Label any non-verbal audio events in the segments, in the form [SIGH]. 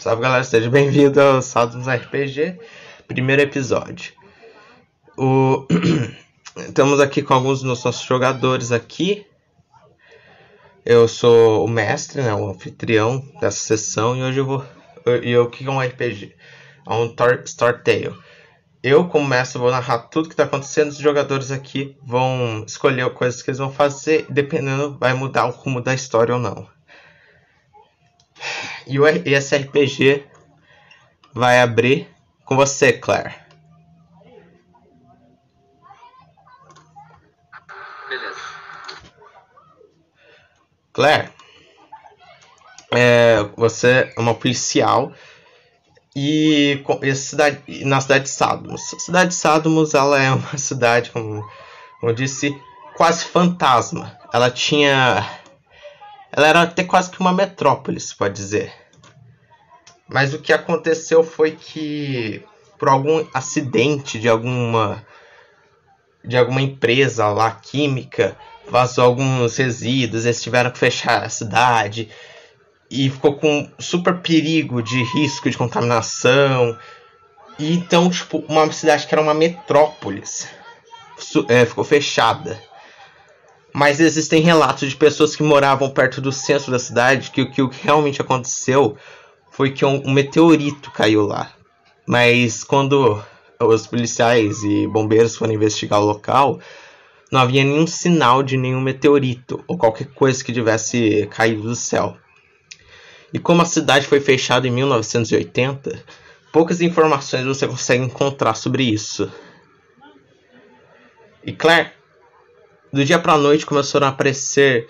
Salve galera, seja bem-vindo ao Saltos RPG, primeiro episódio. O... [CLEARS THROAT] Estamos aqui com alguns dos nossos jogadores aqui. Eu sou o mestre, né, o anfitrião dessa sessão e hoje eu vou. E eu, o que é um RPG? É um Storytale. Eu, como mestre, vou narrar tudo que está acontecendo. Os jogadores aqui vão escolher coisas que eles vão fazer, dependendo, vai mudar o rumo da história ou não. E, o, e esse RPG vai abrir com você, Claire. Beleza. Claire, é, você é uma policial e, e cidade, na cidade de Sadmos. A cidade de Sadmos ela é uma [LAUGHS] cidade, como, como eu disse, quase fantasma. Ela tinha ela era até quase que uma metrópole, se pode dizer. Mas o que aconteceu foi que por algum acidente de alguma de alguma empresa lá química vazou alguns resíduos, eles tiveram que fechar a cidade e ficou com super perigo de risco de contaminação. E então, tipo, uma cidade que era uma metrópolis é, ficou fechada. Mas existem relatos de pessoas que moravam perto do centro da cidade que, o que realmente aconteceu foi que um, um meteorito caiu lá. Mas quando os policiais e bombeiros foram investigar o local, não havia nenhum sinal de nenhum meteorito ou qualquer coisa que tivesse caído do céu. E como a cidade foi fechada em 1980, poucas informações você consegue encontrar sobre isso. E Claire, do dia para a noite começaram a aparecer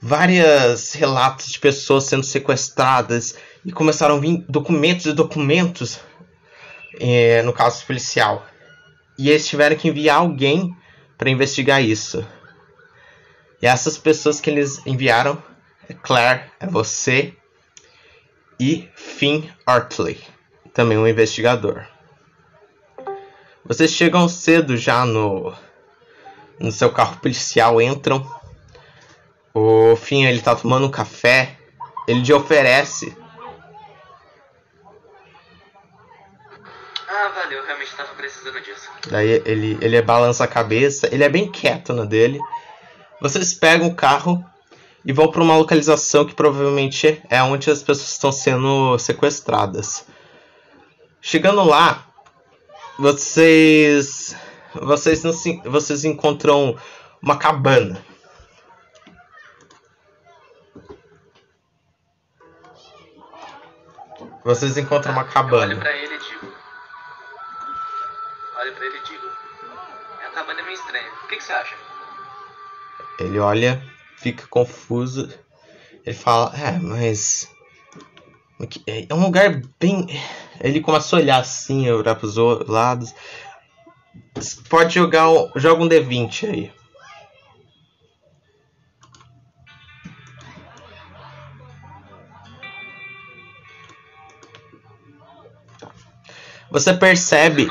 vários relatos de pessoas sendo sequestradas e começaram a vir documentos e documentos é, no caso policial. E eles tiveram que enviar alguém para investigar isso. E essas pessoas que eles enviaram é Claire, é você e Finn Hartley, também um investigador. Vocês chegam cedo já no no seu carro policial, entram. O Finn ele tá tomando um café, ele te oferece. Ah, valeu, realmente tava precisando disso. Daí ele, ele balança a cabeça, ele é bem quieto na dele. Vocês pegam o carro e vão para uma localização que provavelmente é onde as pessoas estão sendo sequestradas. Chegando lá, vocês vocês, não se, vocês encontram uma cabana. Vocês encontram uma cabana. Eu olho pra ele e digo. Olho pra ele e digo. A cabana é meio estranha. O que, que você acha? Ele olha, fica confuso. Ele fala, é, mas. É um lugar bem. Ele começa a olhar assim, olhar pros lados. Pode jogar. Joga um D20 aí. Você percebe.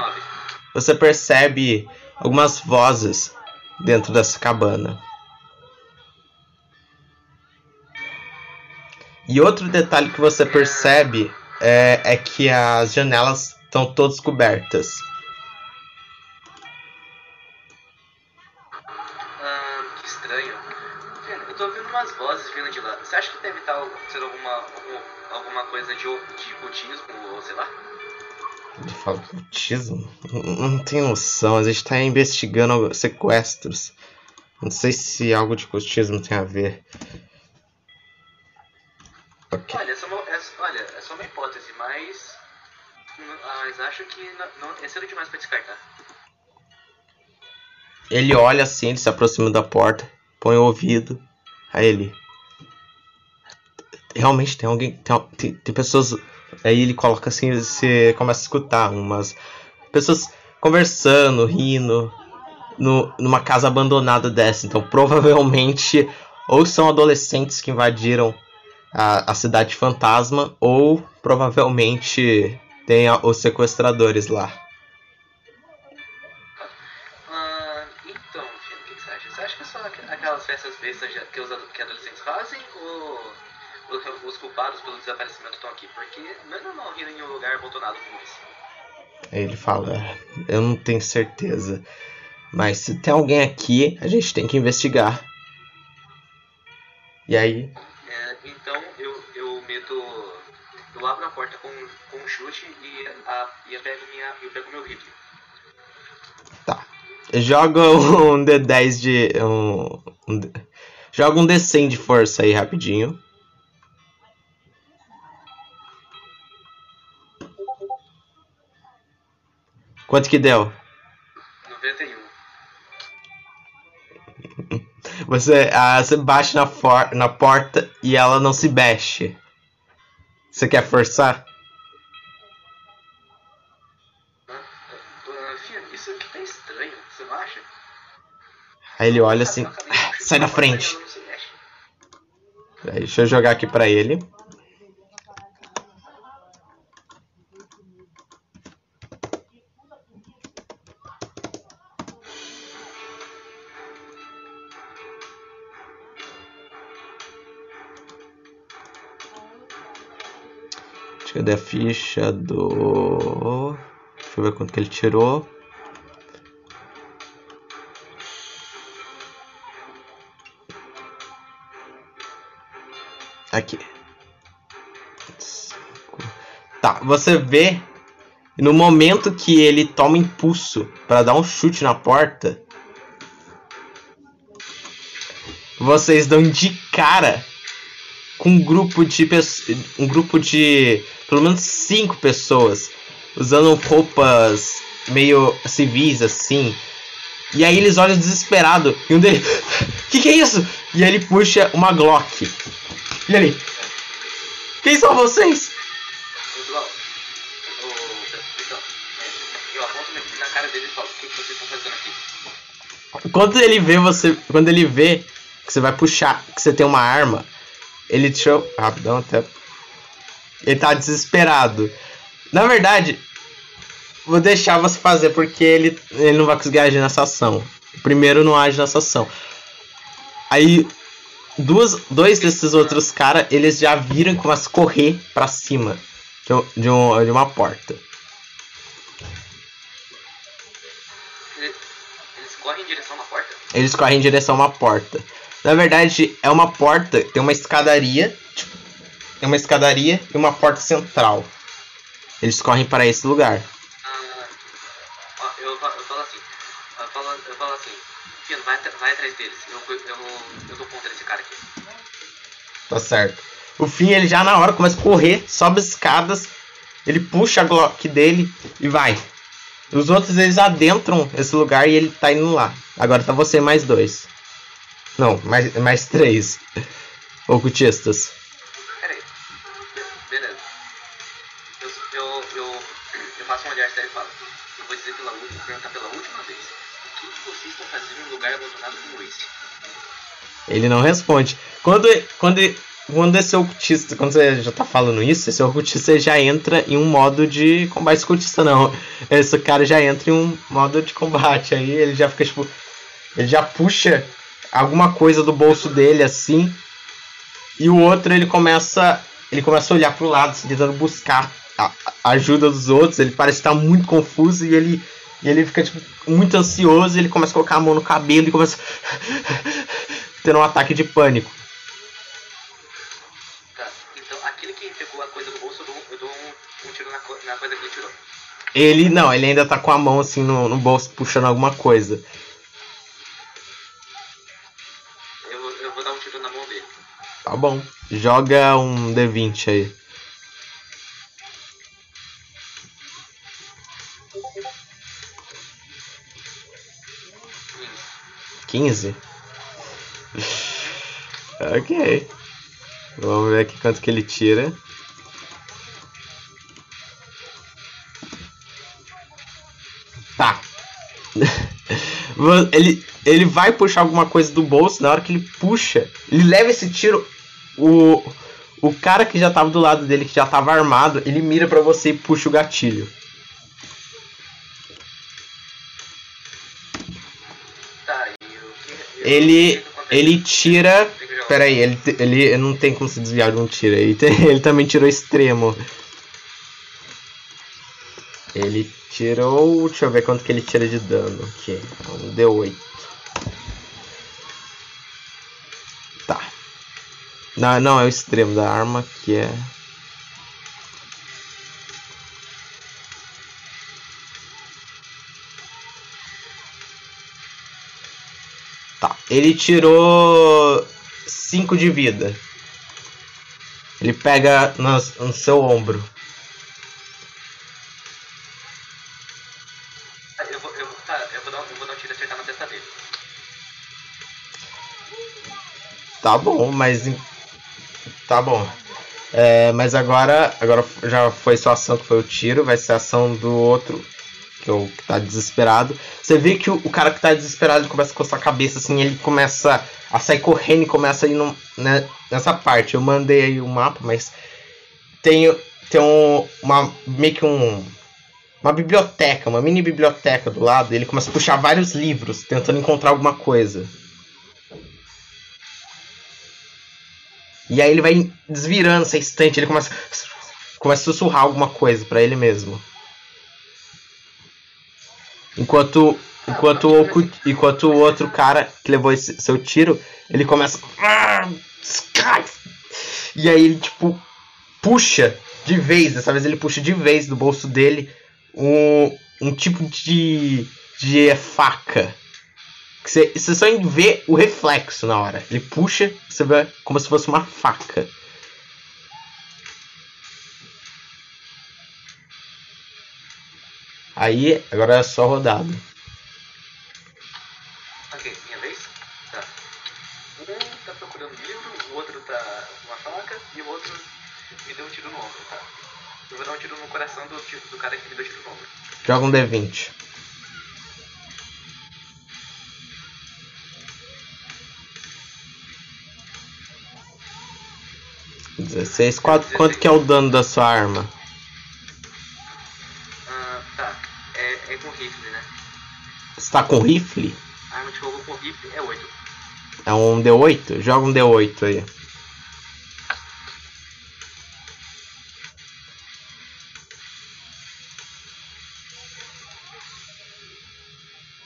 Você percebe algumas vozes dentro dessa cabana. E outro detalhe que você percebe é, é que as janelas estão todas cobertas. Você acha que deve estar sendo alguma, alguma coisa de, de cultismo ou sei lá? Ele fala cultismo? Não tenho noção, a gente está investigando sequestros. Não sei se algo de cultismo tem a ver. Okay. Olha, essa é, uma, é, olha, é só uma hipótese, mas. Mas acho que não, não é cedo demais para descartar. Ele olha assim, ele se aproxima da porta, põe o ouvido. Aí ele realmente tem alguém. Tem, tem, tem pessoas. Aí ele coloca assim, você começa a escutar umas pessoas conversando, rindo, no, numa casa abandonada dessa. Então provavelmente ou são adolescentes que invadiram a, a cidade fantasma, ou provavelmente tem a, os sequestradores lá. Ah, então, o que você acha? Você acha que é só aquelas festas bestas que os que adolescentes fazem? Ou os, os culpados pelo desaparecimento estão aqui. Porque não é normal rir em um lugar abandonado como esse. Ele fala: Eu não tenho certeza. Mas se tem alguém aqui, a gente tem que investigar. E aí, É, então eu, eu meto. Eu abro a porta com, com um chute e, a, e eu, pego minha, eu pego meu rifle. tá. Joga [LAUGHS] um D10 de. Um, um joga um D100 de força aí rapidinho. Quanto que deu? 91. Você, ah, você bate na, for- na porta e ela não se mexe. Você quer forçar? Ah, isso aqui tá estranho, você não acha? Aí ele olha assim. Um Sai da e frente. Aí, deixa eu jogar aqui pra ele. Cadê a ficha do. Deixa eu ver quanto que ele tirou. Aqui. Tá, você vê no momento que ele toma impulso para dar um chute na porta, vocês dão de cara com um grupo de um grupo de pelo menos cinco pessoas usando roupas meio civis assim. E aí eles olham desesperado e um deles, [LAUGHS] que que é isso? E aí ele puxa uma Glock. E ele, quem são vocês? Quando ele vê você, quando ele vê que você vai puxar, que você tem uma arma, ele deixa eu, rapidão até. Ele tá desesperado. Na verdade, vou deixar você fazer porque ele, ele não vai conseguir agir nessa ação. Primeiro não age nessa ação. Aí duas, dois desses outros caras, eles já viram e começam a correr pra cima de, um- de, um, de uma porta. Eles, correm em direção à porta? Eles correm em direção a uma porta. Na verdade, é uma porta, tem uma escadaria, tipo, tem uma escadaria e uma porta central. Eles correm para esse lugar. Ah, eu, eu falo assim, eu falo, eu falo assim, Fino, vai, vai atrás deles, eu, eu, eu, eu dou conta desse cara aqui. Tá certo. O fim, ele já na hora começa a correr, sobe as escadas, ele puxa a Glock dele e vai. Os outros eles adentram esse lugar e ele tá indo lá. Agora tá você mais dois. Não, mais, mais três. Ocultistas. Peraí, Be- beleza. Eu, eu, eu, eu faço um olhar sério e falo, eu vou dizer pela última, perguntar pela última vez, o que, vocês estão fazendo em um lugar abandonado como esse? Ele não responde. Quando, quando, quando esse ocultista, quando você já tá falando isso, esse ocultista já entra em um modo de combate ocultista, não. Esse cara já entra em um modo de combate. Aí ele já fica tipo. Ele já puxa alguma coisa do bolso dele assim. E o outro ele começa. Ele começa a olhar pro lado, assim, tentando buscar a, ajuda dos outros. Ele parece estar muito confuso e ele. E ele fica tipo, muito ansioso e ele começa a colocar a mão no cabelo e começa [LAUGHS] tendo um ataque de pânico. Tá, então aquele que pegou a coisa do bolso, eu dou, eu dou um, um tiro na, co- na coisa que ele tirou. Ele não, ele ainda tá com a mão assim no, no bolso puxando alguma coisa. Tá bom. Joga um D20 aí. 15? ok. Vamos ver aqui quanto que ele tira. Tá. [LAUGHS] Ele, ele vai puxar alguma coisa do bolso, na hora que ele puxa, ele leva esse tiro, o, o cara que já tava do lado dele, que já tava armado, ele mira pra você e puxa o gatilho. Tá, Ele, ele tira Tem que jogar Pera aí, ele, ele não tem como se desviar de um tiro. Ele, [LAUGHS] ele também tirou extremo. Ele tirou. Deixa eu ver quanto que ele tira de dano aqui. Um D8. Não, não, é o extremo da arma que é. Tá. Ele tirou 5 de vida. Ele pega nas- no seu ombro. Ah, Eu vou, eu, vou- tá, eu vou dar, um- eu vou dar um tiro e acertar na testa dele. Tá bom, mas. Tá bom. É, mas agora, agora já foi sua ação que foi o tiro, vai ser a ação do outro, que é o que tá desesperado. Você vê que o, o cara que tá desesperado começa a coçar a cabeça, assim, ele começa a sair correndo e começa a ir no- né, nessa parte. Eu mandei aí o mapa, mas tem, tem um, uma, meio que um, uma biblioteca, uma mini biblioteca do lado, ele começa a puxar vários livros, tentando encontrar alguma coisa. E aí ele vai desvirando essa estante, ele começa, começa a sussurrar alguma coisa pra ele mesmo. Enquanto, enquanto, o, enquanto o outro cara que levou esse seu tiro, ele começa. "Ah, Sky!" E aí ele tipo puxa de vez, dessa vez ele puxa de vez do bolso dele um, um tipo de, de faca. Você, você só vê o reflexo na hora. Ele puxa, você vê como se fosse uma faca. Aí, agora é só rodado. Ok, minha vez? Tá. Um tá procurando livro, o outro tá com uma faca e o outro me deu um tiro no ombro, tá? Eu vou dar um tiro no coração do, do cara que me deu tiro no ombro. Joga um D20. Dezesseis. Quanto, quanto que é o dano da sua arma? Ah, tá. É, é com rifle, né? Você tá com rifle? A arma de fogo com rifle é 8. É um D8? Joga um D8 aí.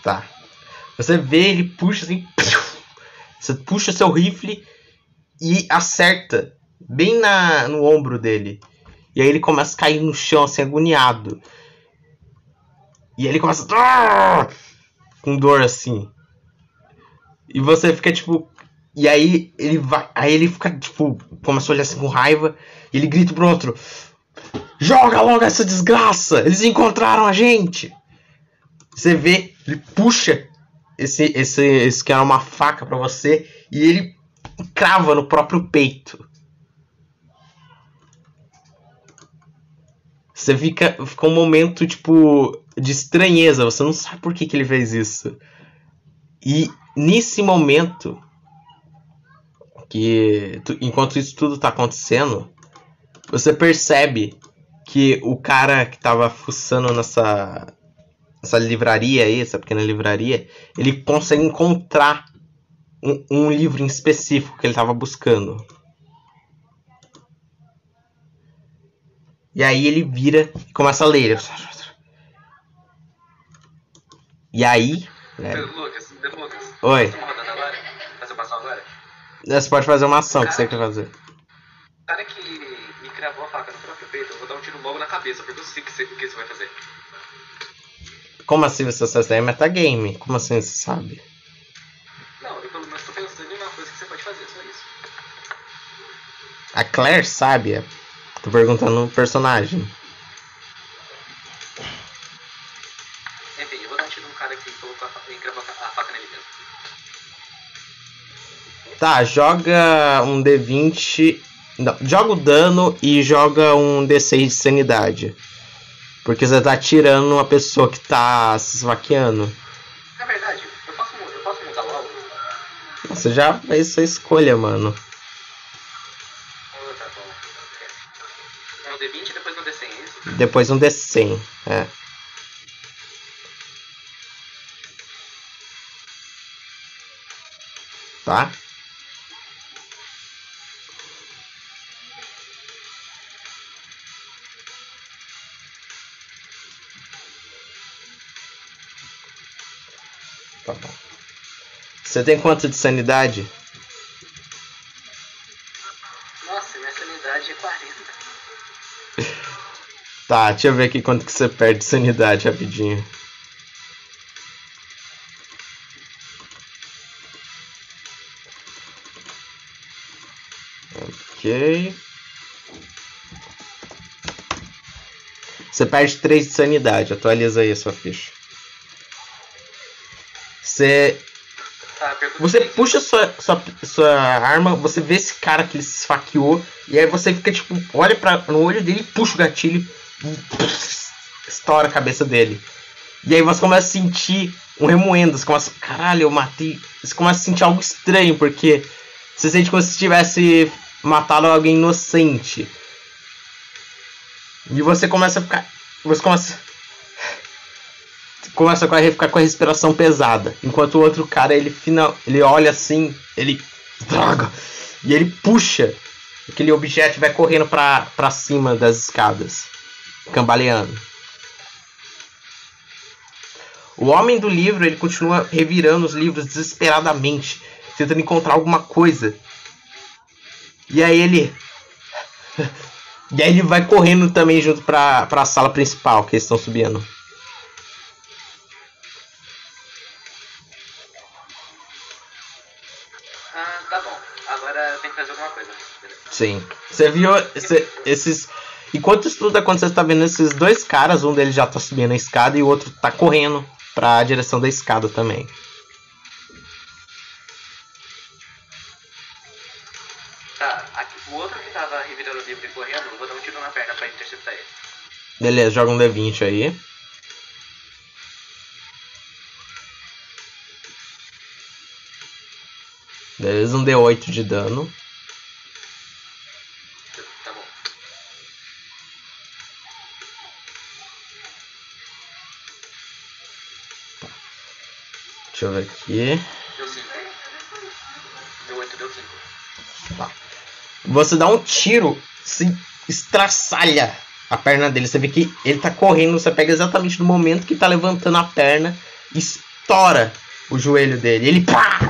Tá. Você vê, ele puxa assim. [LAUGHS] Você puxa seu rifle e acerta bem na, no ombro dele. E aí ele começa a cair no chão, assim, agoniado. E ele começa. a- Com dor assim. E você fica tipo. E aí ele vai. Aí ele fica, tipo, começa a olhar assim com raiva. E ele grita pro outro: Joga logo essa desgraça! Eles encontraram a gente! Você vê, ele puxa esse, esse, esse que era uma faca pra você. E ele crava no próprio peito. Você fica, fica um momento, tipo, de estranheza. Você não sabe por que, que ele fez isso. E nesse momento, que tu- enquanto isso tudo tá acontecendo, você percebe que o cara que tava fuçando nessa, nessa livraria aí, essa pequena livraria, ele consegue encontrar um, um livro em específico que ele tava buscando. E aí ele vira e começa a ler. E aí. né, Lucas, Lucas. Oi. Rodada agora? Você pode fazer uma ação que você quer fazer. O cara que me cravou a faca no próprio peito, eu vou dar um tiro logo na cabeça, porque eu sei que você- o que você vai fazer. Como assim você sabe? É metagame. Como assim você sabe? Não, eu pelo menos tô pensando em uma coisa que você pode fazer, só isso. A Claire sabe? Tô perguntando no personagem. Enfim, eu vou dar um tiro no cara que colocou a faca, encravou a fa- a faca nele mesmo. Tá, joga um D20. Não, joga o dano e joga um D6 de sanidade. Porque você tá tirando uma pessoa que tá se esfaqueando. Na verdade, eu posso, eu posso mudar o alvo? Você já fez sua escolha, mano. Depois um D100. É. Tá? Tá bom. Você tem quanto de sanidade? Tá, deixa eu ver aqui quanto que você perde de sanidade rapidinho. Ok. Você perde 3 de sanidade. Atualiza aí a sua ficha. Você. Tá, Você puxa sua, sua, sua arma, você vê esse cara que ele se esfaqueou, e aí você fica tipo, olha pra, no olho dele, puxa o gatilho estoura a cabeça dele. E aí você começa a sentir um remoendo, você começa, caralho, eu matei. Você começa a sentir algo estranho, porque você sente como se tivesse matado alguém inocente. E você começa a ficar. Você começa. Começa a ficar com a respiração pesada. Enquanto o outro cara, ele final. Ele olha assim, ele. Droga! E ele puxa aquele objeto e vai correndo pra, pra cima das escadas. Cambaleando. O homem do livro, ele continua revirando os livros desesperadamente, tentando encontrar alguma coisa. E aí ele. [LAUGHS] E aí ele vai correndo também junto pra, pra sala principal que eles estão subindo. Ah, tá bom. Agora tem que fazer alguma coisa. Sim. Você viu esse- esses. Enquanto isso tudo acontece, você tá vendo esses dois caras, um deles já tá subindo a escada e o outro tá correndo pra direção da escada também. Tá, aqui, o outro que tava revirando o livro e correndo, eu vou dar um tiro na perna pra interceptar ele. Beleza, joga um D20 aí. Beleza, um D8 de dano. Deixa eu ver aqui. Deu 5. Deu 8, deu 5. Você dá um tiro, se estraçalha a perna dele. Você vê que ele tá correndo, você pega exatamente no momento que tá levantando a perna, estoura o joelho dele. Ele pá,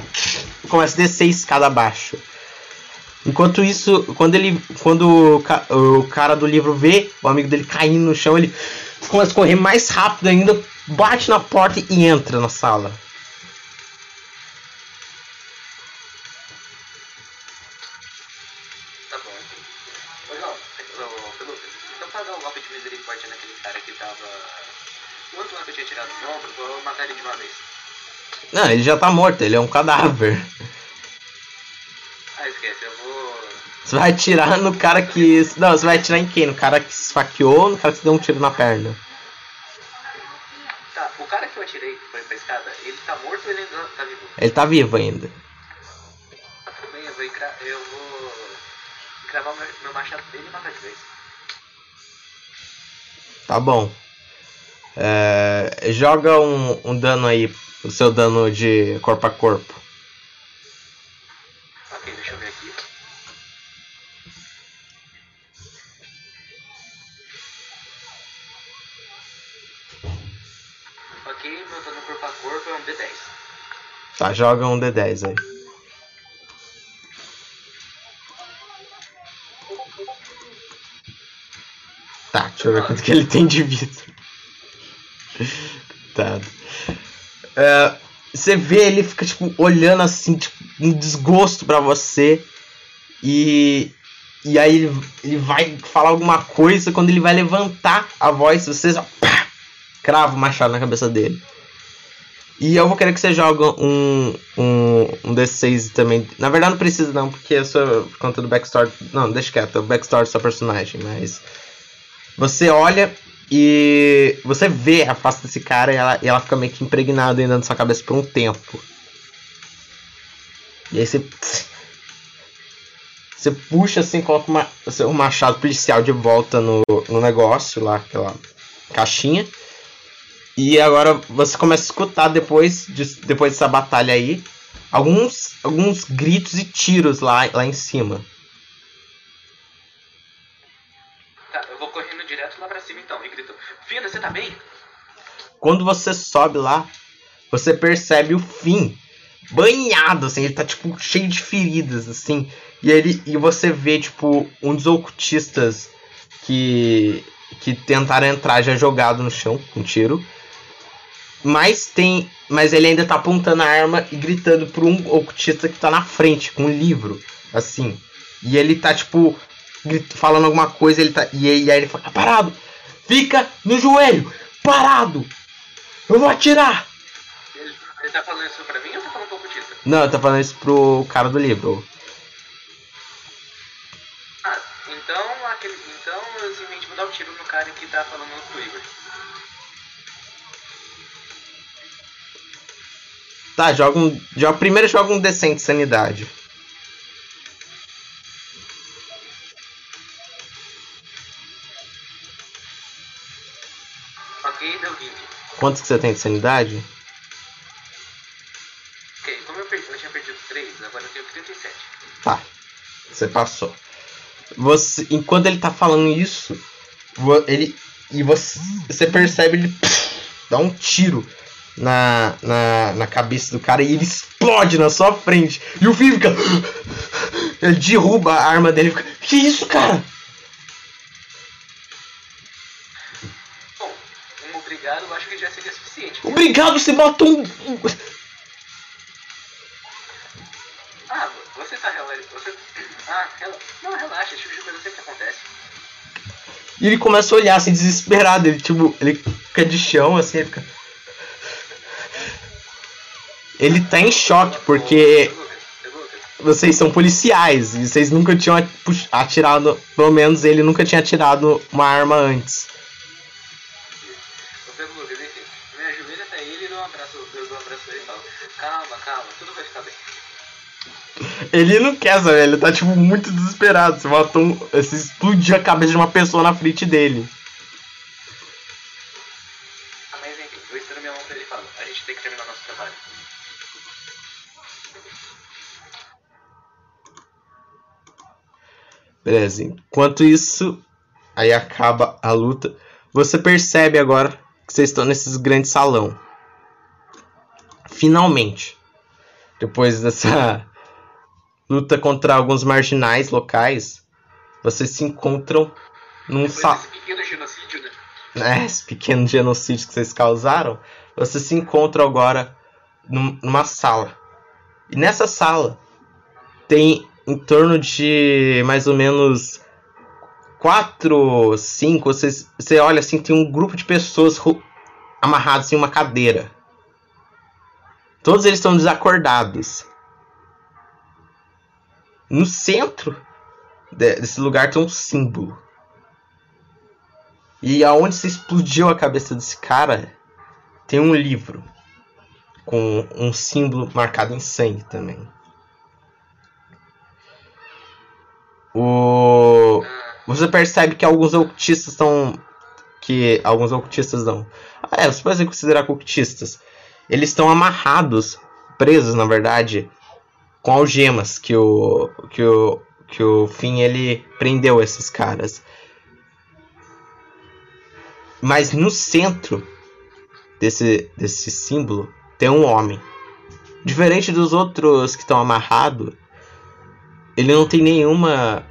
começa a descer escada abaixo. Enquanto isso, quando ele. Quando o, ca- o cara do livro vê o amigo dele caindo no chão, ele começa a correr mais rápido ainda, bate na porta e entra na sala. Não, ele já tá morto, ele é um cadáver. Ah, esquece, eu vou. Você vai atirar no cara que. Não, você vai atirar em quem? No cara que se esfaqueou ou no cara que deu um tiro na perna? Tá, o cara que eu atirei, que foi pra escada, ele tá morto ou ele ainda tá vivo? Ele tá vivo ainda. Tá tudo bem, eu vou, eu vou cravar meu, meu machado dele e matar de vez. Tá bom. É, joga um, um dano aí, o seu dano de corpo a corpo. Ok, deixa eu ver aqui. Ok, meu dano corpo a corpo é um D10. Tá, joga um D10 aí. Tá, deixa eu ver quanto que ele tem de vida. [LAUGHS] Tá. É, você vê ele fica tipo olhando assim, tipo, um desgosto pra você. E e aí ele, ele vai falar alguma coisa quando ele vai levantar a voz, você só pá, crava o machado na cabeça dele. E eu vou querer que você jogue um, um, um D6 também. Na verdade não precisa não, porque é só por conta do backstory. Não, deixa quieto, o backstory do seu personagem, mas. Você olha e você vê a face desse cara e ela, e ela fica meio que impregnada ainda na sua cabeça por um tempo. E aí você. Você puxa assim, coloca uma, o machado policial de volta no, no negócio lá, aquela caixinha. E agora você começa a escutar depois, de, depois dessa batalha aí, alguns, alguns gritos e tiros lá, lá em cima. Fina, você tá bem? Quando você sobe lá, você percebe o fim banhado, assim, ele tá tipo cheio de feridas, assim. E ele e você vê tipo um dos ocultistas que que tentaram entrar já jogado no chão com um tiro. Mas tem, mas ele ainda tá apontando a arma e gritando para um ocultista que tá na frente com um livro, assim. E ele tá tipo falando alguma coisa, ele tá e aí ele fala: tá "Parado. Fica no joelho, parado. Eu vou atirar." Ele, ele tá falando isso pra mim ou tá falando pro ocultista? Não, eu tô falando isso pro cara do livro. Ah, então aquele. Então eu simplesmente vou dar um tiro no cara que tá falando pro Igor. Tá, joga um. Joga, primeiro joga um decente sanidade. Quantos que você tem de sanidade? Ok, como eu, perdi, eu tinha perdido 3, agora eu tenho 37. Tá. Você passou. Você, enquanto ele tá falando isso, ele e você, você percebe ele dá um tiro na, na, na cabeça do cara e ele explode na sua frente. E o filho fica ele derruba a arma dele e fica: "Que isso, cara?" Obrigado eu acho que já seria suficiente. Obrigado, você matou um Ah, você tá relaxado. Você... Ah, rela... não, relaxa, esse tipo de coisa sempre acontece. E ele começa a olhar assim, desesperado. Ele, tipo, ele fica de chão, assim, ele fica. Ele tá em choque, porque vocês são policiais e vocês nunca tinham ati- atirado. Pelo menos ele nunca tinha atirado uma arma antes. Calma, tudo vai ficar bem. Ele não quer saber, ele tá, tipo, muito desesperado. Você matou. Você explodiu a cabeça de uma pessoa na frente dele. Ah, mas enfim, eu estendo minha mão pra ele e falo, a gente tem que terminar nosso trabalho. Beleza, enquanto isso, aí acaba a luta. Você percebe agora que vocês estão nesse grande salão. Finalmente, depois dessa luta contra alguns marginais locais, vocês se encontram num salão. pequeno genocídio, né? né, esse pequeno genocídio que vocês causaram, vocês se encontram agora num- numa sala. E nessa sala tem em torno de mais ou menos quatro, cinco. Vocês, você olha assim, tem um grupo de pessoas amarrados em uma cadeira. Todos eles estão desacordados. No centro de- desse lugar tem um símbolo. E aonde se explodiu a cabeça desse cara, tem um livro com um símbolo marcado em sangue também. O você percebe que alguns ocultistas estão que alguns ocultistas não. Ah, é, você pode considerar ocultistas. Eles estão amarrados, presos na verdade, com algemas que o que o que o Finn ele prendeu esses caras. Mas no centro desse, desse símbolo tem um homem. Diferente dos outros que estão amarrados, ele não tem nenhuma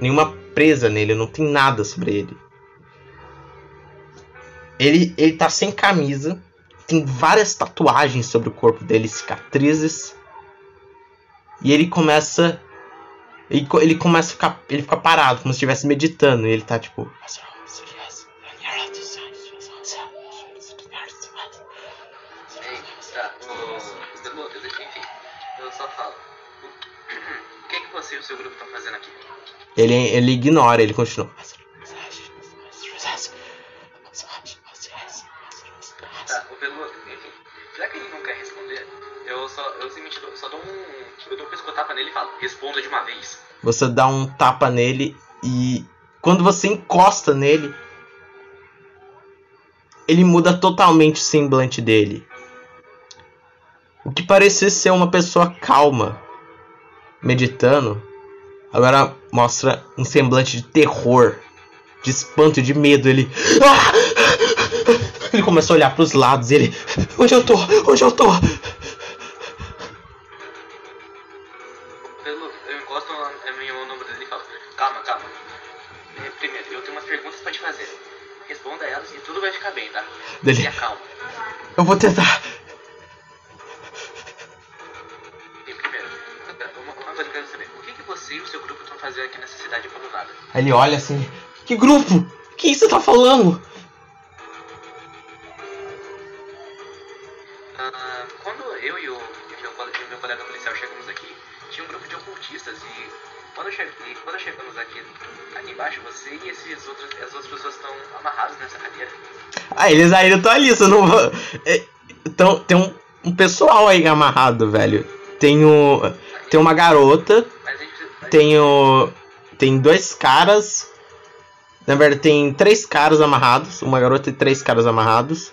nenhuma presa nele, não tem nada sobre ele. Ele ele tá sem camisa, tem várias tatuagens sobre o corpo dele, cicatrizes. E ele começa ele, ele começa a ficar ele fica parado, como se estivesse meditando, e ele tá tipo tá, o... o Lucas, Você dá um tapa nele e quando você encosta nele, ele muda totalmente o semblante dele. O que parecia ser uma pessoa calma, meditando, agora mostra um semblante de terror, de espanto, de medo. Ele. Ah! Ele começa a olhar para os lados. Ele. Onde eu tô? Onde eu tô? Dele. Se acalma. Eu vou tentar. E primeiro, uma, coisa que eu quero saber. O que, que você e o seu grupo estão fazendo aqui nessa cidade abandonada? Ele olha assim. Que grupo? Quem você tá falando? Ah, eles ainda estão ali, você não. É, Então, tem um, um pessoal aí amarrado, velho. Tem, o, tem uma garota, tem o. Tem dois caras. Na verdade, tem três caras amarrados. Uma garota e três caras amarrados.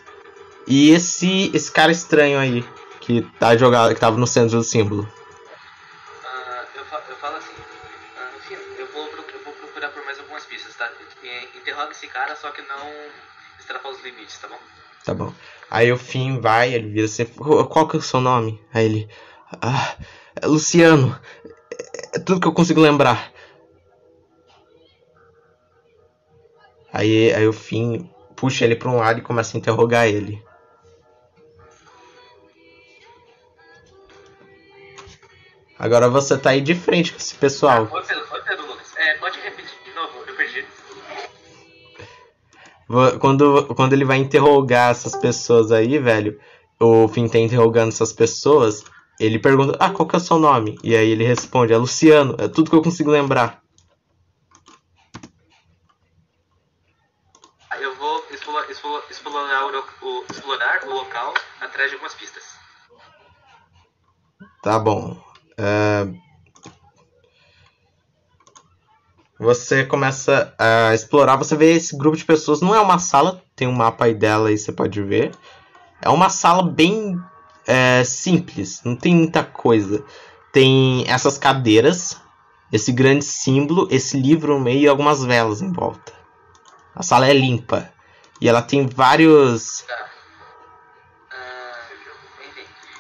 E esse, esse cara estranho aí, que tá jogado, que tava no centro do símbolo. Ah, eu, fa- eu falo assim, ah, enfim, eu vou, eu vou procurar por mais algumas pistas, tá? E- Interroga esse cara, só que não extrapola os limites, tá bom? Tá bom. Aí o Finn vai, ele vira assim, "Qual- que é o seu nome? Aí ele. Ah, é Luciano. É, é tudo que eu consigo lembrar. Aí, aí o Finn puxa ele pra um lado e começa a interrogar ele. Agora você tá aí de frente com esse pessoal. Oi, Pedro, oi, Pedro Lucas. Quando, quando ele vai interrogar essas pessoas aí, velho, o Finn tá interrogando essas pessoas, ele pergunta, ah, qual que é o seu nome? E aí ele responde, é Luciano, é tudo que eu consigo lembrar. Eu vou explorar, o, lo- o, explorar o local atrás de algumas pistas. Tá bom. É, Você começa a explorar, você vê esse grupo de pessoas, não é uma sala, tem um mapa aí dela aí, você pode ver. É uma sala bem é, simples, não tem muita coisa. Tem essas cadeiras, esse grande símbolo, esse livro no meio e algumas velas em volta. A sala é limpa. E ela tem vários. Tá. Ah.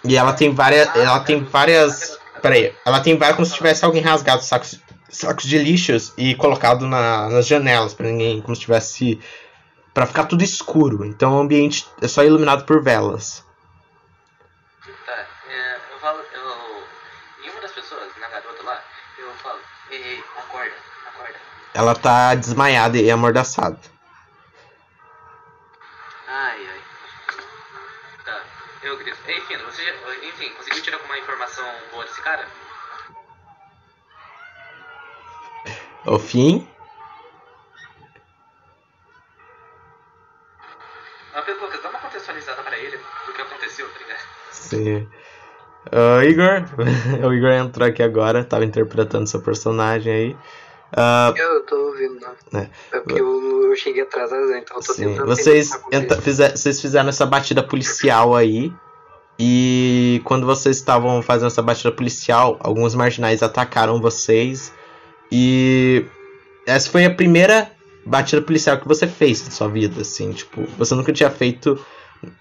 E ela tem várias. Ela tem várias. Peraí. Ela tem várias como se tivesse alguém rasgado sacos, sacos de lixos e colocado na- nas janelas pra ninguém. Como se tivesse. Pra ficar tudo escuro. Então o ambiente é só iluminado por velas. Tá, é, eu falo, eu... E uma das pessoas, na garota lá, eu falo, ei, acorda, acorda. Ela tá desmaiada e amordaçada. Ai, ai. Tá, eu grito. Ei, Fino, você já, enfim, conseguiu tirar alguma informação boa desse cara? Ao fim. Ah, Pedro Lucas, dá uma contextualizada pra ele do que aconteceu, tá ligado? Sim. Ah, Igor. [LAUGHS] o Igor entrou aqui agora, tava interpretando seu personagem aí. Ah, Eu tô ouvindo, não. É. É porque eu, eu cheguei atrasado, né? então eu tô Sim, tentando vocês, tá entra- fizer- vocês fizeram essa batida policial aí. E quando vocês estavam fazendo essa batida policial, alguns marginais atacaram vocês. E essa foi a primeira batida policial que você fez na sua vida, assim, tipo, você nunca tinha feito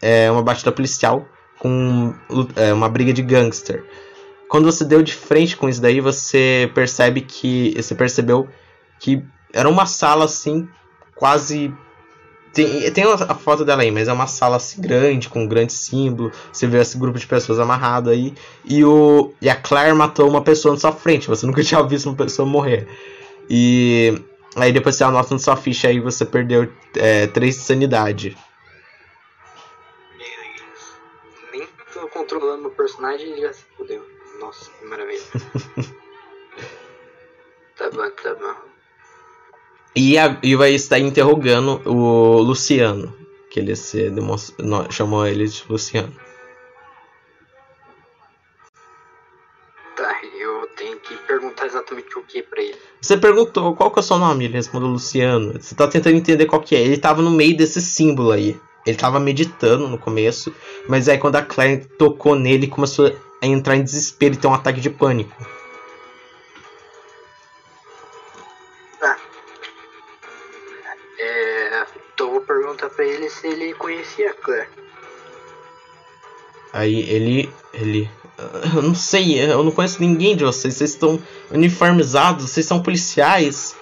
é, uma batida policial com é, uma briga de gangster. Quando você deu de frente com isso daí, você percebe que. Você percebeu que era uma sala assim, quase. Tem, tem a foto dela aí, mas é uma sala assim grande, com um grande símbolo. Você vê esse grupo de pessoas amarrado aí. E, o, e a Claire matou uma pessoa na sua frente. Você [LAUGHS] nunca tinha visto uma pessoa morrer. E aí depois você anota na sua ficha aí você perdeu é, 3 de sanidade. Nem tô controlando o personagem e já se fudeu. Nossa, que maravilha. [LAUGHS] tá bom, tá bom. E, a, e vai estar interrogando o Luciano. Que ele se demonstra, no- chamou ele de Luciano. Tá, eu tenho que perguntar exatamente o que pra ele. Você perguntou qual que é o seu nome, ele respondeu Luciano. Você tá tentando entender qual que é. Ele tava no meio desse símbolo aí. Ele tava meditando no começo, mas aí quando a Claire tocou nele, começou a entrar em desespero e ter um ataque de pânico. Se ele conhecia a Claire. Aí ele. ele. Eu não sei, eu não conheço ninguém de vocês. Vocês estão uniformizados, vocês são policiais.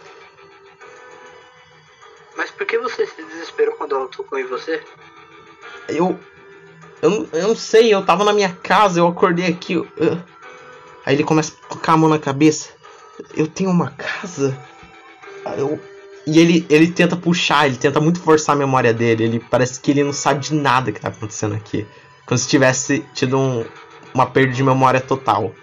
Mas por que você se desesperou quando ela tocou em você? Eu. Eu, não- eu não sei, eu tava na minha casa, eu acordei aqui. eu- eu- Aí ele começa a colocar a mão na cabeça. Eu tenho uma casa? Eu... E ele, ele tenta puxar, ele tenta muito forçar a memória dele. Ele parece que ele não sabe de nada que tá acontecendo aqui. Como se tivesse tido um- uma perda de memória total.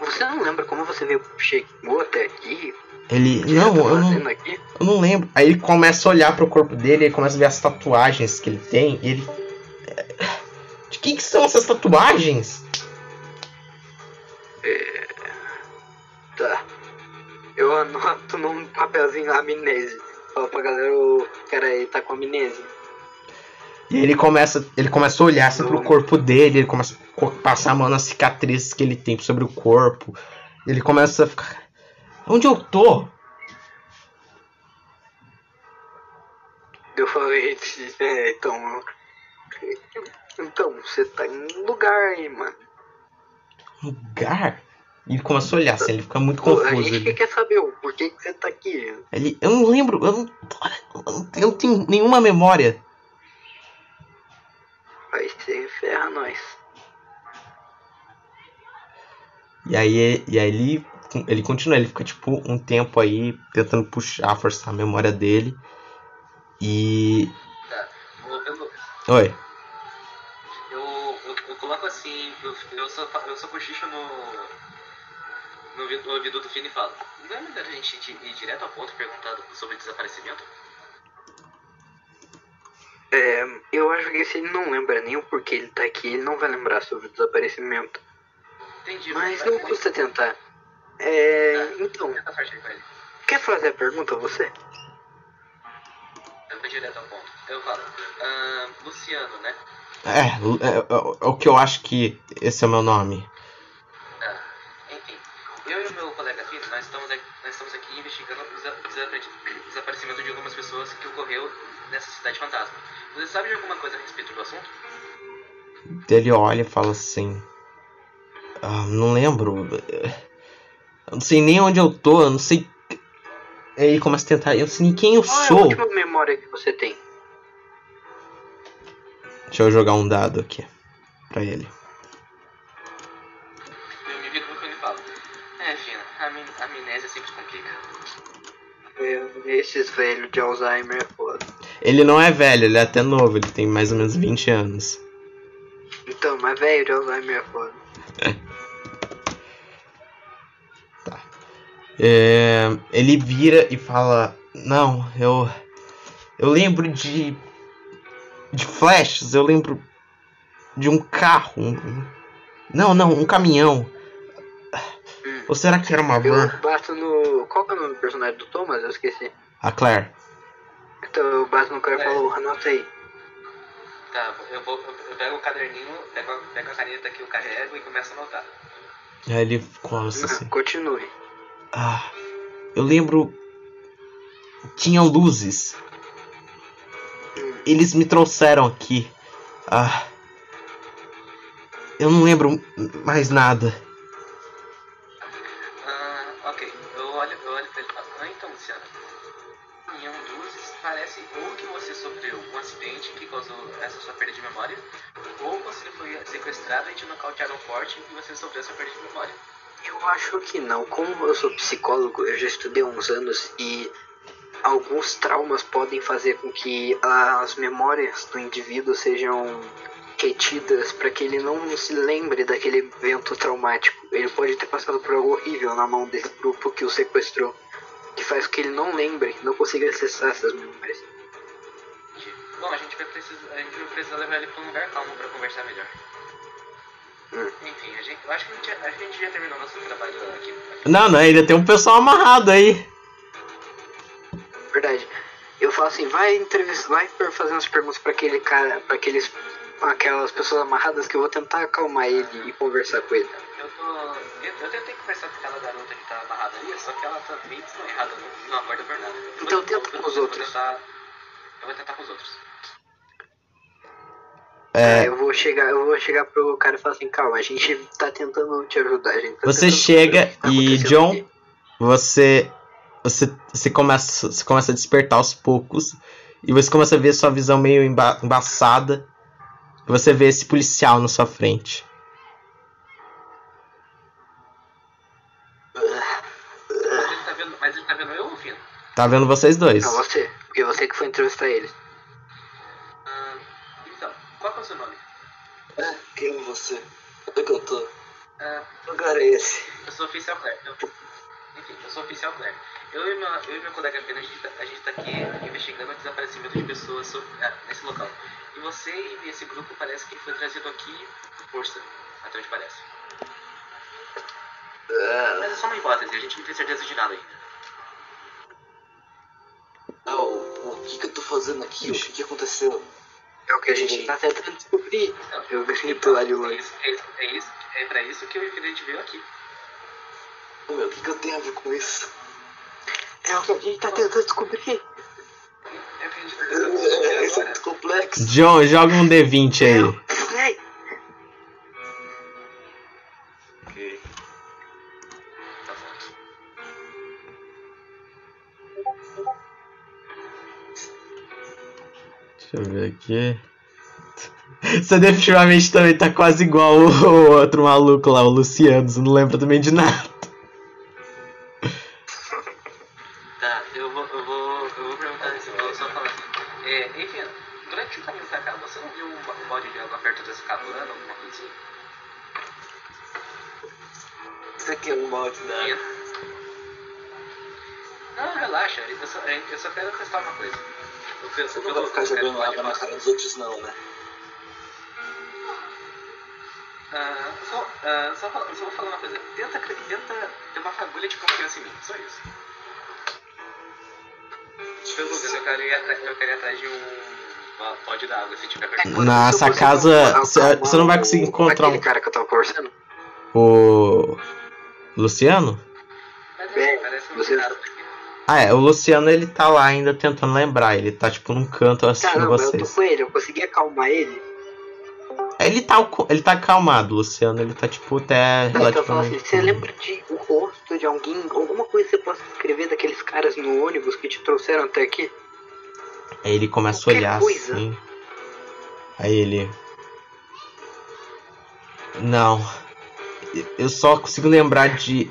Você não lembra como você veio chegou até aqui? Ele. Não, tá eu não. aqui? Eu não lembro. Aí ele começa a olhar pro corpo dele, ele começa a ver as tatuagens que ele tem, e ele. De que, que são essas tatuagens? Tá. Eu anoto num papelzinho amnésia. Fala pra galera, o cara aí tá com amnésia. E ele começa, ele começa a olhar assim pro corpo dele, ele começa a passar a mão nas cicatrizes que ele tem sobre o corpo. Ele começa a ficar. Onde eu tô? Eu falei, é, então. Então, você tá em um lugar aí, mano. Lugar? E ele começa a olhar assim, ele fica muito Pô, a confuso. gente Ele, quer saber o porquê que você tá aqui. ele- eu não lembro, eu não, eu não- eu não tenho nenhuma memória. Vai ser ferra nós. E aí, e aí ele, ele continua, ele fica tipo um tempo aí tentando puxar, forçar a memória dele. E. Tá. Eu, Oi. eu, eu, eu coloco assim, eu, eu, só, fa- eu só cochicho no, no, ouvi- no ouvido do Finn e falo: Não é melhor a gente ir ir direto ao ponto e perguntar sobre desaparecimento? É, eu acho que se ele não lembra nem o porquê ele tá aqui, ele não vai lembrar sobre o desaparecimento. Entendi. Mas vai- não custa tentar. É, então, com ele. quer fazer a pergunta você? Eu vou direto ao ponto. Eu falo: "Ah, Luciano, né? É, é, é, é o que eu acho que esse é o meu nome. Ah, enfim, eu e o meu colega Finn, nós estamos aqui, nós estamos aqui investigando o desa- desapare- desaparecimento de algumas pessoas que ocorreu nessa cidade fantasma. Você sabe de alguma coisa a respeito do assunto? Ele olha e fala assim. "Ah, não lembro. Eu não sei nem onde eu tô, eu não sei. Aí ele começa a tentar. Eu não sei nem quem eu Qual é a sou. última memória que você tem? Deixa eu jogar um dado aqui. Pra ele. Esses velhos de Alzheimer é foda. Ele não é velho, ele é até novo, ele tem mais ou menos 20 anos. Então, mas velho de Alzheimer é foda. É, ele vira e fala: Não, eu. Eu lembro de. De flashes, eu lembro de um carro. um- não, não, um caminhão. Ou será que era uma Eu van? bato no. Qual que é o nome do personagem do Thomas? Eu esqueci. A Claire. Então eu bato no cara e É. falo, anota aí. Tá, eu, vou, eu, pego o caderninho, pego, a- pego a caneta que eu carrego e começo a anotar. Aí ele começa assim. Não, continue. Ah, eu lembro. Tinham luzes. Eles me trouxeram aqui. Ah. Eu não lembro mais nada. Forte e você sofreu essa perda de memória. Eu acho que não. Como eu sou psicólogo, eu já estudei uns anos e alguns traumas podem fazer com que as memórias do indivíduo sejam retidas para que ele não se lembre daquele evento traumático. Ele pode ter passado por algo horrível na mão desse grupo que o sequestrou, que faz com que ele não lembre, não consiga acessar essas memórias. Bom, a gente vai precisar, a gente vai precisar levar ele pra um lugar calmo pra conversar melhor. Enfim, a gente, eu acho que a gente, a gente já terminou nosso trabalho aqui. aqui. Não, não, ainda tem um pessoal amarrado aí. Verdade. Eu falo assim, vai entrevistar, vai fazer umas perguntas para aquele cara, para aqueles aquelas pessoas amarradas que eu vou tentar acalmar ele e conversar com ele. Eu tô. Eu, eu tentei conversar com aquela garota que tá amarrada ali, só que ela tá meio desmanhada, não, não acorda por nada. Então Eu- tenta com os outros. Tentar, eu vou tentar com os outros. É, eu vou chegar, eu vou chegar pro cara e falar assim, calma, a gente [LAUGHS] tá tentando te ajudar, a gente tá Você chega tá e, John, aqui." você você, você, começa, você começa a despertar aos poucos e você começa a ver sua visão meio emba embaçada. E você vê esse policial na sua frente. Mas ele tá vendo, ele tá eu ou o Fino? Tá vendo vocês dois? Não, você, porque você que foi entrevistar eles. Quem é você? Onde é que eu tô? Ah, Que lugar é esse? eu sou oficial Claire. Eu, enfim, eu sou oficial Claire. Eu e, meu, eu e meu colega Pena, a gente, tá, a gente tá aqui investigando o desaparecimento de pessoas sobre- ah, nesse local. E você e esse grupo parece que foi trazido aqui por força, até onde parece. Ah, Mas é só uma hipótese, a gente não tem certeza de nada ainda. ah, o, o que que eu tô fazendo aqui? O que que aconteceu? É o que a gente tá tentando descobrir. Então, Eu grito lá de é longe. é, isso, é, isso, é pra isso que eu e o Felipe veio aqui. Meu, o que que eu tenho a ver com isso? É o que a gente tá tentando descobrir. É o que a gente tá É, tentando descobrir é, isso é muito complexo. John, joga um D20 aí. Deixa eu ver aqui. [LAUGHS] Você definitivamente também tá quase igual o, outro maluco lá, o Luciano. Você não lembra também de nada. Nessa casa, você não vai conseguir encontrar Aquele um- cara que eu tava conversando. O. Luciano? É, assim, parece um aqui. Ah, é, o Luciano ele tá lá ainda tentando lembrar. Ele tá tipo num canto assistindo Caramba, eu tô vocês. com ele, eu consegui acalmar ele. Ele tá, ele tá acalmado, o Luciano. Ele tá tipo até Então falo assim, relativamente. você lembra de o rosto de alguém, alguma coisa que você possa escrever daqueles caras no ônibus que te trouxeram até aqui? Aí ele começa a Qualquer olhar coisa. assim. Aí ele. Não. Eu só consigo lembrar de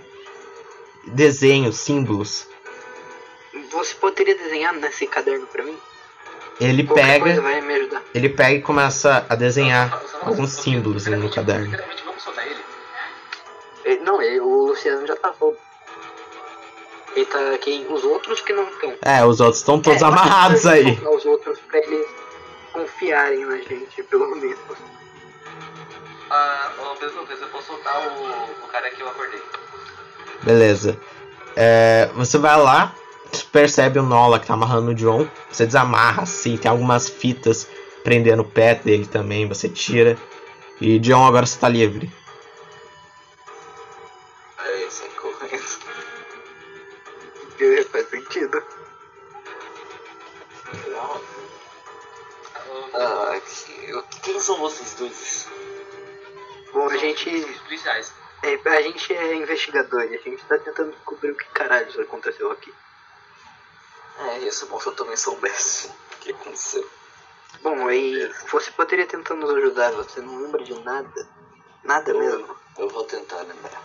desenhos, símbolos. Você poderia desenhar nesse caderno pra mim? Ele Qualquer coisa pega, vai me ajudar. ele pega e começa a desenhar Só- só- só- alguns símbolos no caderno. vamos soltar ele? Ele- não, ele, o Luciano já tá. Ele tá aqui, os outros que não estão. É, os outros estão todos É, amarrados aí. soltar Os outros pra eles confiarem na gente, pelo menos. Ah, ô Lucas, eu posso soltar o, o cara que eu acordei. Beleza. É, você vai lá, percebe o nó lá que tá amarrando o John. Você desamarra assim, tem algumas fitas prendendo o pé dele também. Você tira. E John, agora você tá livre. É, correndo. É, Faz sentido. Ah, que, quem são vocês dois? Bom, a gente, policiais. é, a gente é investigador e a gente tá tentando descobrir o que caralho aconteceu aqui. É, ser bom se eu também soubesse [LAUGHS] o que aconteceu. Bom, aí você poderia tentar nos ajudar, você não lembra de nada? Nada mesmo. Eu vou tentar lembrar.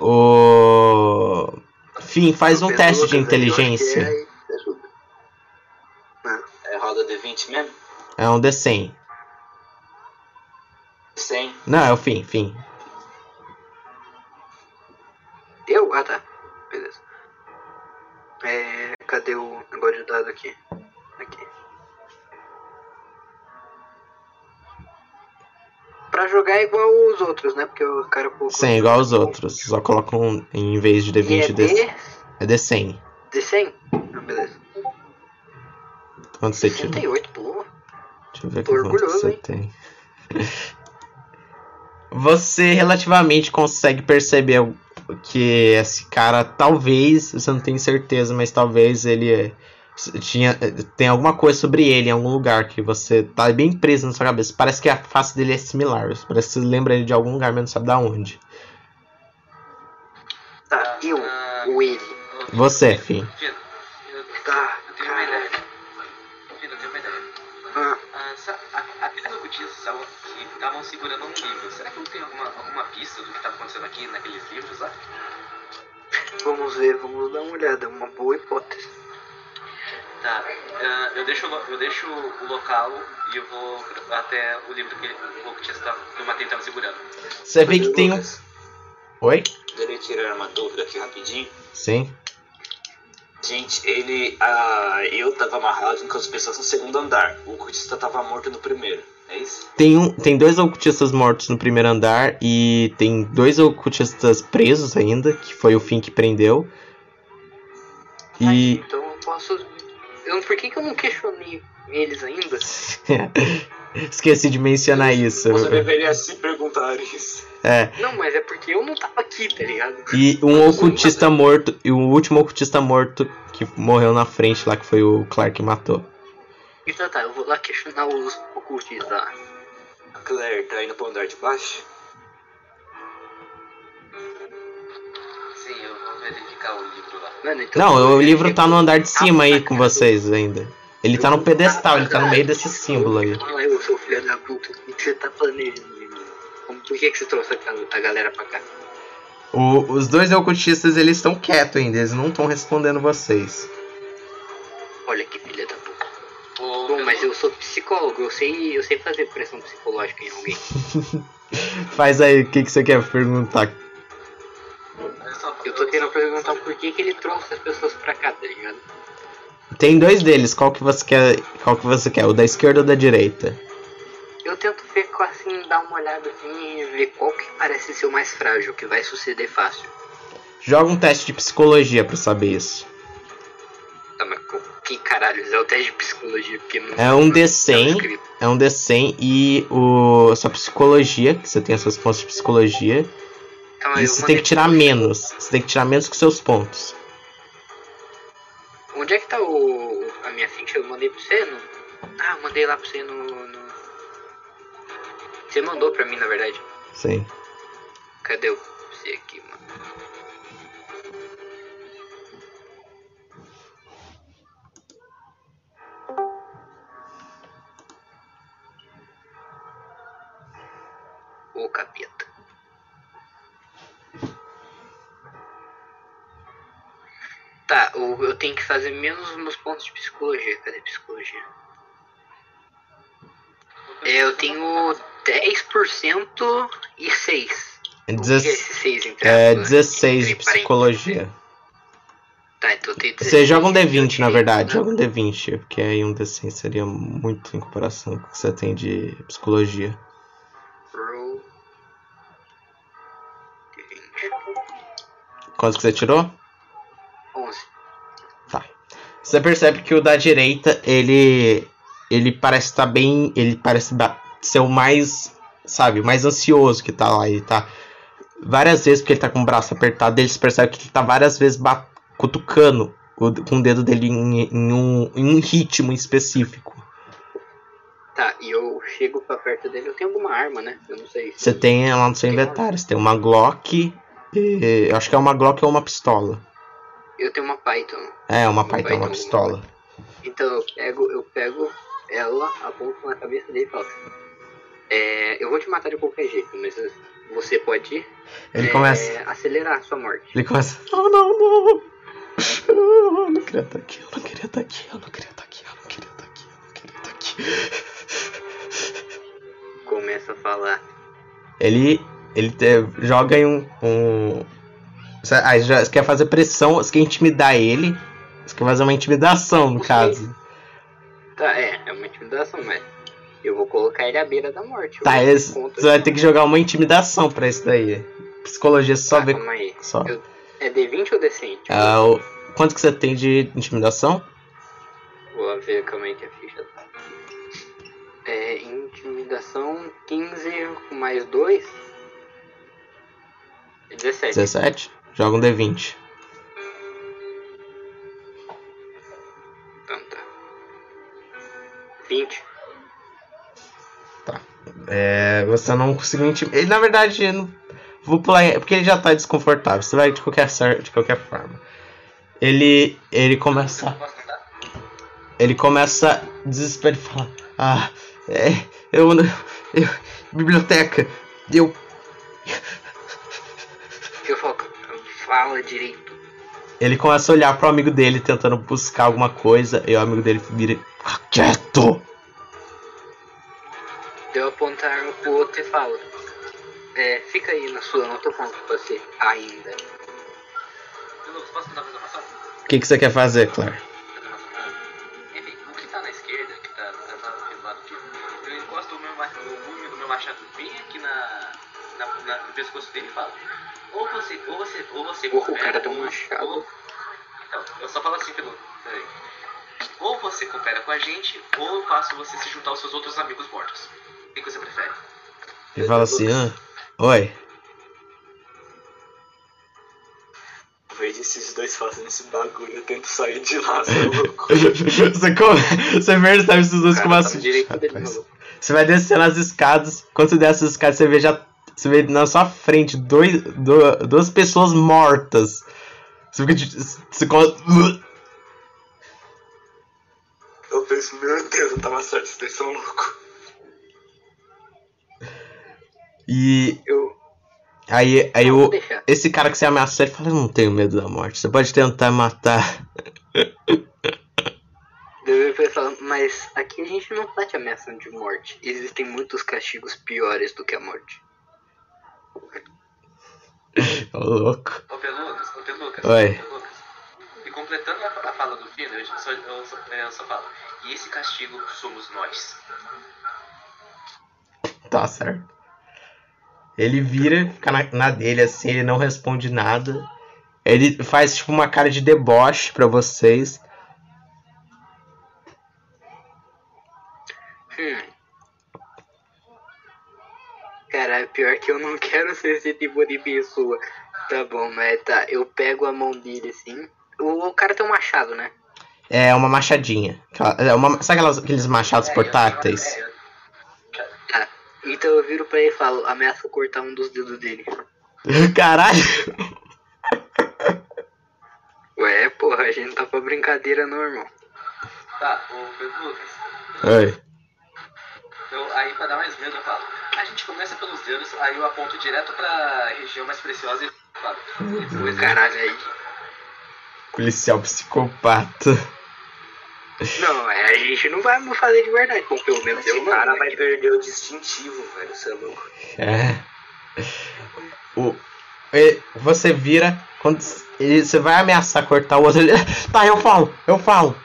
O. Fim, faz um teste de eu que inteligência. 20 mesmo? É um D100. 100. Não, é o fim, fim. Deu? Ah, tá. Beleza. É, cadê o negócio de dado aqui? Aqui. Pra jogar é igual os outros, né? Porque o cara colocou... Sim, é igual os outros. Só coloca um, em vez de D20 e é D... D... É D100. D100? Ah, beleza. Quanto você tirou? 68, pô. Deixa eu ver Tô orgulhoso, você hein? tem. [LAUGHS] Você relativamente consegue perceber que esse cara, talvez, você não tem certeza, mas talvez ele é- tinha, tem alguma coisa sobre ele em algum lugar que você tá bem preso na sua cabeça. Parece que a face dele é similar. Parece que você lembra ele de algum lugar, mas não sabe da onde. Tá, eu, Ah, o ele. Você, fim. Tá, segurando um livro. Será que não tem alguma, alguma pista do que estava acontecendo aqui naqueles livros lá? vamos ver, vamos dar uma olhada. Uma boa hipótese. Tá, ah, eu, deixo, o eu deixo o local e eu vou até o livro que o ocultista do Matei estava segurando. Você vê que tem um. Oi? Poderia tirar uma dúvida aqui rapidinho? Sim. Gente, ele. Ah, eu tava amarrado com as pessoas no segundo andar. O cultista tava morto no primeiro. É? Tem, um, tem dois ocultistas mortos no primeiro andar e tem dois ocultistas presos ainda, que foi o fim que prendeu. E. Então eu posso. Eu, por que, que eu não questionei eles ainda? [LAUGHS] Esqueci de mencionar isso. Você deveria se perguntar isso. É. Não, mas é porque eu não tava aqui, tá ligado? E um ocultista morto. E o último ocultista morto que morreu na frente lá, que foi o Clark que matou. Então tá, eu vou lá questionar os ocultistas lá. A Claire tá indo pro andar de baixo? Sim, eu vou verificar o livro lá. Mano, então Não, o livro tá no andar de cima aí com vocês ainda. Ele tá no pedestal, ele tá no meio desse símbolo aí. Ah, eu sou filho da puta. O que você tá planejando, menino? Por que, que você trouxe a, galera pra cá? O- os dois ocultistas eles estão quietos ainda, eles não estão respondendo vocês. Olha que filha da puta. O Bom, mas eu sou psicólogo, eu sei, eu sei fazer pressão psicológica em alguém. [LAUGHS] Faz aí, o que, que você quer perguntar? eu tô querendo perguntar por que, que ele trouxe as pessoas pra cá, tá ligado? Tem dois deles, qual que você quer? Qual que você quer? O da esquerda ou da direita? Eu tento ver assim, dar uma olhada assim e ver qual que parece ser o mais frágil, que vai suceder fácil. Joga um teste de psicologia pra saber isso. Tá, mas que caralho, é o teste de psicologia, porque não. É um não tá D100, escrito. é um D100 e o sua psicologia, que você tem as suas pontos de psicologia, Calma, e você tem que tirar menos. Você tem que tirar menos que seus pontos. Onde é que tá o. a minha ficha? Eu mandei pra você? No... Ah, eu mandei lá pra você no, no. Você mandou pra mim, na verdade. Sim. Cadê o você aqui, Ô capeta. Tá, o- eu tenho que fazer menos os meus pontos de psicologia. Cadê psicologia? É, eu tenho 10% e 6. É, O que é deze- esse 6 entre é aspas? 16 de psicologia. Tá, então eu tenho Você 16 joga um de D20, na verdade. né? Joga um D20, porque aí um D100 seria muito em comparação com o que você tem de psicologia. Quanto que você tirou? 11. Você percebe que o da direita, ele ele parece estar bem, ele parece ser o mais, sabe, o mais ansioso que tá lá, ele tá várias vezes porque ele tá com o braço apertado, ele se percebe que ele tá várias vezes cutucando com o dedo dele em, em um, em um ritmo específico. Tá, e eu chego pra perto dele, eu tenho alguma arma, né? Eu não sei. Você tem lá no seu inventário, você tem uma Glock, e, eu acho que é uma Glock ou uma pistola. Eu tenho uma Python. É, uma Meu Python, pai uma pistola. Então eu pego, eu pego ela, aponto na cabeça dele e falo. É, eu vou te matar de qualquer jeito, mas você pode Ele é, começa, acelerar a sua morte. ele começa, não, não, não. Eu não queria estar aqui, eu não queria estar aqui, eu não queria estar aqui, eu não queria estar aqui, eu não queria estar aqui. Começa a falar. Ele, ele te- joga em um, um você, aí já, você quer fazer pressão, você quer intimidar ele, você quer fazer uma intimidação no caso. [LAUGHS] Tá, é, é uma intimidação, mas eu vou colocar ele à beira da morte. Tá, esse, você vai ter que jogar uma intimidação pra isso daí. Psicologia só Tá, vê calma aí. só. Eu- é D20 ou D100? Tipo, Ah, o- quanto que você tem de intimidação? Vou ver calma aí que a ficha tá. É, intimidação 15 com mais 2. 17. 17? Joga um D20. Então, 20. É, você não conseguiu intimidar. Ele, na verdade, eu não vou pular. Porque ele já tá desconfortável. Você vai de qualquer, cer- de qualquer forma. Ele. Ele começa. Ele começa desespero e fala: Ah, é, eu, eu. Biblioteca, eu. Fala direito. Ele começa a olhar pro amigo dele tentando buscar alguma coisa. E o amigo dele vira. Fica quieto! Eu apontar pro outro e falo. É, fica aí na sua, não tô falando com você ainda. Posso tentar fazer uma ação? O que, que você quer fazer, Claire? Enfim, o que tá na esquerda, que tá, tá, tá do lado aqui, eu encosto o meu, o do meu machado bem aqui na, na, na- no pescoço dele e falo. Ou você, ou você, ou você Porra, o coopera, cara tem um ou- machado. ou- Então, eu só falo assim pelo. Peraí. Ou você coopera com a gente, ou eu faço você se juntar aos seus outros amigos mortos. O que você prefere? Ele fala assim: ah, Oi. Vejo esses dois fazendo esse bagulho, eu tento sair de lá, seu louco. [LAUGHS] você, come, você percebe esses dois Cara, com uma tá Rapaz. maluco. Você vai descendo as escadas. Quando você desce as escadas, você vê já. Você vê na sua frente dois, do- duas pessoas mortas. Você fica. Você Eu penso, meu Deus, eu tava certo, vocês são loucos. E Eu. aí, aí deixar. esse cara que você ameaçou, ele fala: Eu não tenho medo da morte. Você pode tentar matar. Eu ia falar, mas aqui a gente não tá te ameaçando de morte. Existem muitos castigos piores do que a morte. Ô louco. Ô Pelucas, ô Pelucas, Oi. Pelucas. E completando a, a fala do Fino, eu só, eu, só, eu só falo. E esse castigo somos nós. Tá certo. Ele vira, fica na, na dele assim, ele não responde nada. Ele faz tipo uma cara de deboche pra vocês. Hum. Cara, pior que eu não [LAUGHS] quero ser esse tipo de pessoa. Tá bom, mas tá. Eu pego a mão dele assim. O, o cara tem um machado, né? É uma machadinha. É uma, sabe aquelas, aqueles machados É, portáteis? eu- Tá. Então eu viro pra ele e falo, ameaça cortar um dos dedos dele. [LAUGHS] Caralho! Ué, porra, a gente tá pra brincadeira não, irmão. Tá, ô Pedro Lucas. Oi. Eu, aí pra dar mais medo eu falo. A gente começa pelos dedos, aí eu aponto direto pra região mais preciosa e falo. Depois Caralho, aí. Policial psicopata. Não, é, a gente não vai fazer de verdade. Bom, pelo menos eu O não. cara né? vai perder o distintivo, velho, você é louco. É. O, você vira. Quando ele, você vai ameaçar cortar o outro. Ele, [LAUGHS] tá, eu falo, eu falo.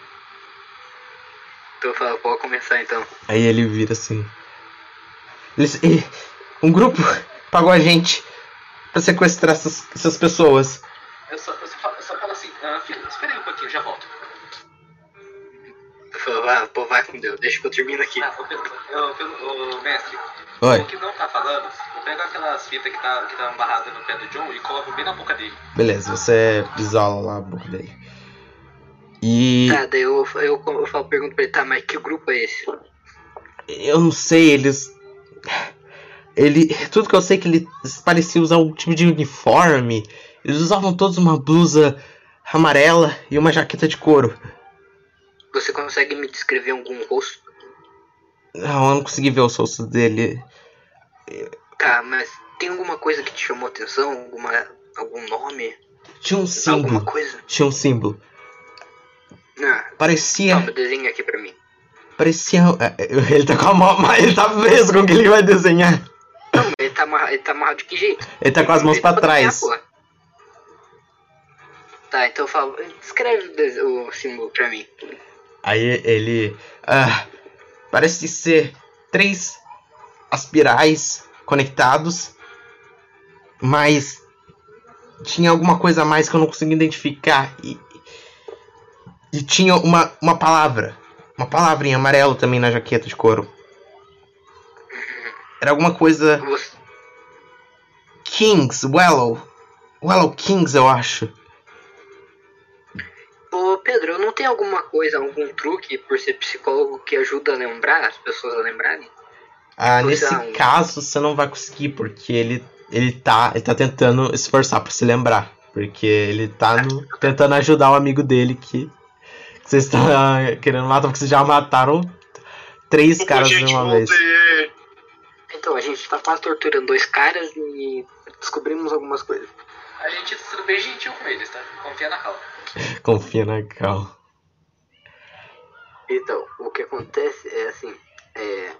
Então eu falo, pode começar então. Aí ele vira assim. Eles- e- um grupo [LAUGHS] pagou a gente pra sequestrar essas, essas pessoas. Eu só, eu só, falo, eu só falo assim, ah, filho, espera aí um pouquinho, eu já volto. Eu falo, ah, pô, vai com Deus, deixa que eu termino aqui. Ah, ô, mestre, Oi. o que não tá falando, eu pego aquelas fitas que tá, que tá amarradas no pé do John e coloco bem na boca dele. Beleza, você isola lá a boca dele. E Tá, daí eu, eu, eu falo, pergunto pra ele, tá, mas que grupo é esse? eu não sei, eles. Ele. Tudo que eu sei é que ele parecia usar um tipo de uniforme. Eles usavam todos uma blusa amarela e uma jaqueta de couro. Você consegue me descrever algum rosto? Não, eu não consegui ver os rostos dele. Tá, mas tem alguma coisa que te chamou atenção? Alguma, algum nome? Tinha um Alguma símbolo. coisa? Tinha um símbolo. Ah, Parecia. desenha aqui pra mim. Parecia. é, é, Ele tá com a mão. [LAUGHS] Ele tá preso com o que ele vai desenhar. Não, ele tá amarrado, ele tá amarrado de que jeito? Ele tá com as mãos pra desenhar, trás. Tá, então eu falo, descreve o o símbolo pra mim. Aí ele. ah, parece ser três aspirais conectados. Mas. Tinha alguma coisa a mais que eu não consegui identificar. E, e tinha uma, uma palavra. Uma palavra em amarelo também na jaqueta de couro. Era alguma coisa. Kings, Wellow. Wellow Kings, eu acho. Ô, Pedro, não tenho alguma coisa, algum truque por ser psicólogo que ajuda a lembrar as pessoas a lembrarem? Ah, nesse um- caso, você não vai conseguir, porque ele, ele, tá, ele tá tentando esforçar pra se lembrar. Porque ele tá no- tentando ajudar o amigo dele que vocês estão ah, querendo matar, porque vocês já mataram três caras de uma vez. Então, a gente tá quase torturando dois caras e descobrimos algumas coisas. A gente tá sendo bem gentil com eles, tá? Confia na calma. Confia na Cal. Então, o que acontece é assim, é...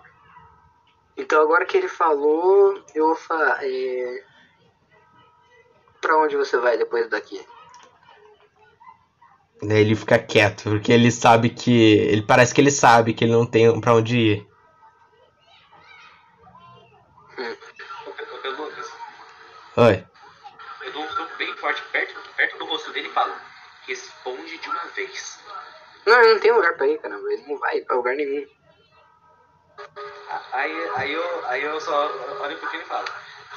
Então agora que ele falou, eu vou falar, é... Pra onde você vai depois daqui? Daí ele fica quieto, porque ele sabe que. Ele parece que ele sabe que ele não tem pra onde ir. Oi. eu dou um soco bem forte perto, perto do rosto dele e falo: responde de uma vez. Não, ele não tem lugar pra ir, caramba, ele não vai pra lugar nenhum. Aí, aí, eu, aí eu só olho pro Fino e falo: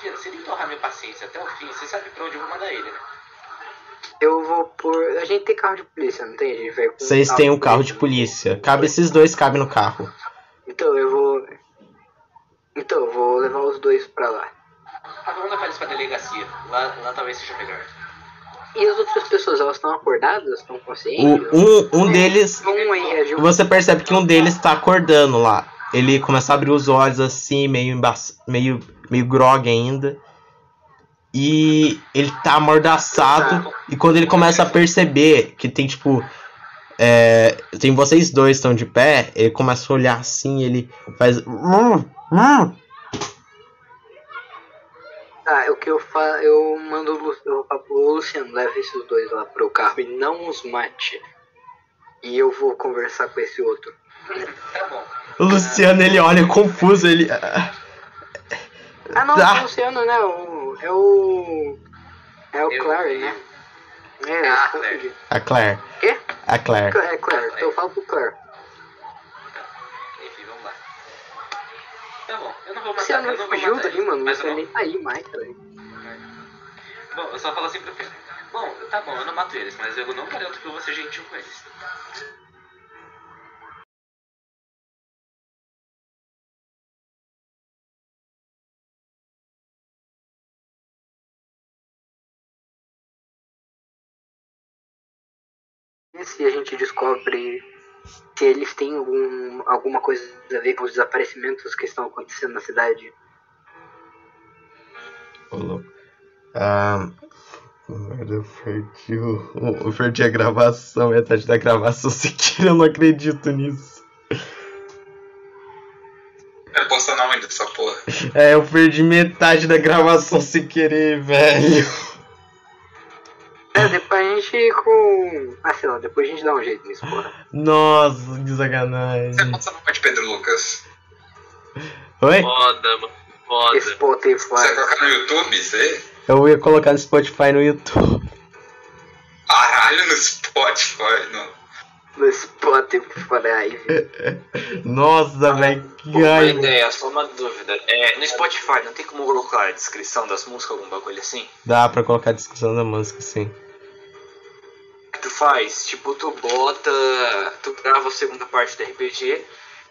Fino, se ele torrar minha paciência até o fim, você sabe pra onde eu vou mandar ele, né? Eu vou por. A gente tem carro de polícia, não tem? A gente vai com Vocês têm um carro de polícia. Cabe esses dois, cabe no carro. Então eu vou. Então eu vou levar os dois pra lá. Ah, vamos levar eles pra delegacia. Lá, lá talvez seja melhor. E as outras pessoas, elas estão acordadas? Estão O, conscientes? um, um deles. Um aí reagiu. Você percebe que um deles tá acordando lá. Ele começa a abrir os olhos assim, meio, emba meio, meio grog ainda. E ele tá amordaçado. E quando ele começa a perceber que tem tipo. é, tem vocês dois estão de pé, ele começa a olhar assim, ele faz. "Hum, hum". Tá, o que eu faço, eu mando o eu pro Luciano, leve esses dois lá pro carro e não os mate. E eu vou conversar com esse outro. Tá bom. O Luciano ele olha confuso, ele. ah, Ah não, Tá. é o Luciano, né? O, é o. É o Eu- Clary, né? É, Ah, eu Clary. confundi. A Claire. Quê? A Claire. É Claire, eu falo pro Claire. Enfim, vamos lá. Tá bom, eu não vou matar Luciano eu não fugiu matar daí, eles, mano. Mas Você eu nem não... tá aí mais, cara. Bom, eu só falo assim pro Pedro. Bom, tá bom, eu não mato eles, mas eu não garanto que eu vou ser gentil com eles. Se a gente descobre se eles têm algum, alguma coisa a ver com os desaparecimentos que estão acontecendo na cidade? Ô, louco. Ah, merda, eu perdi, o, eu perdi a gravação, metade da gravação [LAUGHS] sequer, eu não acredito nisso. Vai postar na onde dessa porra? É, eu perdi metade da gravação sem querer, velho. Depois a gente com. Ah, sei lá, depois a gente dá um jeito nisso, porra. Nossa, que Você sacanagem. posta no de Pedro Lucas? Oi? Foda, mano. Foda. Spotify. Você vai colocar no YouTube, isso aí? Eu ia colocar no Spotify no YouTube. Caralho, no Spotify, não. No Spotify. Nossa, velho, que Uma ideia, só uma dúvida. É, no Spotify não tem como colocar a descrição das músicas, algum bagulho assim? Dá pra colocar a descrição da música, sim. O que tu faz? Tipo, tu bota. Tu grava a segunda parte do RPG,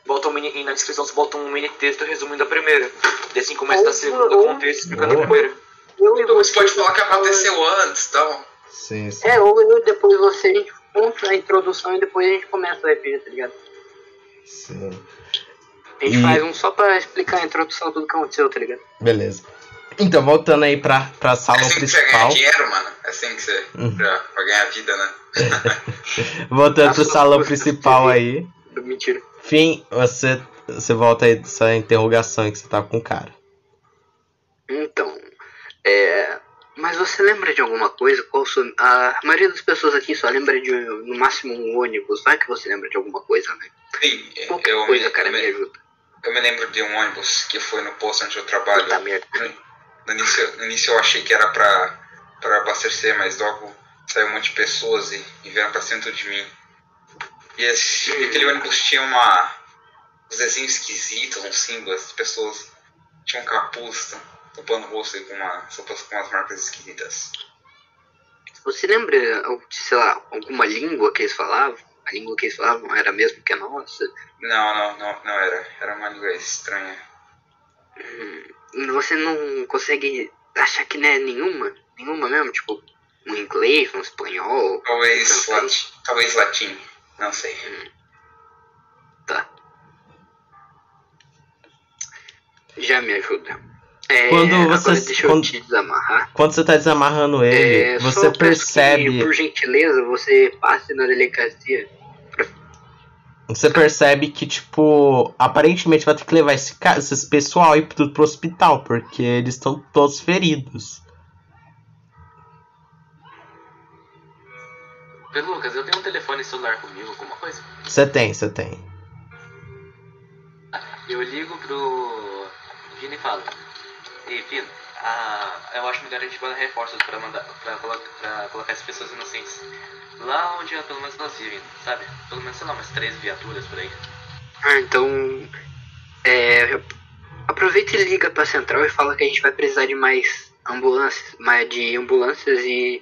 bota um mini. E na descrição tu bota um mini texto resumindo a primeira. E assim começa da segunda Ou- com o texto explicando a primeira. Eu e Você pode falar que aconteceu antes, então. Sim, sim. É, ou eu depois você, a gente conta a introdução e depois a gente começa o RPG, tá ligado? sim. A gente E- faz um só pra explicar a introdução, tudo que aconteceu, tá ligado? Beleza. Então, voltando aí pra, pra É sala assim que você principal. dinheiro, mano. É assim que você. Uhum. Pra, pra ganhar vida, né? [LAUGHS] Voltando pro salão principal aí. Mentira. Fim, você, você volta aí dessa interrogação que você tá com o cara. Então, é. Mas você lembra de alguma coisa? Qual sua... A maioria das pessoas aqui só lembra de no máximo um ônibus. Vai que você lembra de alguma coisa, né? Sim, Qualquer eu, coisa, me, cara, eu, me me, ajuda. eu me lembro de um ônibus que foi no posto onde eu trabalho. Puta merda. No início, no início eu achei que era pra, pra abastecer, mas logo saiu um monte de pessoas e, e vieram pra cima de mim. E esse, aquele ônibus tinha uma. uns desenhos esquisitos, uns símbolos, as pessoas tinham um capuz tampando o rosto e com, uma, com umas marcas esquisitas. Você lembra, sei lá, alguma língua que eles falavam? A língua que eles falavam era a mesma que a nossa? Não, não, não, não era. Era uma língua estranha. Hum, você não consegue achar que não é nenhuma? Nenhuma mesmo? Tipo, um inglês, um espanhol? Talvez, lat, francês? talvez latim. Não sei. Tá. Já me ajuda. É, Quando agora você- deixa quando- eu te desamarrar. Quando você tá desamarrando ele, É, você percebe. Que, por gentileza, você passe na delegacia. Você percebe que, tipo, aparentemente vai ter que levar esse, esse pessoal aí pro, pro hospital, porque eles estão todos feridos. Ô, Lucas, eu tenho um telefone celular comigo, alguma coisa? Você tem, você tem. Eu ligo pro Vini e falo. Ei, Vini, ah, eu acho melhor a gente mandar reforços pra, mandar, pra, colo- pra colocar as pessoas inocentes lá onde pelo menos elas vivem, sabe? Pelo menos, sei lá, umas três viaturas por aí. Ah, então. É, aproveita e liga pra central e fala que a gente vai precisar de mais ambulâncias, mais de ambulâncias e.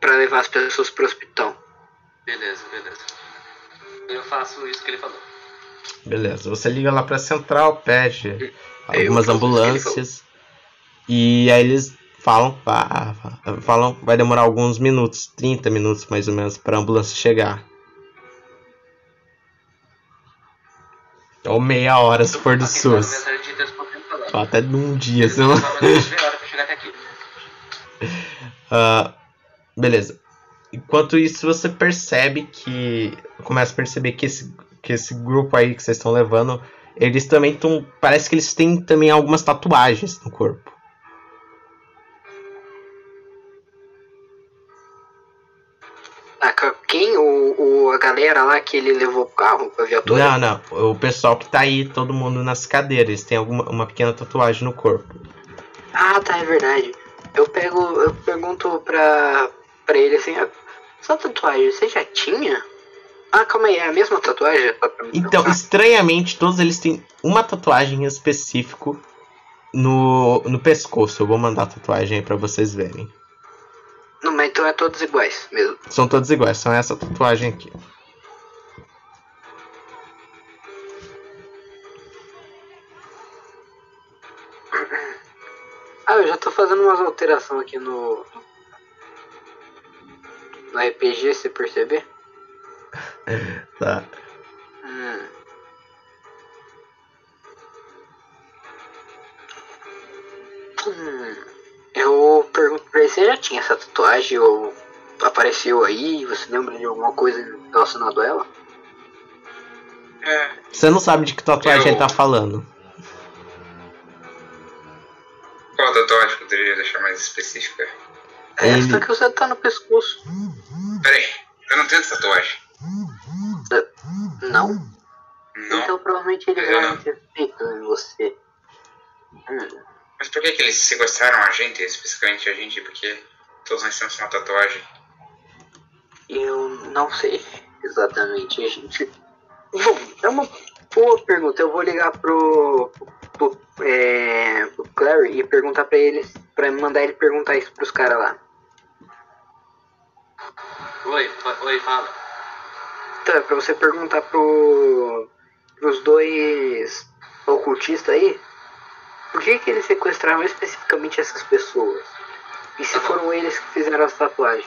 pra levar as pessoas pro hospital. Beleza, beleza. Eu faço isso que ele falou. Beleza, você liga lá pra central, pede algumas ambulâncias. E aí eles falam, falam, vai demorar alguns minutos, 30 minutos mais ou menos, pra ambulância chegar. Ou meia hora se for do SUS. Ou até num dia, até aqui. [LAUGHS] Ah, beleza. Enquanto isso, você percebe que. Começa a perceber que esse, que esse grupo aí que vocês estão levando. Eles também estão. Parece que eles têm também algumas tatuagens no corpo. Quem? O, o, a galera lá que ele levou pro carro, pra viatura? Não, não. O pessoal que tá aí, todo mundo nas cadeiras. Eles têm alguma, uma pequena tatuagem no corpo. Ah, tá, é verdade. Eu pego, eu pergunto pra, pra ele assim, ah, sua tatuagem, você já tinha? Ah, calma aí, é a mesma tatuagem? Só Então, estranhamente, todos eles têm uma tatuagem em específico no, no pescoço. Eu vou mandar a tatuagem aí pra vocês verem. Não, mas então é todos iguais mesmo. São todos iguais, são essa tatuagem aqui. Ah, eu já tô fazendo umas alterações aqui no. No RPG, se perceber. [LAUGHS] Tá. Hum. Hum. Eu pergunto pra ele se já tinha essa tatuagem ou apareceu aí, você lembra de alguma coisa relacionada a ela? É, Você não sabe de que tatuagem Eu- ele tá falando. qual tatuagem poderia deixar mais específica? É, Ele- só que você tá no pescoço. Peraí, eu não tenho tatuagem. Não? Não. Então provavelmente ele Eu vai não. ter feito em você. Hum. Mas por que, que eles sequestraram a gente, especificamente a gente? Porque todos nós temos uma tatuagem. Eu não sei exatamente, gente. Bom, é uma boa pergunta. Eu vou ligar pro, pro, é, pro Clary e perguntar pra eles, pra mandar ele perguntar isso pros caras lá. Oi, oi, fala. Tá, pra você perguntar pro, pros dois ocultistas aí, por que que eles sequestraram especificamente essas pessoas? E se foram eles que fizeram as tatuagens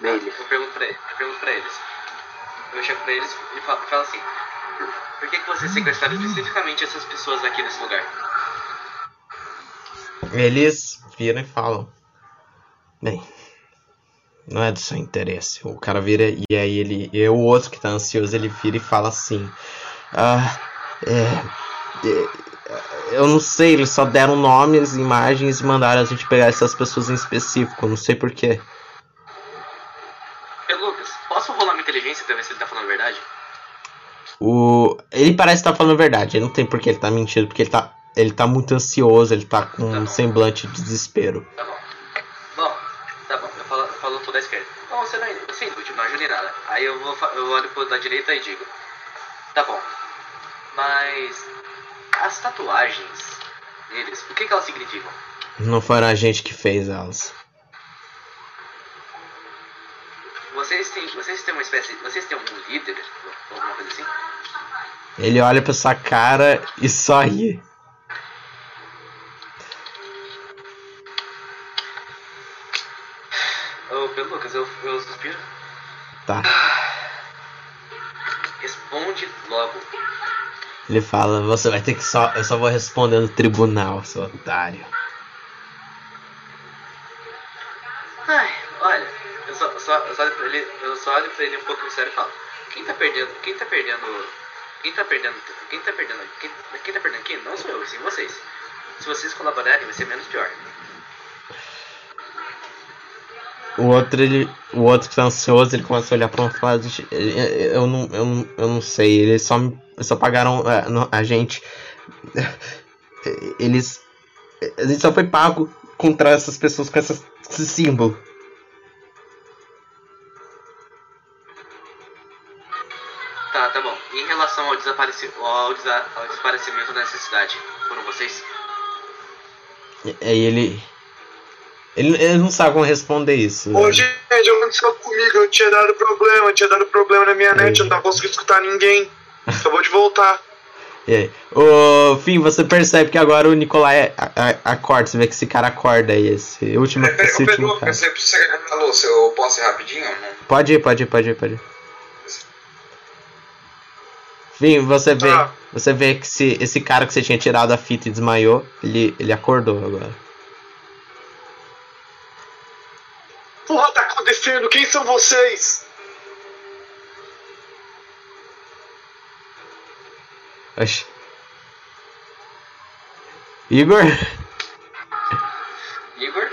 deles? Eu pergunto pra, ele, eu pergunto pra eles. Eu chego pra eles e falo, falo assim: por, por que, que vocês sequestraram especificamente essas pessoas aqui nesse lugar? Eles viram e falam. Bem, não é do seu interesse. O cara vira e aí ele. E o outro que tá ansioso, ele vira e fala assim. Ah, é, é, eu não sei, eles só deram nomes, imagens e mandaram a gente pegar essas pessoas em específico. Não sei porquê. Lucas, posso rolar minha inteligência pra ver se ele tá falando a verdade? O, ele parece estar falando a verdade. Ele não tem por que ele tá mentindo, porque ele tá, ele tá muito ansioso, ele tá com um semblante de desespero. Tá bom. Bom, tá bom, eu falo, eu falo à esquerda. Bom, você não é, você é inútil, não ajuda em nada. Aí eu, vou, eu olho pro da direita e digo: Tá bom, mas as tatuagens deles, o que, que elas significam? Não foi a gente que fez elas. Vocês têm, vocês têm uma espécie. Vocês têm um líder? Alguma coisa assim? Ele olha pra sua cara e só ri. Ô, Pedro Lucas, eu, eu suspiro. Tá. Responde logo. Ele fala, você vai ter que só. Eu só vou responder no tribunal, seu otário. Ai, olha, eu só, só, eu só olho pra ele, eu só olho pra ele um pouco sério e falo, quem tá perdendo, quem tá perdendo, quem tá perdendo, quem tá perdendo, quem, quem tá perdendo aqui não sou eu, sim vocês. Se vocês colaborarem vai ser menos pior. O outro, ele, o outro que tá ansioso, ele começa a olhar pra uma "Gente, eu não, eu não, eu não sei, eles só, me- só pagaram é, não, a gente, [LAUGHS] eles, a gente só foi pago contra essas pessoas com essa, esse símbolo. Tá, tá bom. Em relação ao, desapareci ao, desa ao desaparecimento da necessidade, foram vocês? Aí ele, ele, ele não sabe como responder isso. Ô, gente, aconteceu comigo. Eu tinha dado problema, eu tinha dado problema na minha net, eu não tava conseguindo escutar ninguém. Acabou de voltar. [LAUGHS] E aí? Ô, Fim, você percebe que agora o Nicolai acorda, você vê que esse cara acorda aí, esse último, Pera, esse Pedro, último cara. você carregar a louça, eu posso ir rapidinho? Não? Pode ir, pode ir, pode ir, pode ir. Fim, você vê, Tá. você vê que esse, esse cara que você tinha tirado a fita e desmaiou, ele, ele acordou agora. Porra, tá acontecendo? Quem são vocês? Oxi. Igor? Igor?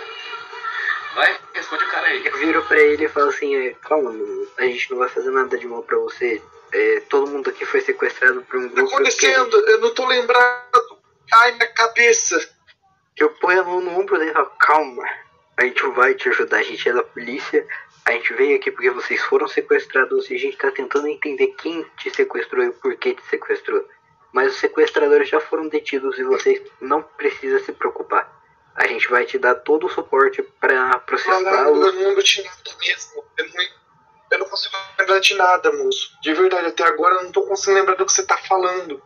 Vai, responde o cara aí. Eu viro pra ele e falo assim, é, calma, mano, a gente não vai fazer nada de mal pra você. É, todo mundo aqui foi sequestrado por um Tá grupo. acontecendo? Eu não tô lembrado. Ai, minha cabeça. Eu ponho a mão no ombro dele e falo, calma, a gente vai te ajudar, a gente é da polícia, a gente veio aqui porque vocês foram sequestrados e a gente tá tentando entender quem te sequestrou e por que te sequestrou. Mas os sequestradores já foram detidos e vocês não precisam se preocupar. A gente vai te dar todo o suporte pra Caralho, eu processá-los. não lembro de nada mesmo. Eu não, eu não consigo lembrar de nada, moço. De verdade, até agora eu não tô conseguindo lembrar do que você tá falando.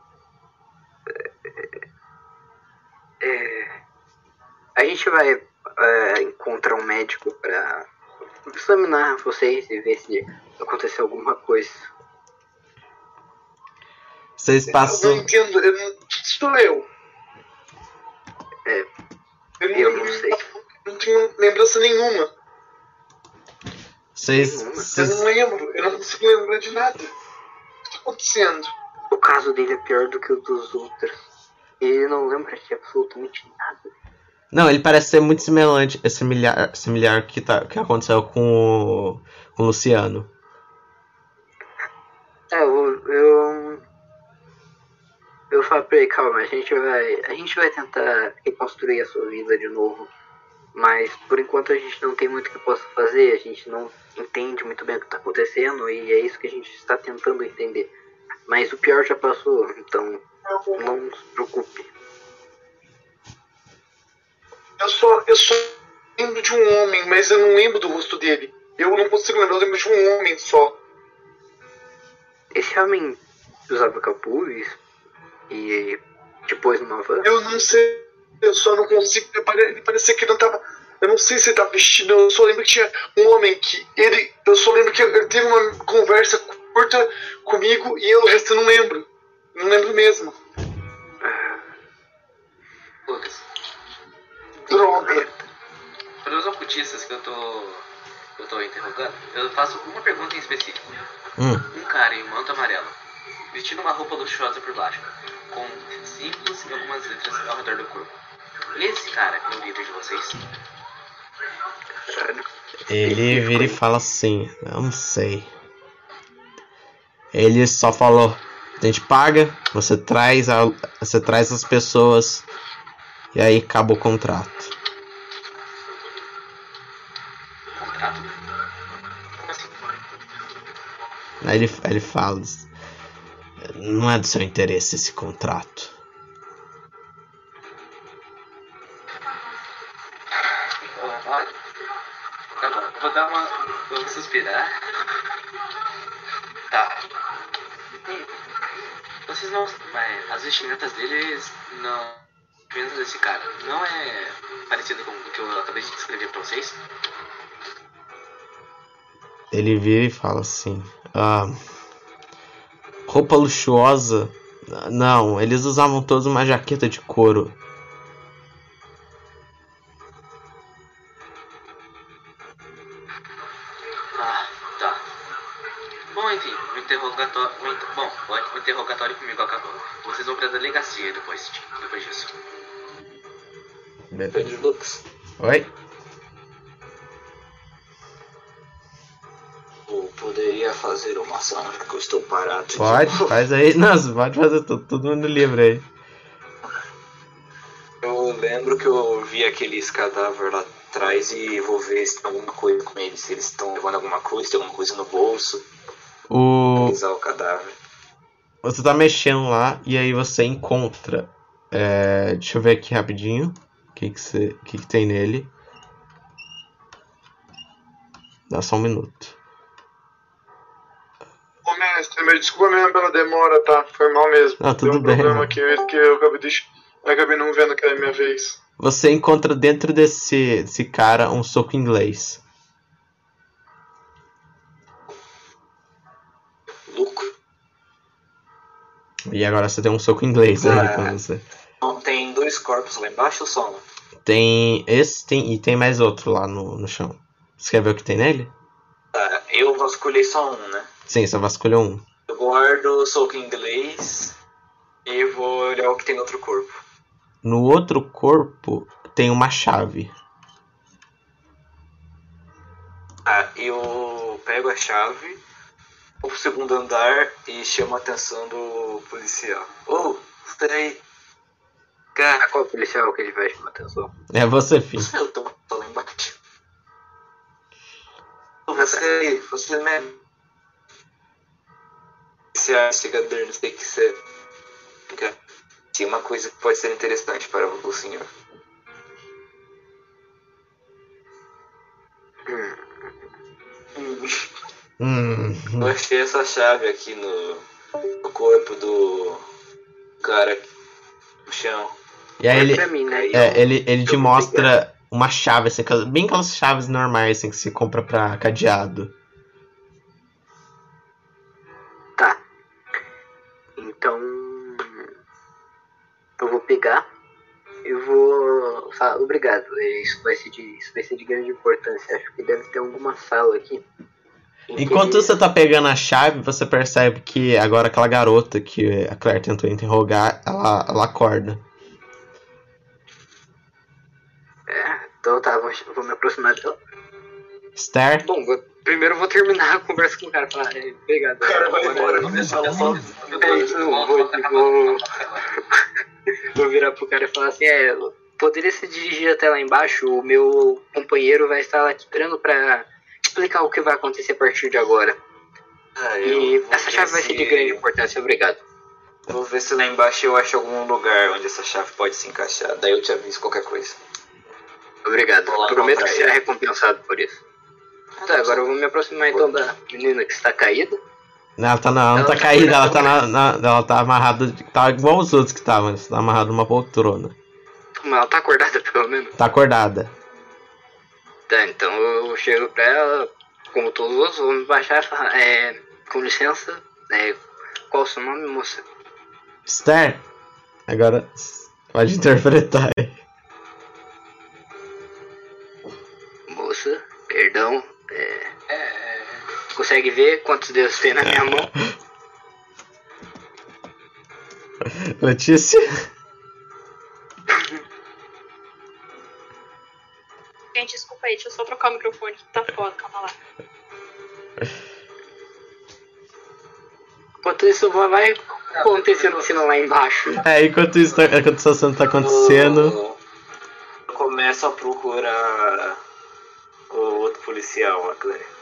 A gente vai é, encontrar um médico pra examinar vocês e ver se aconteceu alguma coisa. Vocês Eu passam. não entendo. Eu não... Sou eu. É, Eu não, eu não sei. não tenho lembrança nenhuma. Vocês. Eu não lembro. Eu não consigo lembrar de nada. O que tá acontecendo? O caso dele é pior do que o dos outros. Ele não lembra de absolutamente nada. Não, ele parece ser muito semelhante, é similar, similar que, tá, que aconteceu com o, com o Luciano. É, eu, eu. Eu falo pra ele, calma, a gente vai. A gente vai tentar reconstruir a sua vida de novo. Mas por enquanto a gente não tem muito que possa fazer, a gente não entende muito bem o que tá acontecendo e é isso que a gente está tentando entender. Mas o pior já passou, então não se preocupe. Eu só, eu só lembro de um homem, mas eu não lembro do rosto dele. Eu não consigo lembrar, eu lembro de um homem só. Esse homem usava capuz e depois numa van. Eu não sei, eu só não consigo. Ele parecia que ele não tava. Eu não sei se ele tava vestido, eu só lembro que tinha um homem que. Ele. Eu só lembro que ele teve uma conversa curta comigo e eu, o resto eu não lembro. Não lembro mesmo. Para os ocultistas que eu tô. que eu tô interrogando, eu faço uma pergunta em específico. Hum, Um cara em manto amarelo, vestindo uma roupa luxuosa por baixo, com símbolos e algumas letras ao redor do corpo. Esse cara é o líder de vocês? Ele vira e fala assim, eu não sei. Ele só falou, a gente paga, você traz, a, você traz as pessoas e aí acaba o contrato. Aí ele, ele fala, não é do seu interesse esse contrato. Ele vira e fala assim: ah, roupa luxuosa? Não, eles usavam todos uma jaqueta de couro. Faz aí. [LAUGHS] Nossa, pode fazer tudo, todo mundo livre aí. Eu lembro que eu vi aqueles cadáveres lá atrás e vou ver se tem alguma coisa com eles. Se eles estão levando alguma coisa, tem alguma coisa no bolso. O, Analisar o cadáver. você tá mexendo lá e aí você encontra. é, deixa eu ver aqui rapidinho. O que que, você, que que tem nele? Dá só um minuto. Me desculpa mesmo pela demora, tá? Foi mal mesmo. Não, tudo Deu um bem, problema mano. aqui que eu acabei, de... eu acabei não vendo que era a minha vez. Você encontra dentro desse, desse cara um soco inglês. Louco. E agora você tem um soco inglês aí Ah. com você. Não, tem dois corpos lá embaixo ou só um? Tem esse tem, e tem mais outro lá no, no chão. Você quer ver o que tem nele? Tá, eu vasculhei só um, né? Sim, você vasculhou um. Eu guardo o soco inglês e vou olhar o que tem no outro corpo. No outro corpo tem uma chave. Ah, eu pego a chave, vou pro segundo andar e chamo a atenção do policial. Ô, oh, aí. Cara, Qual policial que ele vai chamar atenção? É você, filho. eu tô, tô lá embaixo. Você você mesmo. Policial, investigador, não sei que você. Tem uma coisa que pode ser interessante para o senhor. Hum. Eu achei essa chave aqui no, no corpo do cara no chão. E aí ele, mim, né? é, ele, ele te vou mostra uma chave, assim, bem aquelas chaves normais assim, que se compra pra cadeado. Pegar. Eu vou. falar, obrigado. Isso vai, ser de, isso vai ser de grande importância. Acho que deve ter alguma sala aqui. Enquanto você tá pegando a chave, você percebe que agora aquela garota que a Claire tentou interrogar, ela, ela acorda. É, então tá, vou, vou me aproximar dela. Esther, Bom, vou- primeiro eu vou terminar a conversa com o cara. Falar, é, obrigado. cara vai embora, Agora- começa a falar. É isso, eu vou, vou, vou virar pro cara e falar assim, é, poderia se dirigir até lá embaixo, o meu companheiro vai estar lá te esperando pra explicar o que vai acontecer a partir de agora. Ah, E essa chave vai ser se- de grande importância, obrigado. Vou ver se lá embaixo eu acho algum lugar onde essa chave pode se encaixar. Daí eu te aviso qualquer coisa. Obrigado. Prometo que será recompensado por isso. Tá, agora eu vou me aproximar então da menina que está caída. Ela tá, na, ela não Ela tá tá caída, ela tá, na, na- ela tá amarrada, tá igual os outros que estavam, ela tá amarrada numa poltrona. Mas ela tá acordada [LAUGHS] pelo menos. Tá acordada. Tá, então eu chego pra ela, como todos os outros, vou me baixar e falar, é, com licença, é, qual o seu nome, moça? Esther, agora pode interpretar aí. Moça, perdão, é, É, é, consegue ver quantos dedos tem na minha mão? [LAUGHS] Letícia, Gente, desculpa aí, deixa eu só trocar o microfone que tá foda, calma lá. Enquanto isso vai acontecendo cena lá embaixo. é, enquanto isso tá, enquanto essa cena tá acontecendo, Eu começo a procurar o outro policial, a Claire.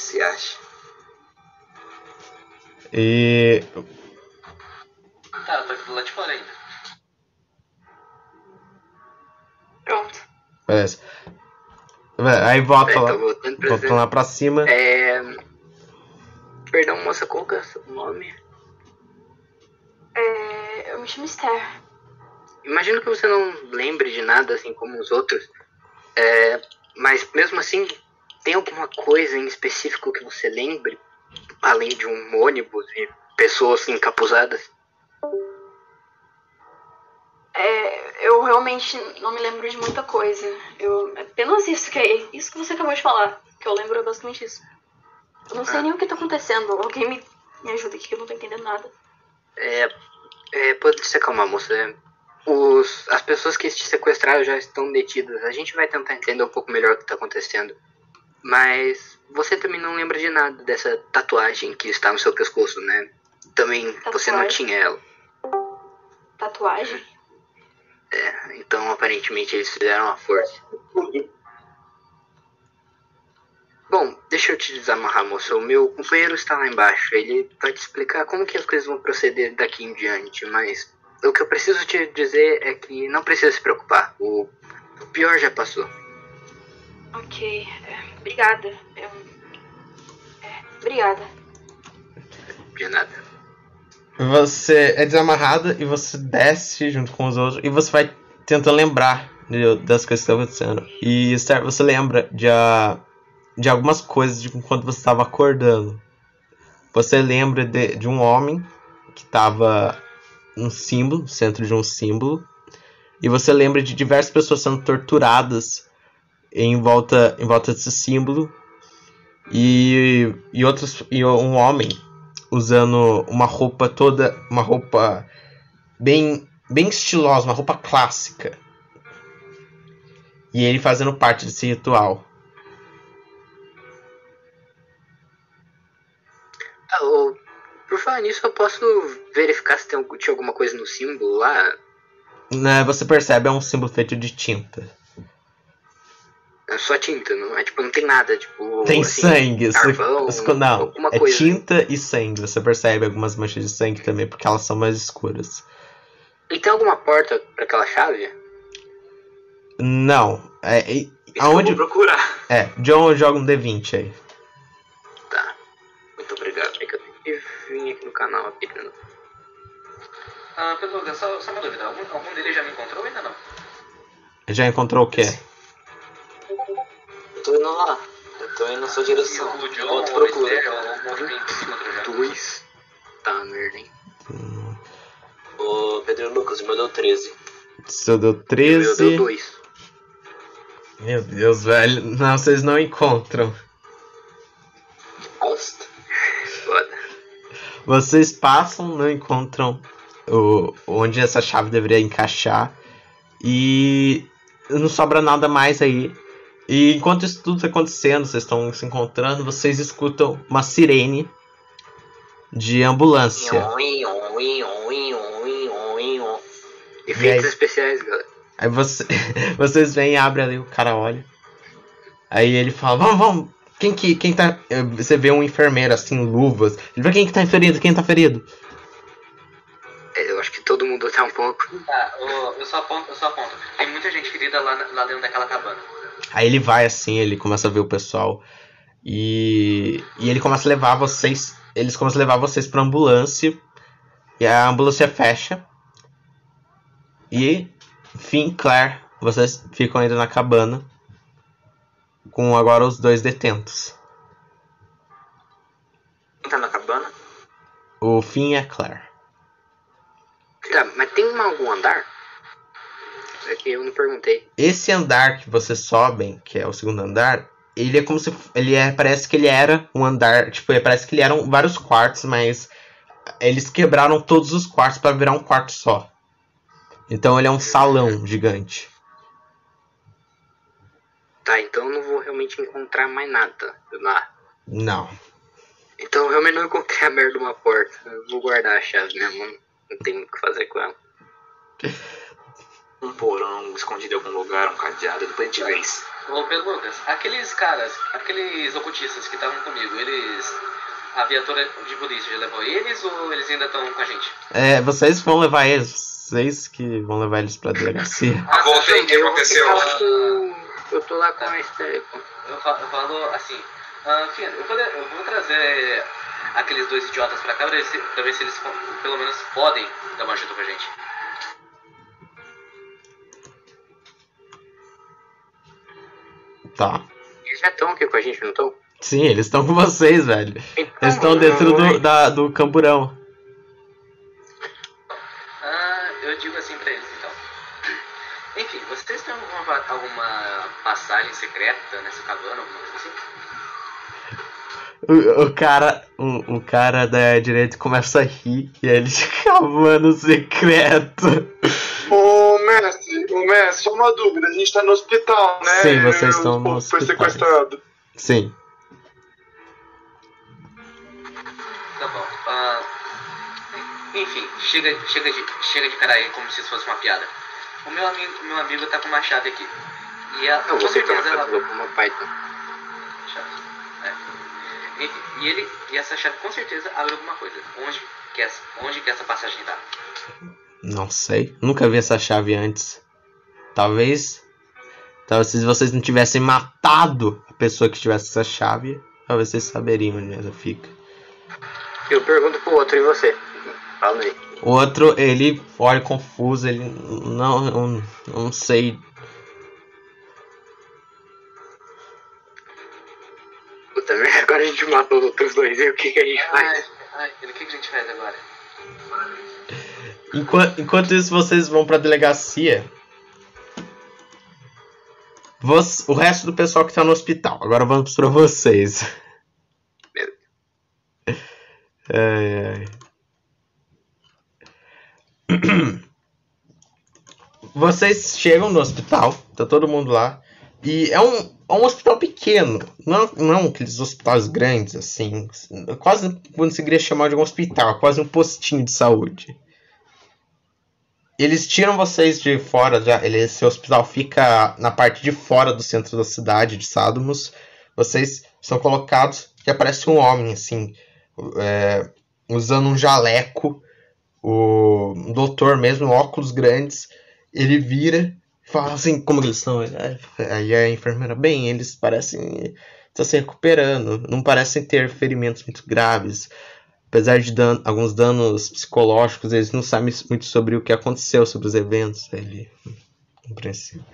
Se acha? e Tá, eu tô aqui do lado de fora ainda. Pronto. beleza. Aí volta É, lá, volta lá pra cima. É... Perdão, moça, qual que é o seu nome? Realmente um mistério. Imagino que você não lembre de nada assim como os outros. É, mas mesmo assim, tem alguma coisa em específico que você lembre? Além de um ônibus e pessoas encapuzadas? É, eu realmente não me lembro de muita coisa. Eu, é apenas isso que é isso que você acabou de falar. Que eu lembro é basicamente isso. Eu não sei nem o que tá acontecendo. Alguém me, me ajuda aqui que eu não tô entendendo nada. É, é pode se acalmar, moça. Os, as pessoas que te sequestraram já estão detidas. A gente vai tentar entender um pouco melhor o que está acontecendo. Mas você também não lembra de nada dessa tatuagem que está no seu pescoço, né? Também você não Tatuagem? tinha ela. Tatuagem? É, então aparentemente eles fizeram uma força. Bom, deixa eu te desamarrar, moça. O meu companheiro está lá embaixo. Ele vai te explicar como que as coisas vão proceder daqui em diante, mas o que eu preciso te dizer é que não precisa se preocupar. O, o pior já passou. Ok. Obrigada. Eu, é, obrigada. De nada. Você é desamarrada e você desce junto com os outros e você vai tentando lembrar das coisas que estão acontecendo. E você lembra de, a- de algumas coisas de quando você estava acordando. Você lembra de, de um homem que estava num símbolo, no centro de um símbolo. E você lembra de diversas pessoas sendo torturadas em volta, em volta desse símbolo. E, e outros e um homem usando uma roupa toda, uma roupa bem bem estilosa, uma roupa clássica. E ele fazendo parte desse ritual. Ah, ô, por falar nisso, eu posso verificar se tem, tinha alguma coisa no símbolo lá? Né, você percebe é um símbolo feito de tinta. É só tinta, não é? Tipo, não tem nada, tipo. Tem assim, sangue. Você, carvão, você- não, alguma é coisa. tinta e sangue. Você percebe algumas manchas de sangue também, porque elas são mais escuras. E tem alguma porta pra aquela chave? Não. É, é- aonde. eu vou procurar. É, John joga um D20 aí. Tá. Muito obrigado. É que eu tenho que vir aqui no canal aqui. né? Ah, Pedro só, só uma dúvida. Algum, algum deles já me encontrou ou ainda não? Já encontrou o quê? Eu tô indo lá. Eu tô indo na sua direção. o John, Volto o procura. Encontrou já? Dois. Tá, merda, hein? Ô, Pedro Lucas, o meu deu 13. Seu deu O meu 13. deu dois. Meu Deus, velho. Não, vocês não encontram. Bosta. Foda. Vocês passam, não encontram o, onde essa chave deveria encaixar. E não sobra nada mais aí. E enquanto isso tudo está acontecendo, vocês estão se encontrando, vocês escutam uma sirene de ambulância. Efeitos especiais, galera. Aí você, [LAUGHS] vocês vêm, abrem ali, o cara olha. Aí ele fala, vamos, vamos. Quem que, quem tá... eh, Você vê um enfermeiro assim, luvas. Ele vê quem que tá ferido, quem tá ferido. É, Eu acho que todo mundo tá um pouco. Tá, eu só aponto, eu só aponto. Tem muita gente ferida lá, lá dentro daquela cabana. Aí ele vai assim, ele começa a ver o pessoal. E, e ele começa a levar vocês. Eles começam a levar vocês pra ambulância. E a ambulância fecha. E, enfim, Claire, vocês ficam ainda na cabana. Com agora os dois detentos. Quem tá na cabana? O Finn e a Claire. Tá, mas tem algum andar? É que eu não perguntei. Esse andar que vocês sobem, que é o segundo andar, ele é como se ele é, parece que ele era um andar, tipo, parece que ele eram vários quartos, mas eles quebraram todos os quartos para virar um quarto só. Então ele é um salão gigante. Tá, então eu não vou realmente encontrar mais nada lá. Não. Então eu realmente não encontrei a merda de uma porta. Eu vou guardar a chave mesmo. Não, não tem o que fazer com ela. [LAUGHS] Um porão escondido em algum lugar, um cadeado, depois a gente vê isso. Ô Pedro Lucas, aqueles caras, aqueles ocultistas que estavam comigo, eles. A viatura de polícia já levou eles ou eles ainda estão com a gente? É, vocês vão levar eles. Vocês que vão levar eles pra delegacia. [LAUGHS] Ah, voltei, o que Eu vou aconteceu? com- Eu tô lá com a Esther. Eu, fa- eu falo assim, ah, Finn, eu, vou, eu vou trazer aqueles dois idiotas pra cá pra ver se, pra ver se eles pelo menos podem dar uma ajuda pra gente. Tá. Eles já estão aqui com a gente, não estão? Sim, eles estão com vocês, velho. Então, Eles estão dentro do, da, do camburão. Ah, eu digo assim pra eles então. Enfim, vocês têm alguma, alguma passagem secreta nessa cabana, alguma coisa assim? O, o cara, o, o cara da direita começa a rir e ele [LAUGHS] cavando secreto. Ô mestre, ô mestre, só uma dúvida, a gente tá no hospital, né? Sim, vocês O estão no povo Foi hospital. sequestrado. Sim. Tá bom. ah, enfim, chega, chega, de, chega de cara aí como se isso fosse uma piada. O meu amigo, o meu amigo tá com uma chave aqui. E a, Não, com tá certeza ela. com uma Python. Chave. É. Enfim, e ele. E essa chave com certeza abre alguma coisa. Onde que essa, onde que essa passagem tá? Não sei. Nunca vi essa chave antes. Talvez. Talvez se vocês não tivessem matado a pessoa que tivesse essa chave, talvez vocês saberiam onde ela fica. Eu pergunto pro outro, e você? Fala aí. O outro, ele olha confuso, ele. Não, eu não sei. Puta merda, agora a gente matou os outros dois, e o que, que a gente Ai, faz? ai, o que, que a gente faz agora? Enquanto, enquanto isso, vocês vão pra delegacia. Vos- o resto do pessoal que tá no hospital. Agora vamos pra vocês. [LAUGHS] Ai, ai. [CLEARS THROAT] Vocês chegam no hospital, tá todo mundo lá. E é um, é um hospital pequeno, não, não aqueles hospitais grandes assim. Quase conseguiria chamar de um hospital, quase um postinho de saúde. Eles tiram vocês de fora, já, ele, esse hospital fica na parte de fora do centro da cidade de Sadmus. Vocês são colocados e aparece um homem assim, é, usando um jaleco, o doutor mesmo, óculos grandes. Ele vira e fala assim, como eles estão? Aí a enfermeira, bem, eles parecem estar se recuperando, não parecem ter ferimentos muito graves apesar de dan alguns danos psicológicos, eles não sabem muito sobre o que aconteceu, sobre os eventos. Ele compreensível.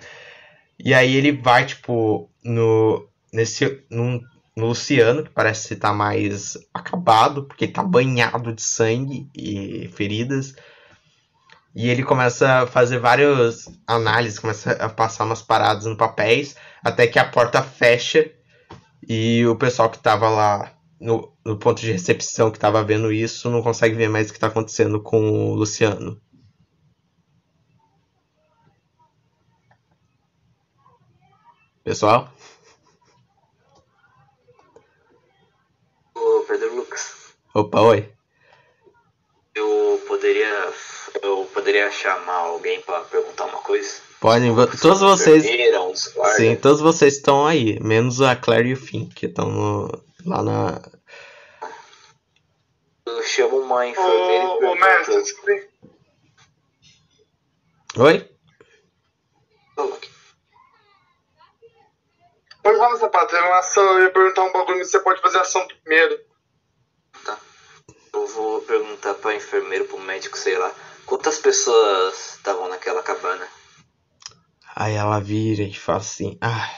E aí ele vai tipo no nesse num, no Luciano, que parece estar mais acabado, porque ele tá banhado de sangue e feridas. E ele começa a fazer várias análises, começa a passar umas paradas no papéis, até que a porta fecha e o pessoal que tava lá no, no ponto de recepção que tava vendo isso não consegue ver mais o que tá acontecendo com o Luciano. Pessoal? Ô, Pedro Lucas, Opa, oi. eu poderia. Eu poderia chamar alguém pra perguntar uma coisa? Podem, todos vocês. Sim, todos vocês estão aí, menos a Claire e o Finn, que estão no- lá na. Eu chamo uma enfermeira e Ô, ô mestre, desculpe. Oi? Pode falar, sapato, uma ação, eu ia perguntar um bagulho, você pode fazer a ação primeiro. Eu vou perguntar pra enfermeira, pro médico, sei lá. Quantas pessoas estavam naquela cabana? Aí ela vira e fala assim: Ah,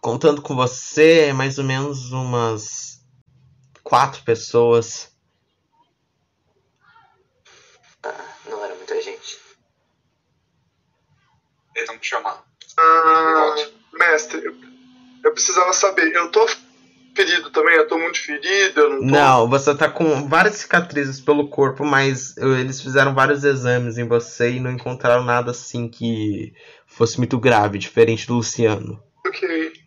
contando com você, é mais ou menos umas quatro pessoas. Ah, não era muita gente. Eles vão te chamar. Ah, mestre, eu, eu precisava saber, eu tô ferido também, eu tô muito ferido, eu não tô. Não, você tá com várias cicatrizes pelo corpo, mas eles fizeram vários exames em você e não encontraram nada assim que fosse muito grave, diferente do Luciano. Ok.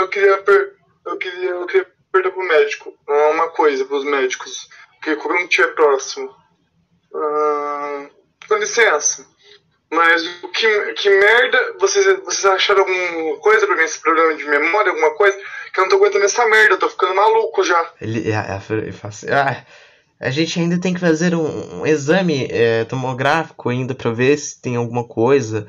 Eu queria per... eu queria eu queria perguntar pro médico. Ah, uma coisa pros médicos. Porque quando estiver próximo. Ah, com licença. Mas que, que merda. Vocês, vocês acharam alguma coisa pra mim, esse problema de memória, alguma coisa? Que eu não tô aguentando essa merda, eu tô ficando maluco já. Ele, a- a- ele fala assim: Ah, a gente ainda tem que fazer um, um exame é, tomográfico ainda pra ver se tem alguma coisa.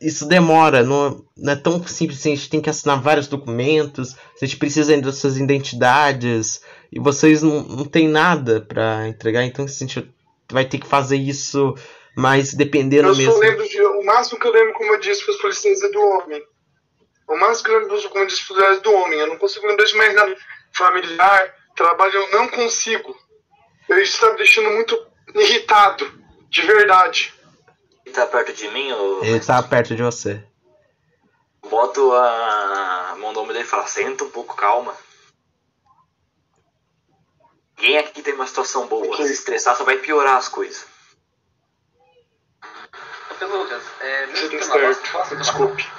Isso demora, não, não é tão simples assim, a gente tem que assinar vários documentos, a gente precisa ainda das suas identidades, e vocês não, não tem nada pra entregar, então a gente vai ter que fazer isso, mas dependendo Eu mesmo. de. O máximo que eu lembro, como eu disse, foi os policiais é do homem. O máximo que eu lembro, como eu disse, os policiais do homem. Eu não consigo lembrar de mais nada. Familiar, trabalho, eu não consigo. Isso tá me deixando muito irritado. De verdade. Ele tá perto de mim, ou Ele tá perto de você. boto a mão no ombro dele e falo, senta um pouco, calma. Ninguém aqui tem uma situação boa. Se estressar só vai piorar as coisas. Lucas, é, mesmo que certo. Desculpe.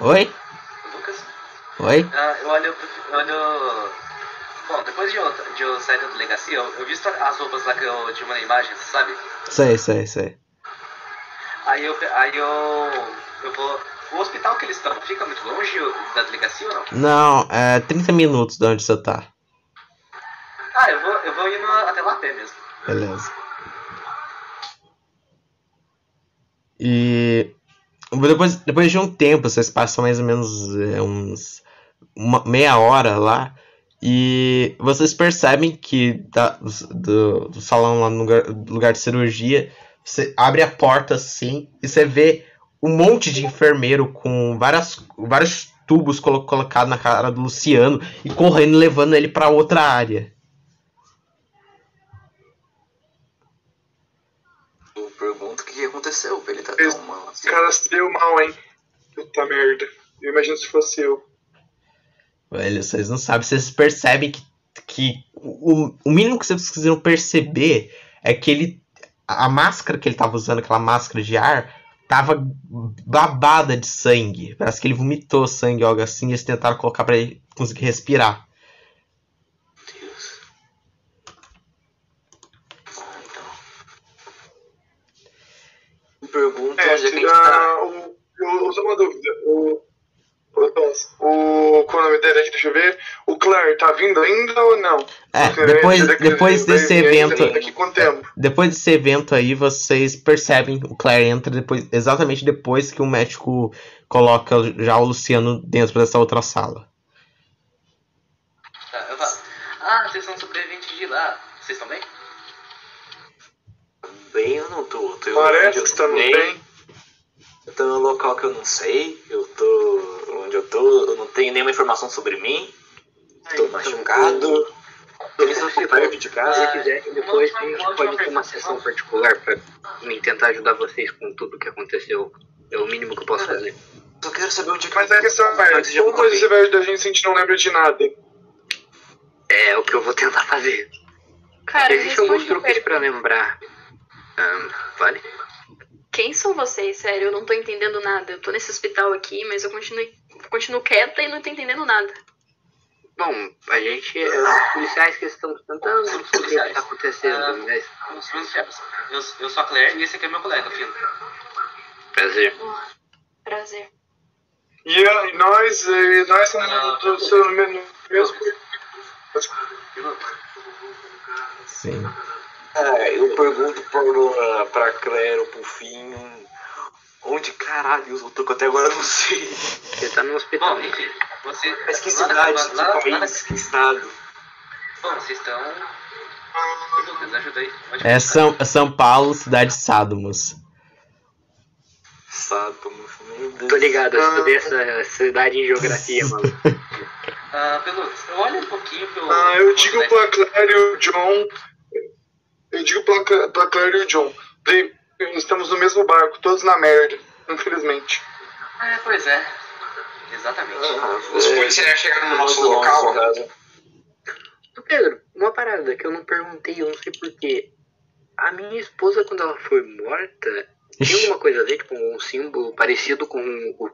Oi? Lucas? Oi? Ah, eu olho, eu olho... Bom, depois de eu, de eu sair da delegacia, eu, eu visto as roupas lá que eu te mandei imagens, sabe? Sei, sei, sei. Aí eu, aí eu, eu vou... O hospital que eles estão, fica muito longe da delegacia ou não? Não, é 30 minutos de onde você tá. Ah, eu vou, eu vou indo até lá a pé mesmo. Beleza. E depois, depois de um tempo, vocês passam mais ou menos é, uns uma, meia hora lá e vocês percebem que da- do, do salão lá no lugar, lugar de cirurgia, você abre a porta assim e você vê um monte de enfermeiro com várias, vários tubos colo colocados na cara do Luciano e correndo levando ele para outra área. Eu pergunto o que aconteceu pra ele tá Esse tão mal assim. cara se deu mal, hein? Puta merda. Eu imagino se fosse eu. Velho, vocês não sabem, vocês percebem que, que o, o mínimo que vocês precisam perceber é que ele. A máscara que ele tava usando, aquela máscara de ar, tava babada de sangue. Parece que ele vomitou sangue algo assim, e eles tentaram colocar pra ele conseguir respirar. Ah, então. Pergunto É, onde é que a gente tá. o. Eu, só uma dúvida. O. O, qual é o nome dele? Deixa eu ver. O Claire tá vindo ainda ou não? É, depois, depois desse evento. ele- Daqui quanto tempo? Depois desse evento aí, vocês percebem o Claire entra depois, exatamente depois que o médico coloca já o Luciano dentro dessa outra sala. Tá, eu falo, ah, vocês são sobreviventes de lá. Vocês estão bem? Bem, eu não tô. tô Parece que estamos nem- bem. Eu tô num local que eu não sei. Eu tô onde eu tô. Eu não tenho nenhuma informação sobre mim. Tô machucado. Eles não ficam perto de Se casa. quiser, depois a gente pode ter uma sessão particular pra me tentar ajudar vocês com tudo que aconteceu. É o mínimo que eu posso fazer. Só quero saber onde é que Mas a questão é, Antes de eu como você morrer. vai ajudar a gente se a gente não lembra de nada? É o que eu vou tentar fazer. Cara, Existem alguns truques pra lembrar. Ahn, vale. Quem são vocês? Sério, eu não tô entendendo nada. Eu tô nesse hospital aqui, mas eu continuo, continuo quieta e não tô entendendo nada. Bom, a gente é os policiais que estão tentando o que policiais. tá acontecendo, Ah. mas Os chefes. Eu, eu sou a Claire e esse aqui é meu colega, Fino. prazer. Prazer. E, a- e nós, e nós estamos no, do seu no mesmo. Sim. Ah, eu pergunto Claire ou pro Finho. Onde caralho eu tô que até agora não sei. Você tá no hospital. Bom, enfim, você. Mas que cidade, lá- que lá- lá país, que estado? Bom, vocês estão. Lucas, ajuda aí. Onde É que São, São Paulo, cidade de Sádomos. Meu Deus. Tô ligado, eu estudei essa cidade em geografia, mano. Ah, Pelux, eu olho um pouquinho pro. Ah, eu digo pra Claire e o John. Eu digo pra, pra Claire e o John. "Bem, Estamos no mesmo barco, todos na merda, infelizmente. É, pois é. Exatamente. Ah, Os é, policiais já chegaram no nosso local. Ô, Pedro, uma parada que eu não perguntei, eu não sei porquê. A minha esposa, quando ela foi morta, tem alguma coisa a ver, tipo, um símbolo parecido com o.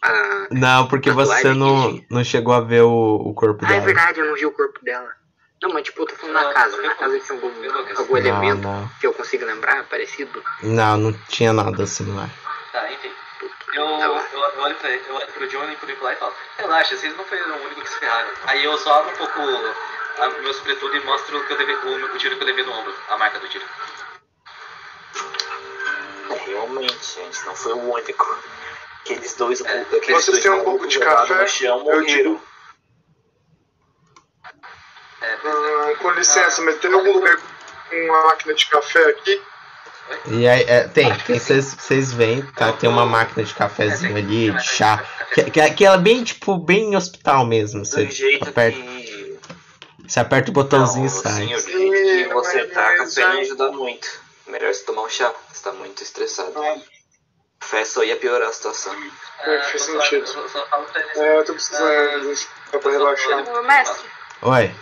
A... Não, porque você não, não chegou a ver o, o corpo Ah, é dela. verdade, eu não vi o corpo dela. Não, mas tipo, eu tô falando na casa. Na casa tinha algum, algum Não, elemento não. que eu consiga lembrar, parecido. Não, não tinha nada assim lá. Tá, enfim. Eu, Tá eu, eu olho pra eu olho pro John e pro Nicolai e falo, relaxa, vocês não foram o único que se ferraram. Aí eu só abro um pouco a, meu sobretudo e mostro que eu o, o tiro que eu levei no ombro, a marca do tiro. É, realmente, a gente não foi o único. Aqueles dois, É, aqueles vocês dois têm um pouco de café? no chão Eu morreram. É, é. Ah, com licença, mas tem algum lugar com uma máquina de café aqui? E aí, é, tem, vocês veem, tá? Tem uma máquina de cafezinho ali, de chá. Que, que, que ela é bem, tipo, bem hospital mesmo. Você jeito aperta, que. você aperta o botãozinho e sai. que você tá café não ajuda muito. Melhor você tomar um chá, você tá muito estressado. Ah, Café só ia piorar a situação. É, faz sentido. eu só- eu é, eu tô precisando um pra relaxar. Mestre, Oi.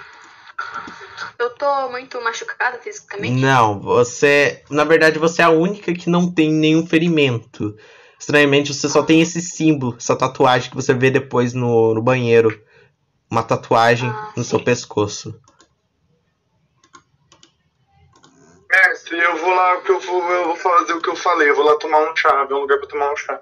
Eu tô muito machucada fisicamente. Não, você. Na verdade, você é a única que não tem nenhum ferimento. Estranhamente, você só tem esse símbolo, essa tatuagem que você vê depois no, no banheiro. Uma tatuagem Ah, no sim. seu pescoço. Mestre, eu vou lá, que eu vou, eu vou fazer o que eu falei. Eu vou lá tomar um chá, ver um lugar pra tomar um chá.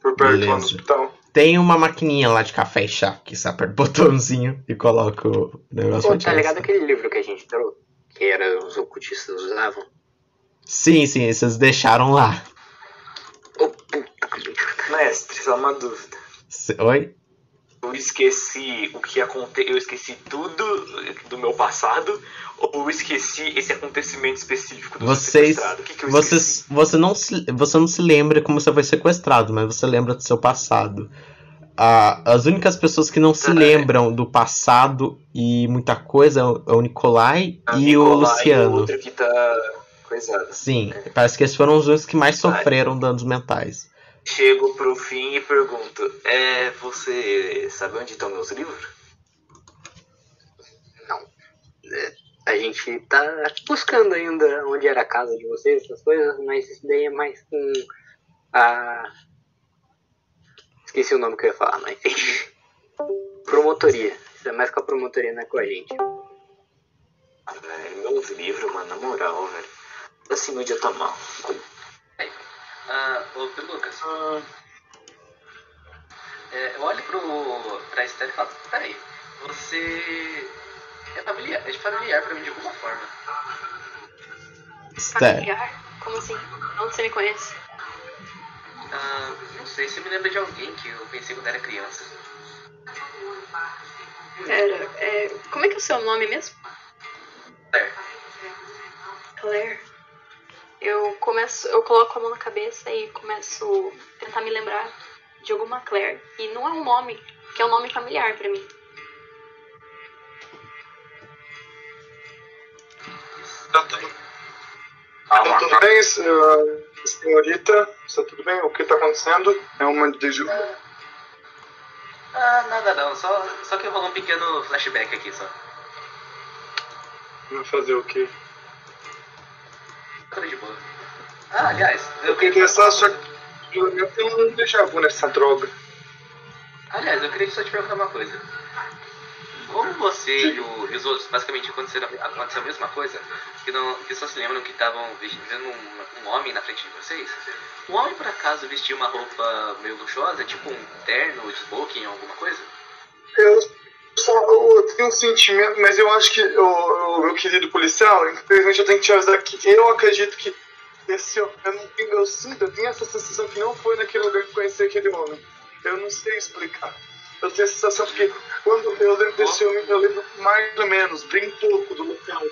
Por perto lá no Beleza. hospital. Tem uma maquininha lá de café e chá, que você aperta o [LAUGHS] botãozinho e coloca o negócio Pô, tá ligado isso. aquele livro que a gente trouxe? Que era os ocultistas usavam? Sim, sim, vocês deixaram lá. Ô, puta que Mestre, só uma dúvida. Cê- Oi? Eu esqueci o que aconteceu. Eu esqueci tudo do meu passado. Ou eu esqueci esse acontecimento específico do Vocês. sequestrado? O que, que eu Vocês, esqueci? você, não se, você não se lembra como você foi sequestrado, mas você lembra do seu passado. Ah, as únicas pessoas que não se É. lembram do passado e muita coisa é o é o Nicolai A e o Nicolai Luciano. E o outro que tá coisado. Sim, parece que esses foram os únicos que mais sofreram danos mentais. Chego pro fim e pergunto: É, você sabe onde estão meus livros? Não. É, A gente tá buscando ainda onde era a casa de vocês, essas coisas, mas isso daí é mais com a. Esqueci o nome que eu ia falar, mas enfim. Promotoria. Isso é mais com a promotoria, não é com a gente. Ah, velho, meus livros, mano, na moral, velho. Assim, meu dia tá mal. Ah, ô, Pedro Lucas. É, eu olho pro, pra Esther e falo, peraí, você é familiar, é familiar pra mim de alguma forma. Esther, Familiar? Como assim? Onde você me conhece? Ah, não sei, você me lembra de alguém que eu pensei quando era criança. Pera, é, como é que é o seu nome mesmo? É, Claire. Eu começo, eu coloco a mão na cabeça e começo a tentar me lembrar de alguma Claire. E não é um nome, que é um nome familiar pra mim. Tá tudo, tá tudo bem, senhora- senhorita? Está tudo bem? O que tá acontecendo? É uma de Ah, nada não, só, só que rolou um pequeno flashback aqui só. Vai fazer o quê? Tudo de boa. Ah, aliás, eu queria queria. só só eu tenho um déjà vu nessa droga. Aliás, eu queria só te perguntar uma coisa. Como você e, o- e os outros basicamente aconteceram, aconteceu a mesma coisa, que, não, que só se lembram que estavam vendo um, um homem na frente de vocês? O homem por acaso vestia uma roupa meio luxuosa, tipo um terno smoking alguma coisa? Eu eu tenho um sentimento, mas eu acho que o, meu querido policial, infelizmente eu tenho que te avisar que eu acredito que esse eu, não tenho, eu sinto, eu tenho essa sensação que não foi naquele lugar que conheci aquele homem. Eu não sei explicar. Eu tenho a sensação que quando eu lembro desse homem, eu lembro mais ou menos, bem pouco do local.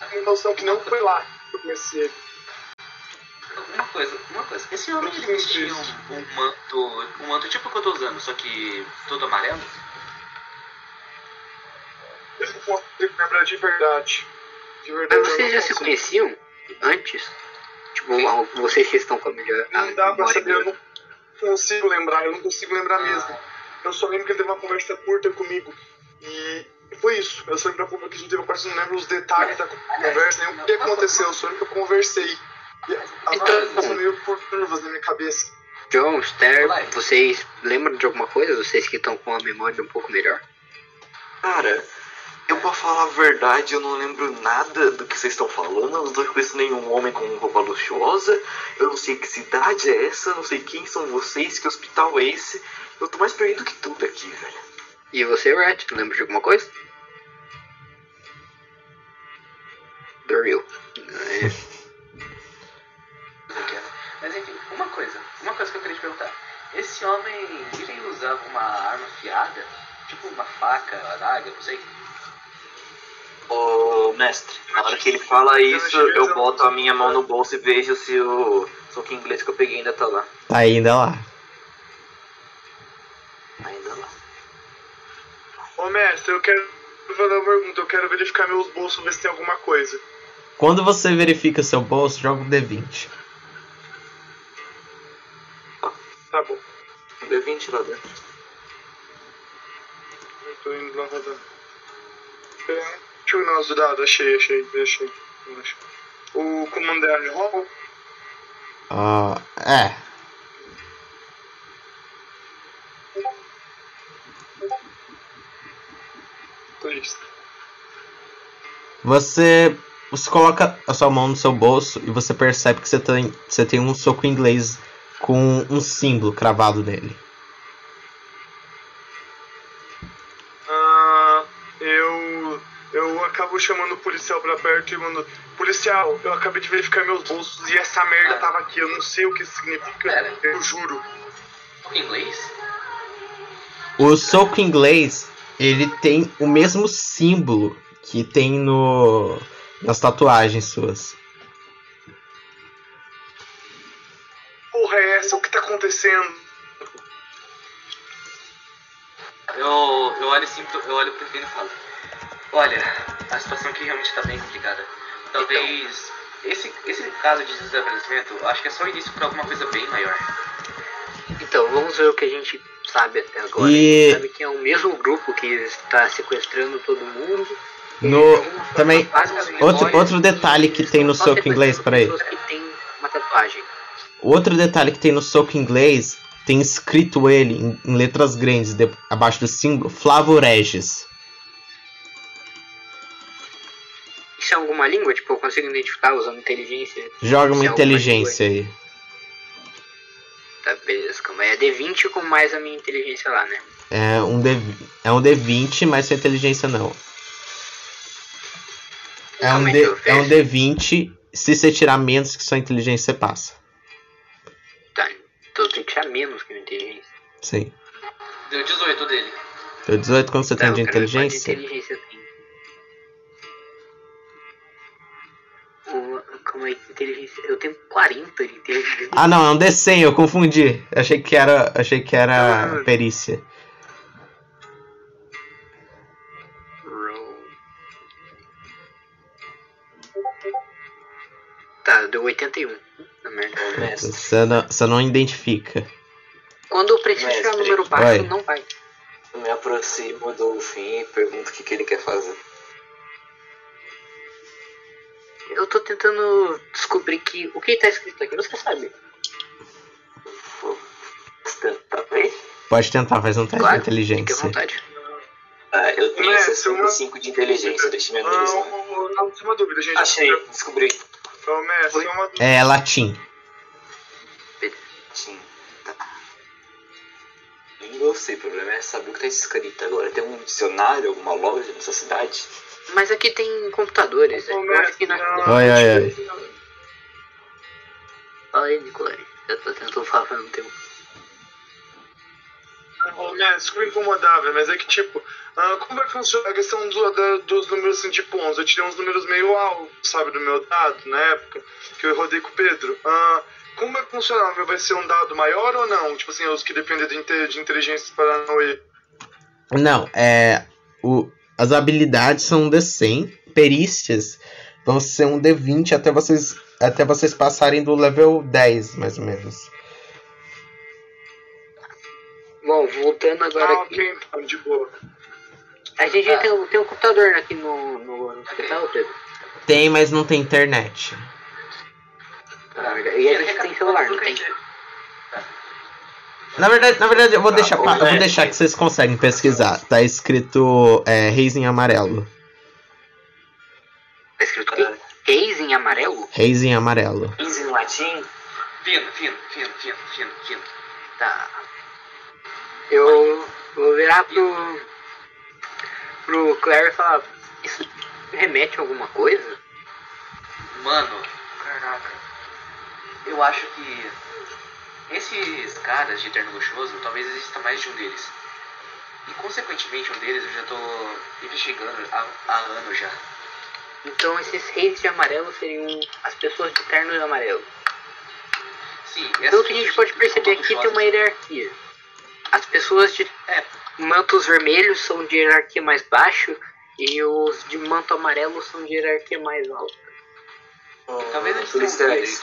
A minha noção que não foi lá que eu conheci ele. Uma coisa, uma coisa. Esse homem ele vestia um, um manto, um manto tipo que eu tô usando, só que todo amarelo? Eu não consigo lembrar de verdade. De verdade. Mas eu vocês já se conheciam antes? Tipo, al- vocês que estão com a melhor. a Não dá pra saber, eu não consigo lembrar, eu não consigo lembrar mesmo. Eu só lembro que ele teve uma conversa curta comigo. E foi isso. Eu só lembro da conversa que a gente teve uma conversa, não lembro os detalhes da conversa, nem o que aconteceu, eu só lembro que eu conversei. E as Então- meio por curvas na minha cabeça. John, Esther, Vai. vocês lembram de alguma coisa? Vocês que estão com a memória um pouco melhor? Cara, eu pra falar a verdade, eu não lembro nada do que vocês estão falando. Eu não conheço nenhum homem com roupa luxuosa. Eu não sei que cidade é essa, não sei quem são vocês, que hospital é esse. Eu tô mais perdido que tudo aqui, velho. E você, Rat, lembra de alguma coisa? Doril. É, Mas homem, ele usava uma arma afiada? Tipo uma faca, adaga, não sei. Ô, mestre, na hora que ele fala isso, eu boto a minha mão no bolso e vejo se o soco inglês que eu peguei ainda tá lá. Tá ainda lá. Ainda lá. Ô mestre, eu quero fazer uma pergunta, eu quero verificar meus bolsos, ver se tem alguma coisa. Quando você verifica seu bolso, joga um D20. Tá bom. B20 lá dentro. Eu tô indo lá rodando. Deixa eu ver nosso dado, achei, achei, achei. O comandante roll? Ah, é. Você, você coloca a sua mão no seu bolso e você percebe que você tem, você tem um soco inglês com um símbolo cravado nele. Ah, eu. Eu acabo chamando o policial pra perto e mando. Policial, eu acabei de verificar meus bolsos e essa merda Ah. tava aqui. Eu não sei o que isso significa. Pera. Eu juro. Em inglês? O soco inglês, ele tem o mesmo símbolo que tem no nas tatuagens suas. Porra, é essa? O que tá acontecendo? Eu, eu olho assim, pro- eu olho pro Vini e falo. Olha, a situação aqui realmente tá bem complicada. Talvez esse, esse caso de desaparecimento, acho que é só o início pra alguma coisa bem maior. Então, vamos ver o que a gente sabe até agora. E- A gente sabe que é o mesmo grupo que está sequestrando todo mundo. No vão também outro outro detalhe que tem no soco inglês, peraí. Outro detalhe que tem no soco inglês tem escrito ele em, em letras grandes de- abaixo do símbolo Flavo Regis. Isso é alguma língua? Tipo, eu consigo identificar usando inteligência? Joga uma inteligência aí. Tá, beleza, calma aí. É D20 com mais a minha inteligência lá, né? É um D, é um D20, mas sem inteligência não. É um, D, é um vejo. D20, se você tirar menos que sua inteligência, você passa. Tá, então eu tenho que tirar menos que minha inteligência. Sim. Deu 18 dele. Deu 18 quando você tem Não, de eu quero ver quanto de inteligência? Inteligência eu tenho. O- Calma aí, inteligência. Eu tenho 40 de inteligência. Ah não, é um D100, eu confundi. Achei que era, achei que era Ah. perícia. Roll. Tá, deu 81. Na merda. Ô, mestre. Você não, você não identifica. Quando eu preciso tirar um número baixo, Vai. não vai. Eu me aproximo do fim e pergunto o que, que ele quer fazer. Eu tô tentando descobrir que o que tá escrito aqui, você sabe. Tá bem? Pode tentar, faz um teste Claro, de fique à inteligência. vontade. Ah, eu tenho Mestre, 65 de inteligência, deixa eu me analisar. um- não, tem uma dúvida, gente. Achei, descobri. Ô, mestre, Oi? uma dúvida. É latim. Tá. Língua eu sei, o problema é saber o que tá escrito agora. Tem um dicionário, alguma loja nessa cidade? Mas aqui tem computadores. Ô, Eu acho mestre, que na. Oi, oi, oi. Fala aí, Nicolai. Eu tô tentando falar faz um tempo. Ô, mestre, desculpa incomodar, velho, mas é que, tipo, ah, como vai funcionar a questão do- da- dos números, assim, tipo 11? Eu tirei uns números meio altos, sabe, do meu dado, na época, que eu rodei com o Pedro. Ah, como vai funcionar? O meu vai ser um dado maior ou não? Tipo assim, os que dependem de, inte- de inteligência para não ir. Não, é. O, as habilidades são um D100, perícias vão ser um D20 até vocês, até vocês passarem do level 10, mais ou menos. Bom, voltando agora Ah, aqui. ok, então, de boa. A gente tem, um- tem um computador aqui no, no, no hospital, Pedro. Tem, mas não tem internet. Ah, E a gente tem celular, não tem? Na verdade, na verdade eu vou deixar, ô, pa- eu vou mestre. deixar que vocês conseguem pesquisar. Tá escrito é, Reis em amarelo. Tá escrito? Reis em amarelo? Reis em amarelo. 15 em latim? Fino, fino, fino, fino, fino, fino. Tá. Eu vou virar pro. pro Claire e falar. Isso remete a alguma coisa? Mano, caraca. Eu acho que esses caras de terno luxuoso, talvez exista mais de um deles. E consequentemente um deles eu já tô investigando há, há anos já. Então esses reis de amarelo seriam as pessoas de terno de amarelo. Sim, Pelo que a gente pode perceber aqui tem uma hierarquia. As pessoas de É, mantos vermelhos são de hierarquia mais baixo e os de manto amarelo são de hierarquia mais alta. Talvez eles tenham eles.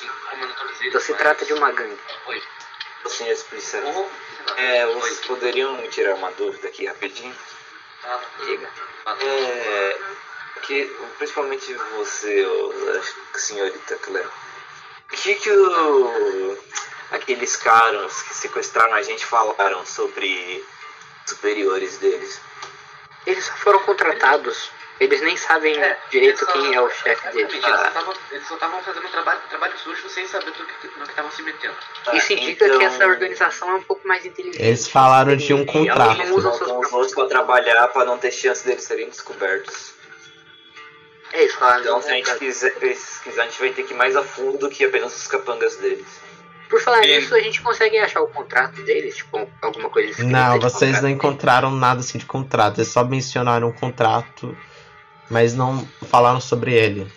Então se trata de uma gangue. Oi. senhores policiais. Ou- É, Oi. vocês poderiam me tirar uma dúvida aqui rapidinho? Ah, Diga. fala. É, que principalmente você, senhorita Cleo. O que que o, aqueles caras que sequestraram a gente falaram sobre superiores deles? Eles só foram contratados. Eles nem sabem É, direito só- quem é o chefe deles. Exatamente, eles só estavam fazendo um trabalho, trabalho sujo sem saber do que, no que estavam se metendo. Isso indica então- que essa organização é um pouco mais inteligente. Eles falaram de um contrato. eles usam seus os outros para trabalhar para não ter chance deles serem descobertos. É, eles falaram Então, se a gente quiser, se quiser, a gente vai ter que ir mais a fundo do que apenas os capangas deles. Por falar E- nisso, a gente consegue achar o contrato deles, tipo, alguma coisa escrita Não, vocês não encontraram nada assim de contrato. Eles só mencionaram o contrato, mas não falaram sobre ele.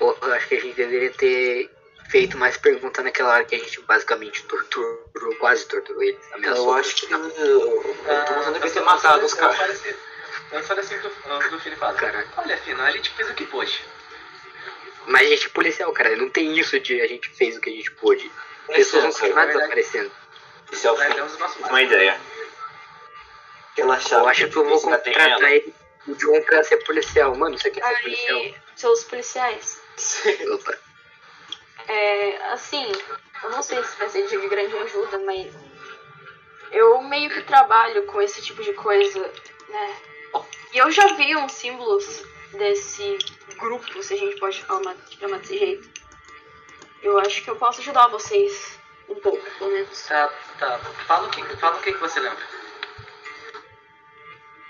Eu acho que a gente deveria ter feito mais perguntas naquela hora que a gente basicamente torturou, quase torturou eles. ameaçou Eu acho que torturar. o Thomas não devia ter matado os caras. Eu falei assim do, do filho fala, Caraca. olha filho, a gente fez o que pôde. Mas a gente é policial, cara. Não tem isso de a gente fez o que a gente pôde. Pessoas Isso, é verdade. desaparecendo. Esse é o Nós fim. demos o nosso Uma ideia. Chave Eu acho que eu vou tem contratar ele, o John pra ser policial. Mano, você quer ser policial? Aí, seus policiais. [LAUGHS] Opa. É, assim, eu não sei se vai ser de grande ajuda, mas eu meio que trabalho com esse tipo de coisa, né? E eu já vi uns símbolos desse grupo, se a gente pode chamar, chamar desse jeito. Eu acho que eu posso ajudar vocês um pouco, pelo menos. Tá, tá. Fala o que, fala o que, que você lembra.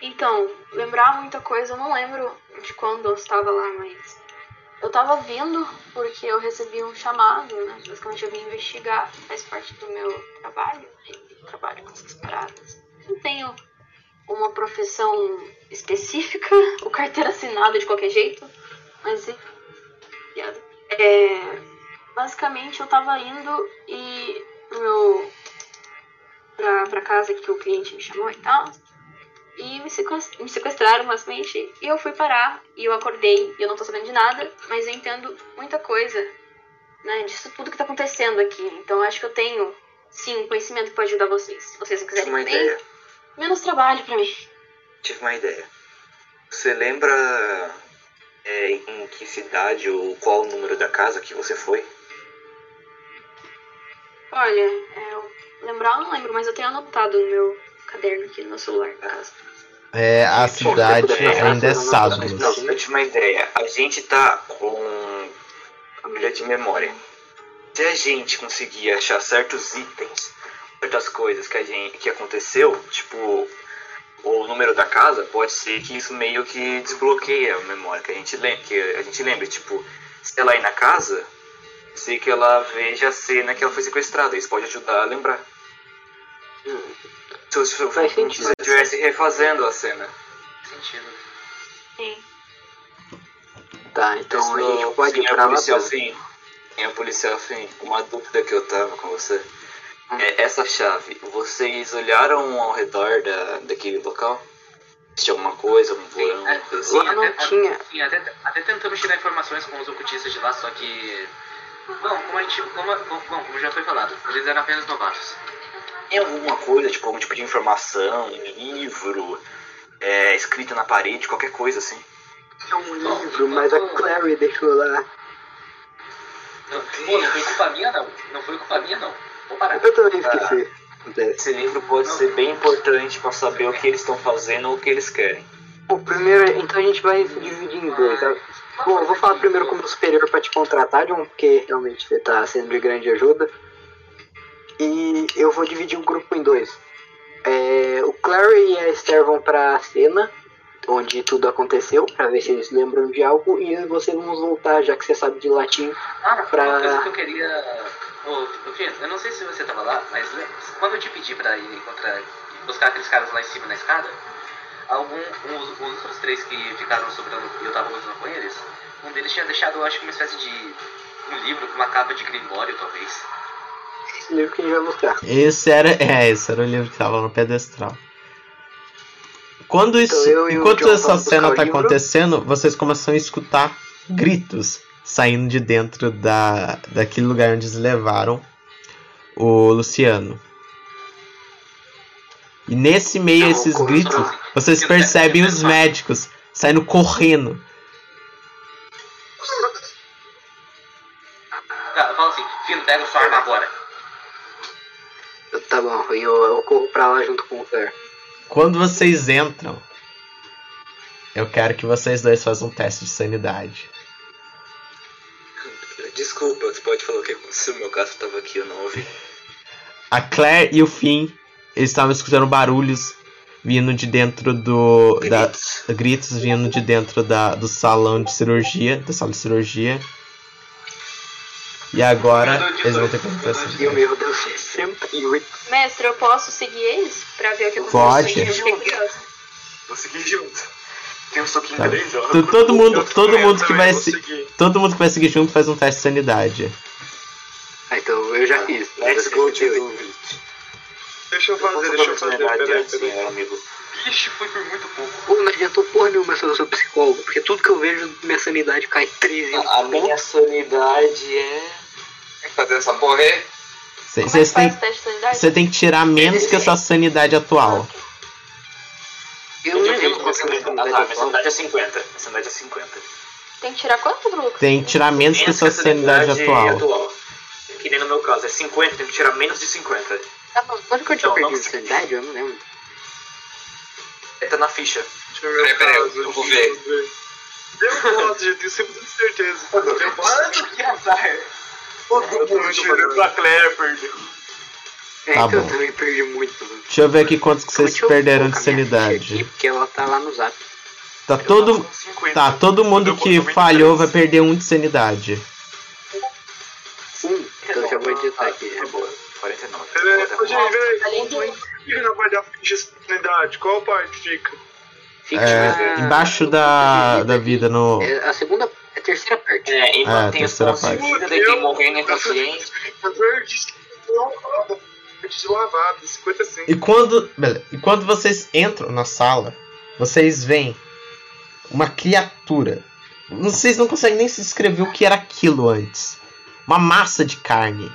Então, lembrar muita coisa, eu não lembro de quando eu estava lá, mas eu estava vindo porque eu recebi um chamado, né? Basicamente eu vim investigar, faz parte do meu trabalho, eu trabalho com essas paradas. Não tenho uma profissão específica, [LAUGHS] ou carteira assinada de qualquer jeito, mas piada. É, basicamente eu estava indo e meu pra, pra casa que o cliente me chamou e tal. E me sequest- me sequestraram, basicamente. E eu fui parar, e eu acordei, e eu não tô sabendo de nada, mas eu entendo muita coisa, né, disso tudo que tá acontecendo aqui. Então acho que eu tenho, sim, conhecimento que pode ajudar vocês. Se vocês não Tive quiserem uma ideia. menos trabalho pra mim. Tive uma ideia. Você lembra é, em que cidade ou qual o número da casa que você foi? Olha, é, eu lembrar eu não lembro, mas eu tenho anotado no meu caderno aqui no meu celular, caso. É, a cidade ainda é não, não, tive uma ideia. A gente tá com pilha de memória. Se a gente conseguir achar certos itens, certas coisas que a gente que aconteceu, tipo o número da casa, pode ser que isso meio que desbloqueie a memória, que a gente lembra, que a gente lembre, tipo, se ela ir na casa, sei que ela veja a cena que ela foi sequestrada, isso pode ajudar a lembrar. Se você Hum. Faz sentido. se estivesse refazendo a cena. Sentido. Sim. Tá, então a Senhor- gente pode ir pra lá. Fim, senhor policial Fim, uma dúvida que eu tava com você. É, essa chave, vocês olharam ao redor da, daquele local? Tinha alguma coisa, um porão, É, uma coisa assim? Lá não tinha. Sim, até, até tentamos tirar informações com os ocultistas de lá, só que. Bom, como a gente. Como, bom, como já foi falado, eles eram apenas novatos. Tem alguma coisa, tipo, algum tipo de informação, livro, é, escrita na parede, qualquer coisa assim? É um livro, mas a Clary deixou lá. Não, pô, não foi culpa minha, não. Não foi culpa minha, não. Vou parar. Eu também esqueci. Acontece. Esse livro pode ser bem importante pra saber o que eles estão fazendo ou o que eles querem. Bom, primeiro, então a gente vai se dividir em dois, tá? Bom, eu vou falar primeiro como superior pra te contratar, John, porque realmente você tá sendo de grande ajuda. E eu vou dividir o grupo em dois. É, o Clary e a Esther vão pra cena, onde tudo aconteceu, pra ver se eles lembram de algo, e eu e você vamos voltar, já que você sabe de latim. Ah, Pra- uma coisa que eu queria. Ô, eu não sei se você tava lá, mas quando eu te pedi pra ir encontrar, buscar aqueles caras lá em cima na escada, algum, um, os, os outros três que ficaram sobrando e eu tava conversando com eles, um deles tinha deixado, eu acho que uma espécie de um livro com uma capa de grimório, talvez. Esse livro que a gente vai buscar. Esse era, é, esse era o livro que tava no pedestral. Quando isso, Então eu e o enquanto essa cena tá livro. acontecendo, vocês começam a escutar gritos saindo de dentro da daquele lugar onde eles levaram o Luciano. E nesse meio a esses gritos, vocês percebem os médicos saindo correndo. Fala assim, Fino, pega sua arma agora. Tá bom, e eu, eu corro pra lá junto com o Claire. Quando vocês entram, eu quero que vocês dois façam um teste de sanidade. Desculpa, você pode falar o que aconteceu? Meu gato tava aqui, eu não ouvi. A Claire e o Finn, eles estavam escutando barulhos vindo de dentro do. Da, Gritos. gritos vindo de dentro da, do salão de cirurgia, da sala de cirurgia. E agora eles vão ter que E o meu deu 68. Mestre, eu posso seguir eles pra ver o que aconteceu? Pode. Eu. Vou seguir junto. Tem um soquinho Tá. inglês, ó. Tu- todo mundo, Eu todo mundo que vai se, todo mundo que vai seguir junto faz um teste de sanidade. Ah, então eu já fiz. Let's go 68. to Deixa eu fazer, deixa eu fazer. Peraí, peraí. é, amigo. Ixi, foi por muito pouco. Pô, não adiantou porra nenhuma se eu sou psicólogo, porque tudo que eu vejo, minha sanidade cai 13. A minha sanidade é. Tem que fazer essa porra aí. Cê- Como é que Vocês faz têm, o teste de sanidade? você tem que tirar menos que a sua sanidade atual. Eu não lembro qual é a sanidade. Ah, tá, minha atual. sanidade é 50. Minha sanidade é 50. Tem que tirar quanto, Bruno? Tem que tirar menos que a sua sanidade atual. Que nem no meu caso, é 50, tem que tirar menos de 50. Tá bom, quando que eu tinha perdido sei. sanidade? Eu não lembro. É, Tá na ficha. Eu Peraí, peraí, eu vou ver. eu ver. Eu gosto, gente, tenho sempre certeza. Eu Mano, que azar. Todo mundo tirando pra Claire, perdeu. É, Tá então eu bom. também perdi muito. Deixa eu ver aqui quantos que vocês eu perderam de ficha aqui, sanidade. Porque ela tá lá no zap. Tá todo, tá, todo mundo que falhou vai perder um de sanidade. Um, então eu já vou editar aqui. É boa. 49. Peraí, peraí. Fica na parte da sanidade. Qual parte fica? Fica É, embaixo da, da vida no. É a segunda, a terceira parte. É, e É, mantém os terceira parte. daí quem morrer na inconsciente. Eu perdi perdi de lavada, 55. E quando, beleza, e quando vocês entram na sala, vocês veem uma criatura. Vocês não conseguem nem se descrever o que era aquilo antes. Uma massa de carne.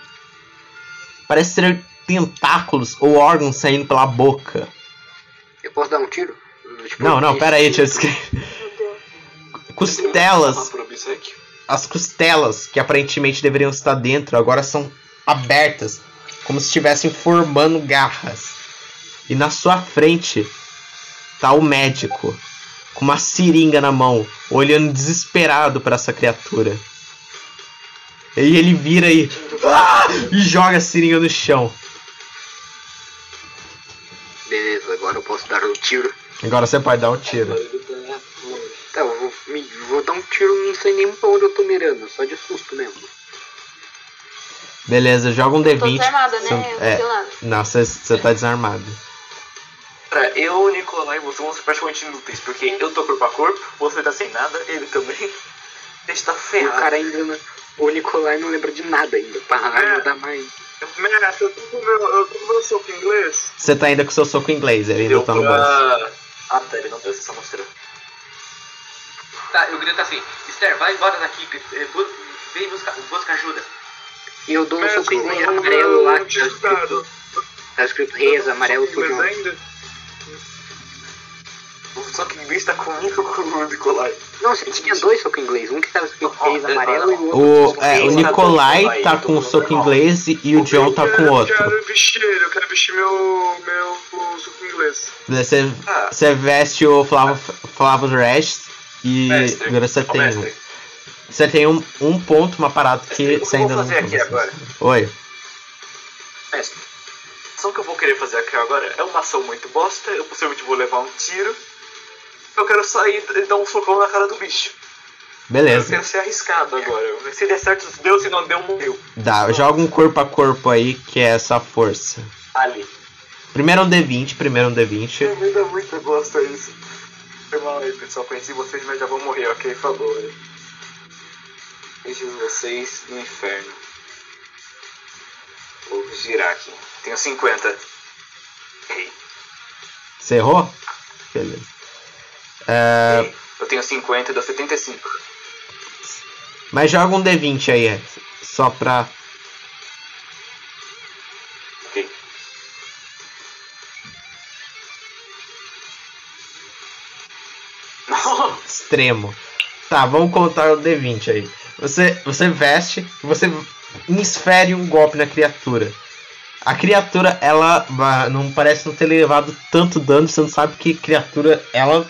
Parece ter tentáculos ou órgãos saindo pela boca. Eu posso dar um tiro? Tipo, Não, não, pera aí, deixa eu descrever. Costelas, as costelas que aparentemente deveriam estar dentro agora são abertas, como se estivessem formando garras. E na sua frente tá o médico com uma seringa na mão, olhando desesperado para essa criatura. E ele vira e, Ah! e joga a seringa no chão. Beleza, agora eu posso dar um tiro. Agora você pode dar um tiro. Tá, me- vou dar um tiro, não sei nem pra onde eu tô mirando, só de susto mesmo. Beleza, joga um Tô D20. desarmada, né? Você- Eu não é, tenho nada. não, você- tá desarmado. Cara, eu, o Nicolai e você vamos ser praticamente inúteis, porque eu tô corpo a corpo, você tá sem nada, ele também. A gente tá E o ferrado. cara ainda não, O Nicolai não lembra de nada ainda, pra ajudar mais. Mestre, eu tô com meu, eu tô com meu soco inglês. Você tá ainda com seu soco inglês, ele ainda tá no pra... Ah, tá, ele não deu, você só mostrou. Tá, eu grito assim, Esther, vai embora daqui, eh, vem buscar, busca ajuda. E eu dou um soco inglês o amarelo lá, que tá escrito, tá escrito reza, amarelo Soco inglês tudo. ainda? Só que ninguém está comigo com o Nicolai. Não, você tinha dois socos inglês, um que tava escrito Não, reza não, amarelo e o outro. O, soco é, o inglês. Nicolai tá com o soco inglês e o John tá com o Eu outro. quero vestir ele, eu quero vestir meu, meu soco inglês. Você, Ah. você veste o Flavo Rest e Mestre, agora você tem um. mestre, Você tem um, um ponto, uma parada que Mestre, o que você eu ainda vou não fazer aqui agora? Oi. mestre. A ação que eu vou querer fazer aqui agora é uma ação muito bosta, eu possivelmente vou levar um tiro. Eu quero sair e dar um socão na cara do bicho. Eu Beleza. quero ser arriscado agora. Se der certo, deu. Se não deu, morreu. Dá, joga um corpo a corpo aí, que é essa força. Ali. Primeiro um D20, primeiro um D20. Eu ainda muito gosto disso. Foi mal aí, pessoal. Conheci vocês, mas já vou morrer, ok? Falou. Vejo vocês no inferno. Vou girar aqui. Tenho 50. Errei. Você errou? Beleza. É. Eu tenho 50, deu 75. mas joga um D20 aí, é, só pra. Extremo. Tá, vamos contar o D20 aí. Você, você veste, você insfere um golpe na criatura. A criatura, ela ah, não parece não ter levado tanto dano, você não sabe que criatura, ela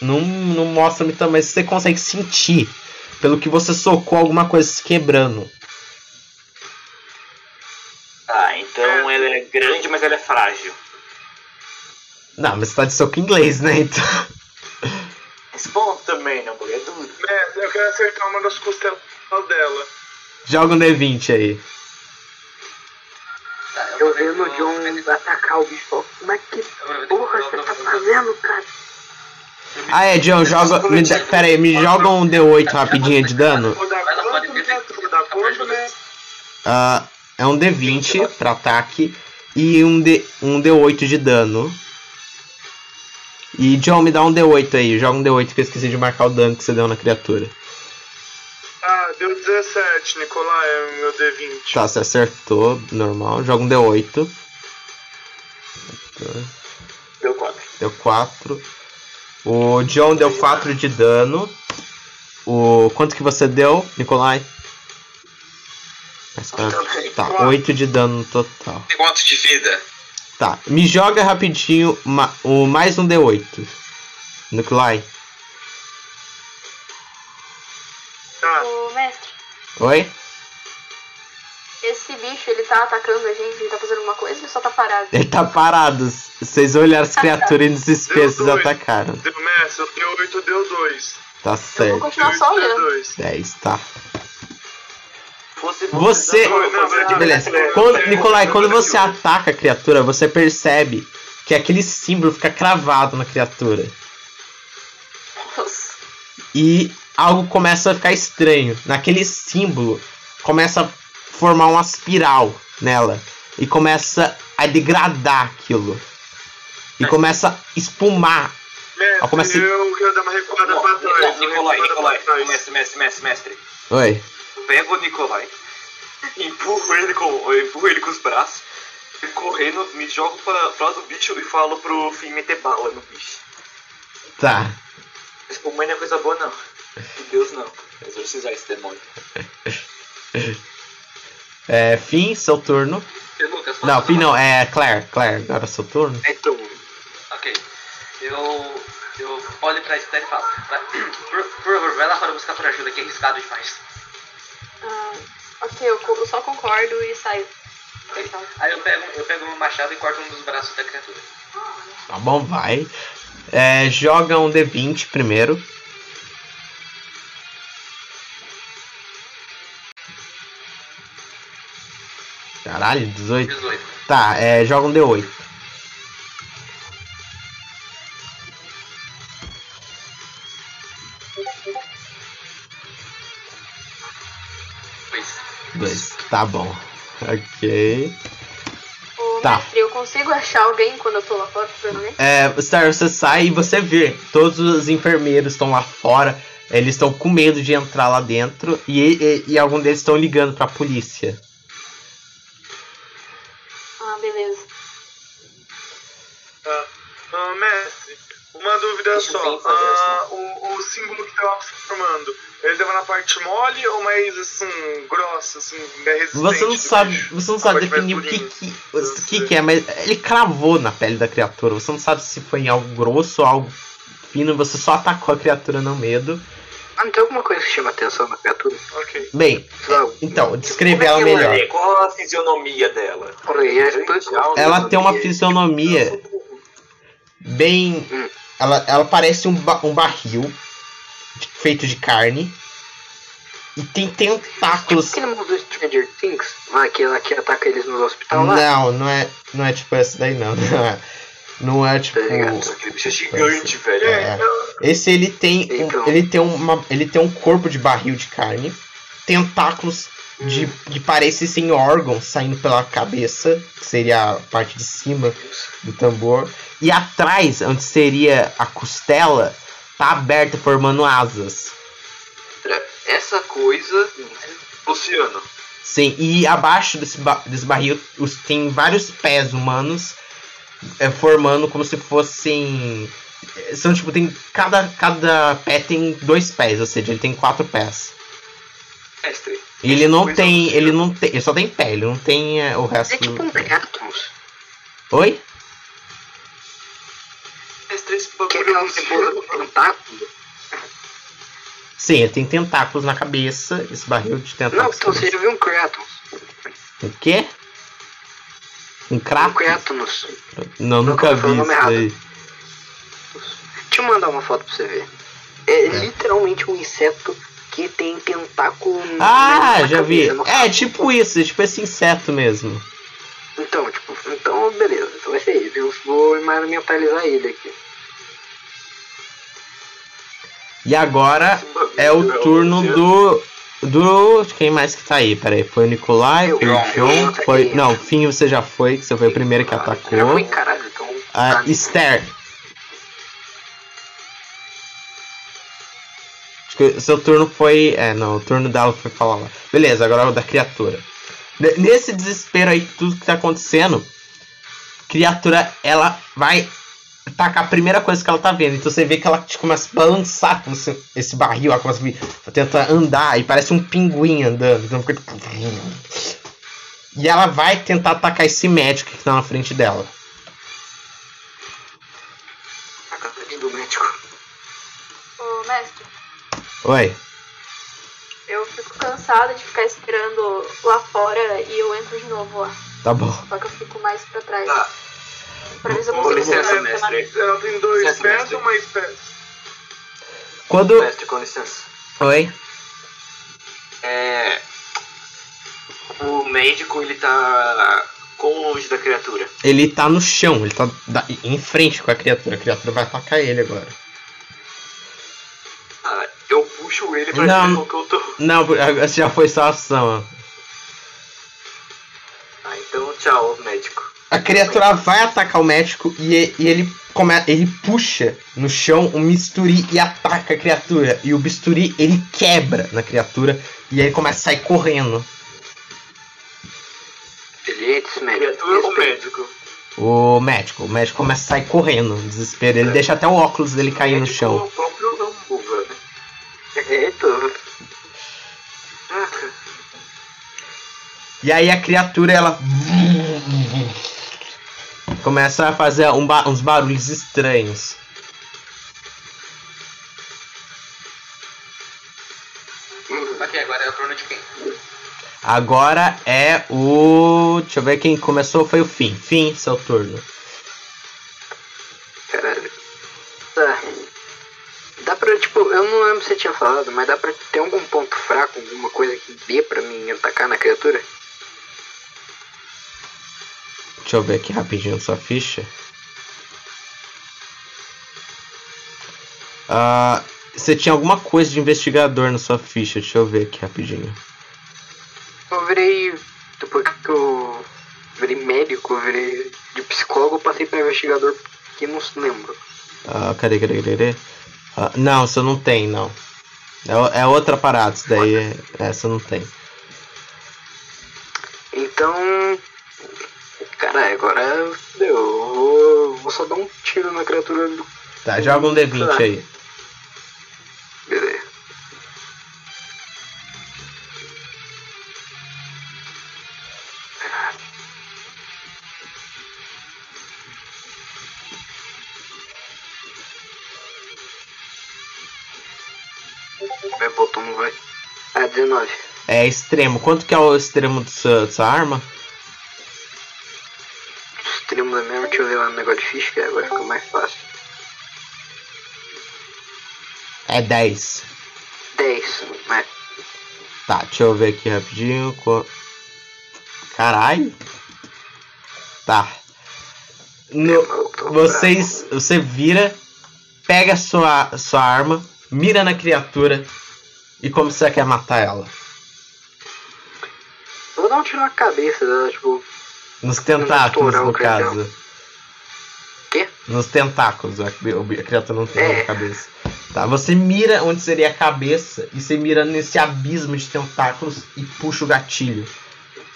não, não mostra muito, mas você consegue sentir. Pelo que você socou alguma coisa se quebrando. Ah, então ela é grande, mas ela é frágil. Não, mas você tá de soco inglês, né? Então. Esse ponto também, não, porque é duro. Mestre, eu quero acertar uma das costelas dela. Joga um D20 aí. Tá, Eu ver vendo o eu- John atacar o bicho. é que eu- porra eu- você eu- tá eu- fazendo, cara? Ah, é, John, joga. Me, pera aí, me joga um D8 rapidinho de dano. Quanto, ajuda. mestre? Ah, é um D20 pra ataque e um, D, um D8 de dano. E John, me dá um D8 aí. Joga um D8 que eu esqueci de marcar o dano que você deu na criatura. Ah, deu 17, Nicolai, é o meu D20. Tá, você acertou, normal. Joga um D8. Deu 4. Deu 4. O John deu 4 de dano. O quanto que você deu, Nicolai? Mais quatro. Tá, 8 de dano no total. Tem quanto de vida? Tá, me joga rapidinho ma- o mais um D8. Nikolai. Tá, Ô, mestre, Oi? esse bicho, ele tá atacando a gente, ele tá fazendo alguma coisa ou ele só tá parado? Ele tá parado. Vocês olharam as criaturas em desespero, [LAUGHS] vocês atacaram. deu mestre, o deu 8 deu 2. Tá Eu vou certo. continuar só olhando. 2. 10, tá. Você- de Beleza. Quando, Nicolai, quando você ataca a criatura, você percebe que aquele símbolo fica cravado na criatura. Nossa. E algo começa a ficar estranho. Naquele símbolo, começa a formar uma espiral nela. E começa a degradar aquilo. E começa a espumar. Mestre, eu quero dar uma recuada pra trás. Nicolai, Nicolai, mestre, mestre, mestre, mestre. Oi. Pega o Nicolai, empurro ele com, eu empurro ele com os braços, e correndo, me jogo pra, pra do bicho e falo pro fim meter bala no bicho. Tá. Espumar não é coisa boa, não. De Deus, não. Exorcizar esse demônio. É, fim, seu turno. E, Lucas, posso Não, fim não, é Claire. Claire, agora é seu turno. Então, Ok. Eu. Eu olho pra Esther e falo. Por favor, vai lá fora buscar por ajuda, que é arriscado demais. Ah, ok, eu, só concordo e saio. Aí eu pego, eu pego meu machado e corto um dos braços da criatura. Tá bom, vai. É, joga um D20 primeiro. Caralho, 18. 18. Tá, é, joga um D8. Dois. Tá bom. Ok. Ô, Tá. mestre, eu consigo achar alguém quando eu tô lá fora alguém? É, Star, você sai e você vê. Todos os enfermeiros estão lá fora. Eles estão com medo de entrar lá dentro. E, e, e alguns deles estão ligando pra polícia. Uma dúvida Deixa só. Ah, o, o símbolo que tava se formando, ele tava na parte mole ou mais assim, grossa, assim? Você não do sabe, bicho? você não A sabe definir o que que, o que que é, mas ele cravou na pele da criatura. Você não sabe se foi em algo grosso ou algo fino. Você só atacou a criatura no medo. ah, não tem alguma coisa que chama atenção na criatura? Ok. Bem, Não. então, descreve Como ela é melhor. é? Qual a fisionomia dela? Explicou. Ela tem uma fisionomia bem. Hum. Ela, ela parece um, ba- um barril de- feito de carne. E tem tentáculos. Aquele mundo do Stranger Things, lá que, ataca eles no hospital lá. Não, não é, não é tipo esse daí não. [LAUGHS] Não é, não é tipo. Tá ligado? Aquele bicho é gigante, velho. É. Esse ele tem, um, Então. ele tem uma, ele tem um corpo de barril de carne, tentáculos de que parecem órgãos saindo pela cabeça, que seria a parte de cima do tambor, e atrás, onde seria a costela, tá aberta formando asas. Essa coisa. Luciano. Sim, e abaixo desse, ba- desse barril os, tem vários pés humanos é, formando como se fossem. é, São tipo, tem. Cada, cada pé tem dois pés, ou seja, ele tem quatro pés. Mestre. E ele não tem. Ele não tem. Ele só tem pé, ele não tem é, o resto É tipo um. Kratos. Oi? Esse é Luciano. tentáculo. Sim, ele tem tentáculos na cabeça, esse barril de Não, tentáculos. então você já viu um Kratos. O quê? Um Um crato? Kratos. Não, Não, nunca falei vi isso errado. aí. Deixa eu mandar uma foto pra você ver. É, literalmente um inseto que tem tentáculo Ah, já vi. no É tipo isso, é tipo esse inseto mesmo. Então, tipo, então beleza, então vai ser ele. Eu vou mentalizar ele aqui. E agora é o turno do. Do. Quem mais que tá aí? Peraí, foi o Nicolai, Eu, foi o John, foi. Não, o Fim você já foi, que você foi o primeiro que Já atacou. foi caralho, então. A tá. Esther. Acho que seu turno foi. É, não, o turno dela foi falar lá. Beleza, agora é o da criatura. Ne- Nesse desespero aí, tudo que tá acontecendo, criatura, ela vai tacar a primeira coisa que ela tá vendo. Então você vê que ela tipo, começa a balançar como se esse barril, ela começa a vir- tenta andar e parece um pinguim andando. Então fica tipo... E ela vai tentar atacar esse médico que tá na frente dela. A casa do médico. Ô, mestre, Oi. eu fico cansada de ficar esperando lá fora e eu entro de novo lá. Tá bom. Só que eu fico mais pra trás. Tá. Pra ver se eu Com consigo licença, mestre. Ela tem dois Certo, pés mestre. ou mais pés? Quando. Mestre, com licença. Oi. É. O médico, ele tá. Quão longe da criatura? Ele tá no chão, ele tá em frente com a criatura. A criatura vai atacar ele agora. Ah, eu puxo ele pra Não. ver que eu tô. Não, essa já foi sua ação. Ah, então tchau, médico. A criatura vai atacar o médico e, ele, come, ele puxa no chão um bisturi e ataca a criatura. E o bisturi ele quebra na criatura e ele começa a sair correndo. Excelentes, médico. Criatura ou médico? O médico, o médico começa a sair correndo, desespero. Ele deixa até o óculos dele cair no chão. é o próprio. Caraca. E aí a criatura ela começa a fazer um ba- uns barulhos estranhos. Ok, agora é o turno de quem? Agora é o. Deixa eu ver quem começou foi o Fim. Fim, seu turno. Caralho. Tá. Dá pra, tipo, eu não lembro se você tinha falado, mas dá pra ter algum ponto fraco, alguma coisa que dê pra mim atacar na criatura? Deixa eu ver aqui rapidinho sua ficha. Ah, você tinha alguma coisa de investigador na sua ficha? Deixa eu ver aqui rapidinho. Eu virei. Depois que eu virei médico, eu virei de psicólogo, passei pra investigador que não se lembro. Ah, cadê, cadê, cadê? cadê? Ah, não, você não tem, não. É, é outra parada, isso daí é, essa não tem. Então. Caralho, agora deu. Eu vou, vou só dar um tiro na criatura do. Tá, joga um D20 aí. É extremo. Quanto que é o extremo dessa, dessa arma? Extremo é mesmo, deixa eu ver lá no negócio de ficha, que agora fica mais fácil. É 10. 10, né? Tá, deixa eu ver aqui rapidinho. Caralho. Tá. No, vocês, você vira, pega sua, sua arma, mira na criatura e como você quer matar ela? Vou dar um tiro na cabeça dela, tipo. Nos tentáculos, no caso. Quê? Nos tentáculos, a, a criatura não tem É. cabeça. Tá, você mira onde seria a cabeça e você mira nesse abismo de tentáculos e puxa o gatilho.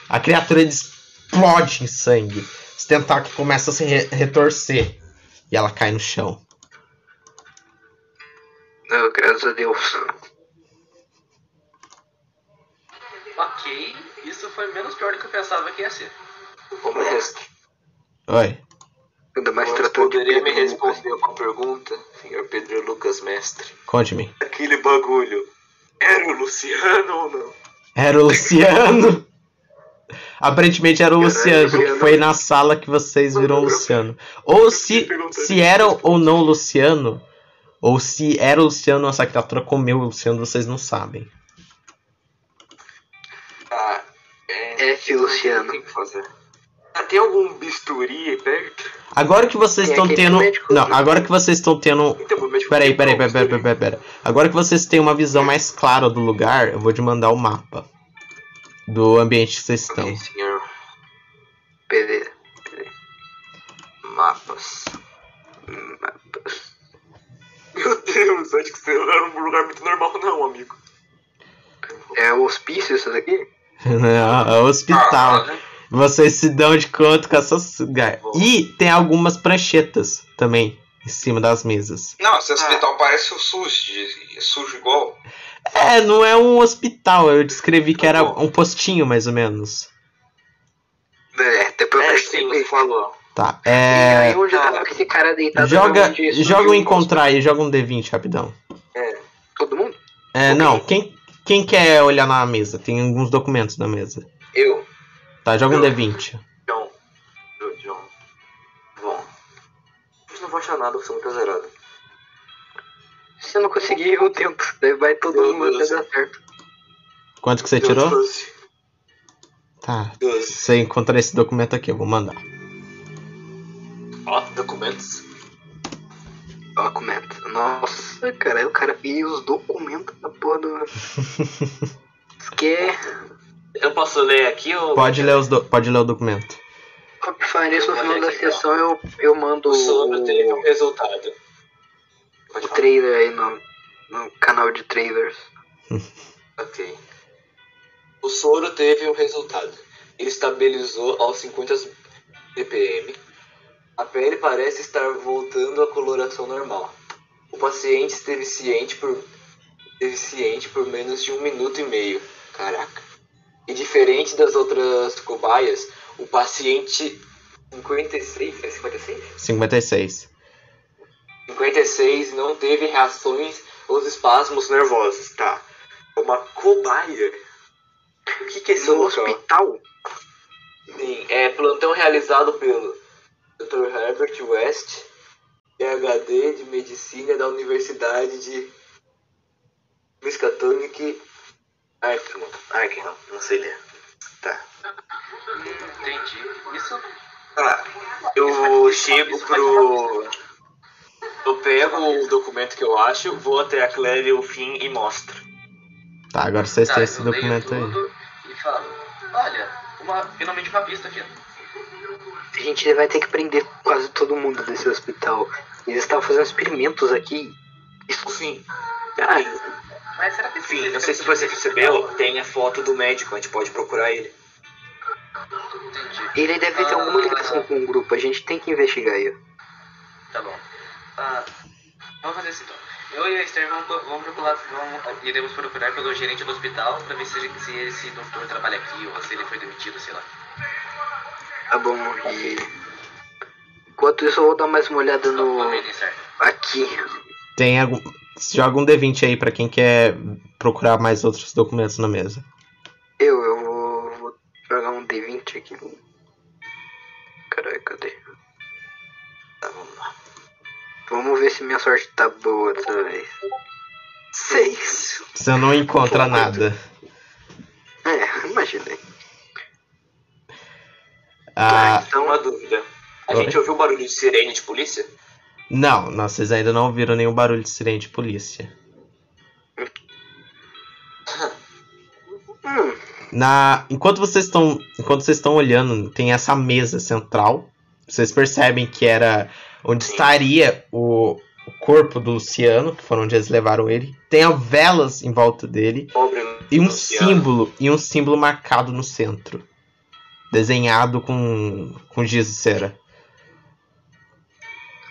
A criatura explode em sangue. Os tentáculos começam a se re- retorcer e ela cai no chão. Oh, graças a Deus. Ok, isso foi menos pior do que eu pensava que ia ser. Ô, mestre, Oi. Ainda mais tratando de poderia me responder uma pergunta, senhor Pedro Lucas Mestre? Conte-me. Aquele bagulho era o Luciano ou não? Era o Luciano. [LAUGHS] Aparentemente era o Luciano, porque foi na sala que vocês viram o Luciano. Ou se, se era ou não o Luciano, ou se era o Luciano, essa criatura comeu o Luciano, vocês não sabem. F. Luciano. Tem que fazer. Ah, tem algum bisturi aí perto? Agora que vocês estão tendo. médico, Não, né? agora que vocês estão tendo. Então, Peraí, peraí, peraí, peraí, peraí, peraí. Agora que vocês têm uma visão mais clara do lugar, eu vou te mandar o mapa do ambiente que vocês estão. Senhor. Beleza. Mapas. Mapas. [LAUGHS] Meu Deus, acho que você não era um lugar muito normal, não, amigo. É o hospício isso daqui? É o hospital. Vocês se dão de conta com essas. E tem algumas pranchetas também em cima das mesas. Não, esse hospital parece o SUS, de, sujo igual. É, não é um hospital, eu descrevi que era um postinho mais ou menos. É, depois É, eu sim, você falou. Tá, E é. aí onde tava esse cara deitado? Joga, joga um encontrar aí, joga um D20 rapidão. Todo mundo? É, não, quem, quem quer olhar na mesa? Tem alguns documentos na mesa. Eu, Tá, joga um Eu. D20. John. Eu, John. Bom. Eu não vou achar nada, eu sou muito zerado. Se eu não conseguir, eu tento. Daí vai todo Eu- mundo até dar certo. Quanto que você tirou? 12. Tá. 12. Você encontrar esse documento aqui, eu vou mandar. Ó, documentos. Documento. Nossa, cara, o cara viu os documentos da porra do. Isso que é. Eu posso ler aqui ou. Pode ler, os do- pode ler o documento. Falar nisso, no final da sessão eu, eu mando O soro teve um o, resultado. Pode o falar. trailer aí no, no canal de trailers. [LAUGHS] Ok. O soro teve um resultado. Ele estabilizou aos 50 ppm. A pele parece estar voltando à coloração normal. O paciente esteve ciente por, esteve ciente por menos de um minuto e meio. Caraca. E diferente das outras cobaias, o paciente 56, é 56? 56. 56 não teve reações aos espasmos nervosos. Tá. Uma cobaia. O que, que é No local? hospital? Sim, é plantão realizado pelo Dr. Herbert West, PhD de Medicina da Universidade de Miskatonic Arkham. Arkham, não sei ler. Tá. Entendi. Isso. Ah, eu chego pro. Eu pego o documento que eu acho, vou até a Claire, o fim e mostro. Tá, agora vocês Tá, têm esse documento aí. E falo, olha, uma, finalmente uma pista aqui. A gente vai ter que prender quase todo mundo desse hospital. Eles estavam fazendo experimentos aqui. O fim. Ah, Mas será que Enfim, não sei se você percebeu, tem a foto do médico, a gente pode procurar ele. Entendi. ele deve ter alguma ligação com o grupo. A gente tem que investigar ele. Tá bom. Ah, vamos fazer assim então. Eu e a Esther vamos, vamos procurar, vamos, iremos procurar pelo gerente do hospital pra ver se, se esse doutor trabalha aqui ou se ele foi demitido, sei lá. Tá bom, e. Enquanto isso, eu vou dar mais uma olhada no. Aqui. Tem algum. Joga um D20 aí pra quem quer procurar mais outros documentos na mesa. Eu, eu vou, vou jogar um D20 aqui. Caralho, cadê? Tá, vamos lá. Vamos ver se minha sorte tá boa dessa vez. Seis. Você não encontra nada. Ah, Então, uma dúvida. A Oi? gente ouviu barulho de sirene de polícia? não, não, vocês ainda não ouviram nenhum barulho de sirene de polícia. [LAUGHS] Hum, Na, enquanto vocês estão, enquanto vocês estão olhando, tem essa mesa central. Vocês percebem que era onde estaria o, o corpo do Luciano, que foram onde eles levaram ele. Tem a velas em volta dele Pobre e um Luciano. símbolo e um símbolo marcado no centro, desenhado com com giz de cera.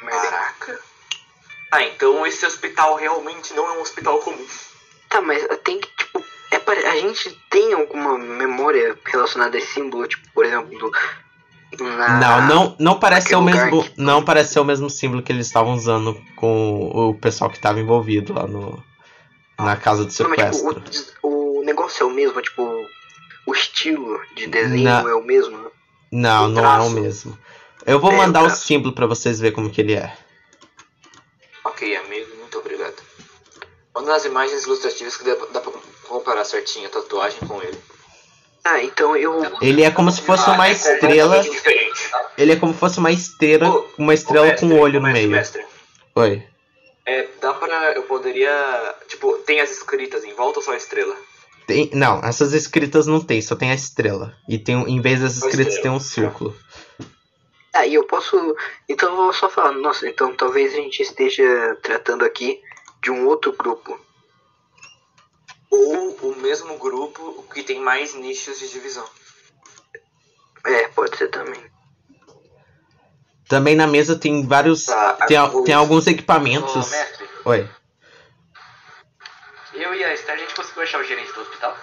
Caraca. Ah, então esse hospital realmente não é um hospital comum. tá, mas tem que, tipo, é pare- a gente tem alguma memória relacionada a esse símbolo, tipo, por exemplo, na... Não, não, não parece ser o mesmo, que- não parece ser o mesmo símbolo que eles estavam usando com o pessoal que estava envolvido lá no na casa do Não, mas, tipo, sequestro. o, o negócio é o mesmo, tipo, o estilo de desenho Na- é o mesmo. Não, o não é o mesmo. Eu vou É, mandar o o símbolo pra vocês verem como que ele é. Ok, amigo, muito obrigado. Manda as imagens ilustrativas que dá, dá pra comparar certinho a tatuagem com ele. Ah, então eu... Ele é como se fosse uma Ah, é estrela. Ele é como se fosse uma estrela, Ô, uma estrela mestre, com um olho no mestre, meio. mestre, Oi. É, dá pra. Eu poderia. Tipo, tem as escritas em volta ou só a estrela? Tem, não, essas escritas não tem, só tem a estrela. E tem, um- em vez dessas Só escritas tem um círculo. Ah, e eu posso... Então eu vou só falar, nossa, então talvez a gente esteja tratando aqui de um outro grupo. Ou o mesmo grupo que tem mais nichos de divisão. É, pode ser também. Também na mesa tem vários. Tá, tem, os- tem alguns equipamentos. mestre, Oi. Eu e a Esther, a gente conseguiu achar o gerente do hospital?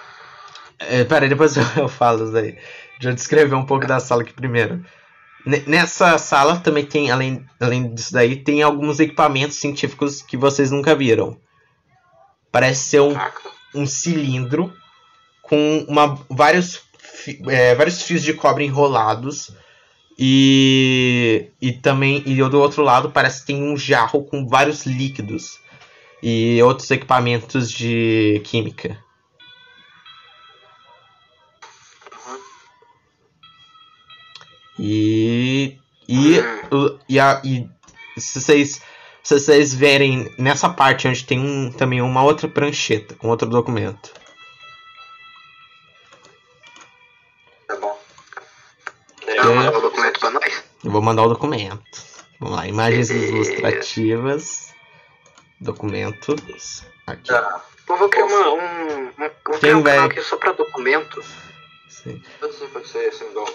É, peraí, depois eu, [LAUGHS] eu falo isso daí. Deixa eu descrever um pouco da sala aqui primeiro. Ne- Nessa sala também tem, além, além disso daí, tem alguns equipamentos científicos que vocês nunca viram. Parece ser um, um cilindro com uma, vários, é, vários fios de cobre enrolados. E, e também e do outro lado parece que tem um jarro com vários líquidos e outros equipamentos de química. E e, e, a, e se vocês se vocês verem nessa parte onde tem um, também uma outra prancheta com outro documento. Tá bom. Então, mandar o documento pra nós? Eu vou mandar o documento. Vamos lá, imagens ilustrativas. Documentos. Aqui. Tá. Eu vou criar uma, um, um, vou Quem criar um canal aqui só pra documento. Sim. Ser, pode ser, assim, igual.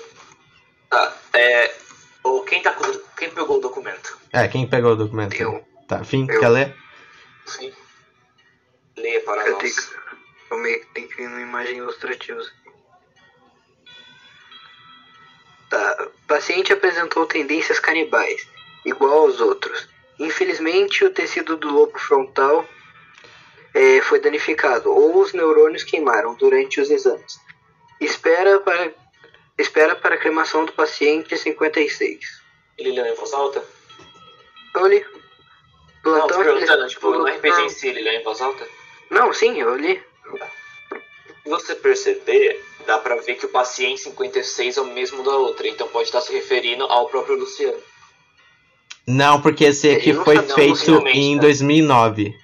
Tá, é. Ou quem tá Quem pegou o documento? É, quem pegou o documento? Eu. Tá, fim, Eu. quer ler? Sim. Leia para Eu nós. tenho, que- eu meio que tenho que ir numa imagem ilustrativa. Tá. O paciente apresentou tendências canibais, igual aos outros. Infelizmente, o tecido do lobo frontal eh, foi danificado, ou os neurônios queimaram durante os exames. Espera para, espera para a cremação do paciente 56. Ele leu em voz alta? Eu li. Não, tô Plantão perguntando, tipo, no RPG em si, ele leu em voz alta? Não, sim, eu li. Se você perceber, dá pra ver que o paciente 56 é o mesmo da outra, então pode estar se referindo ao próprio Luciano. Não, porque esse Ele aqui foi não, feito em né? 2009.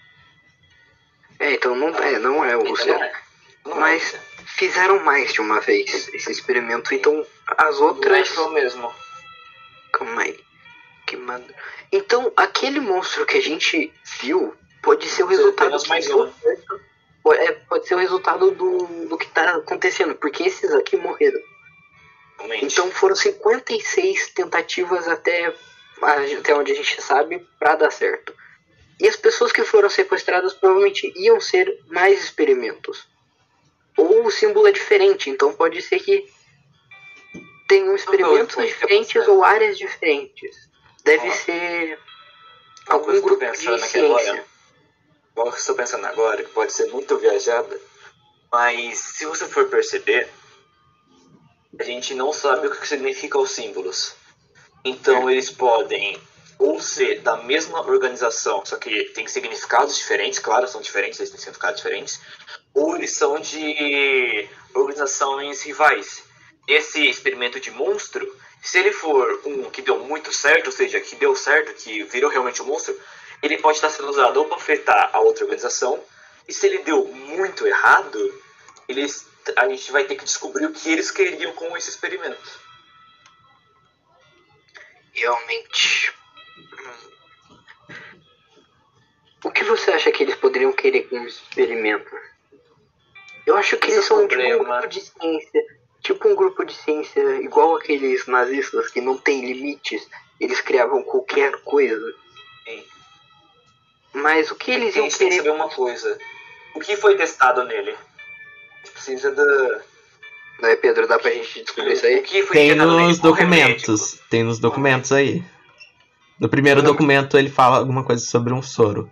É, então não é, não é o Então, Luciano. não é. Não Mas é. fizeram mais de uma vez esse experimento, então as Não outras. é o mesmo. Calma aí. Que manda. Então aquele monstro que a gente viu pode ser o ser resultado. mais do-. Pode- é, pode ser o resultado do, do que tá acontecendo, porque esses aqui morreram. Realmente. Então foram 56 tentativas até, até onde a gente sabe pra dar certo. E as pessoas que foram sequestradas provavelmente iam ser mais experimentos. Ou o símbolo é diferente, então pode ser que tenham experimentos ser diferentes ou áreas diferentes. Deve ser algum grupo de ciência. agora, que estou pensando agora, que pode ser muito viajada, mas se você for perceber, a gente não sabe o que significam os símbolos. Então eles podem ou ser da mesma organização, só que tem significados diferentes, claro, são diferentes, eles têm significados diferentes, ou eles são de organizações rivais. Esse experimento de monstro Se ele for um que deu muito certo, ou seja, que deu certo, que virou realmente um monstro, ele pode estar sendo usado ou para afetar a outra organização, e se ele deu muito errado, eles, a gente vai ter que descobrir o que eles queriam com esse experimento. Realmente. O que você acha que eles poderiam querer com esse experimento? Eu acho que Esse eles é são tipo um problema. grupo de ciência. Tipo um grupo de ciência igual aqueles nazistas que não tem limites. Eles criavam qualquer coisa. Sim. Mas o que A eles iam gente tem que querer. saber uma coisa. O que foi testado nele? A gente precisa da. Não é, Pedro? Dá pra gente descobrir isso O aí? que foi Tem nos documentos. Tem nos documentos aí. No primeiro documento ele fala alguma coisa sobre um soro.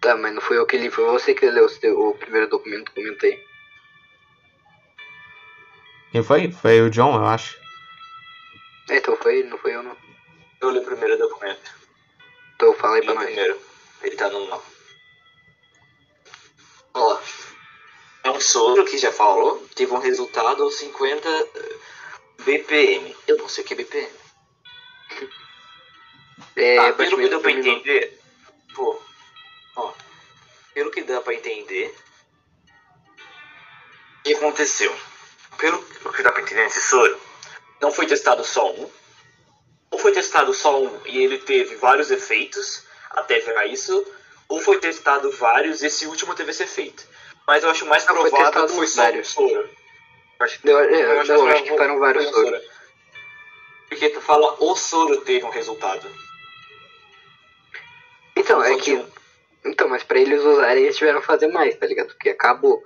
Tá, mas não foi eu que li, foi você que leu o seu- o primeiro documento, comentei. Quem foi? Foi o John, eu acho. É, então foi ele, não foi eu não. Eu li o primeiro documento. Então fala aí pra o nós. primeiro. Ele tá no. Ó. É um soro que já falou. Teve um resultado aos 50 BPM. Eu não sei o que é BPM. É, Ah, pelo que deu pra entender. Pô. Ó. Pelo que dá pra entender. O que aconteceu? Pelo que dá pra entender nesse soro, não foi testado só um. Ou foi testado só um e ele teve vários efeitos até virar isso. Ou foi testado vários e esse último teve esse efeito. Mas eu acho mais Não, foi provável testado que foi só vários. soro. Eu acho, Eu, é, eu eu, acho eu que provável foram vários soros. soro. Porque tu fala o soro teve um resultado. Então, é que. um. Então, mas pra eles usarem, eles tiveram que fazer mais, tá ligado? Porque acabou.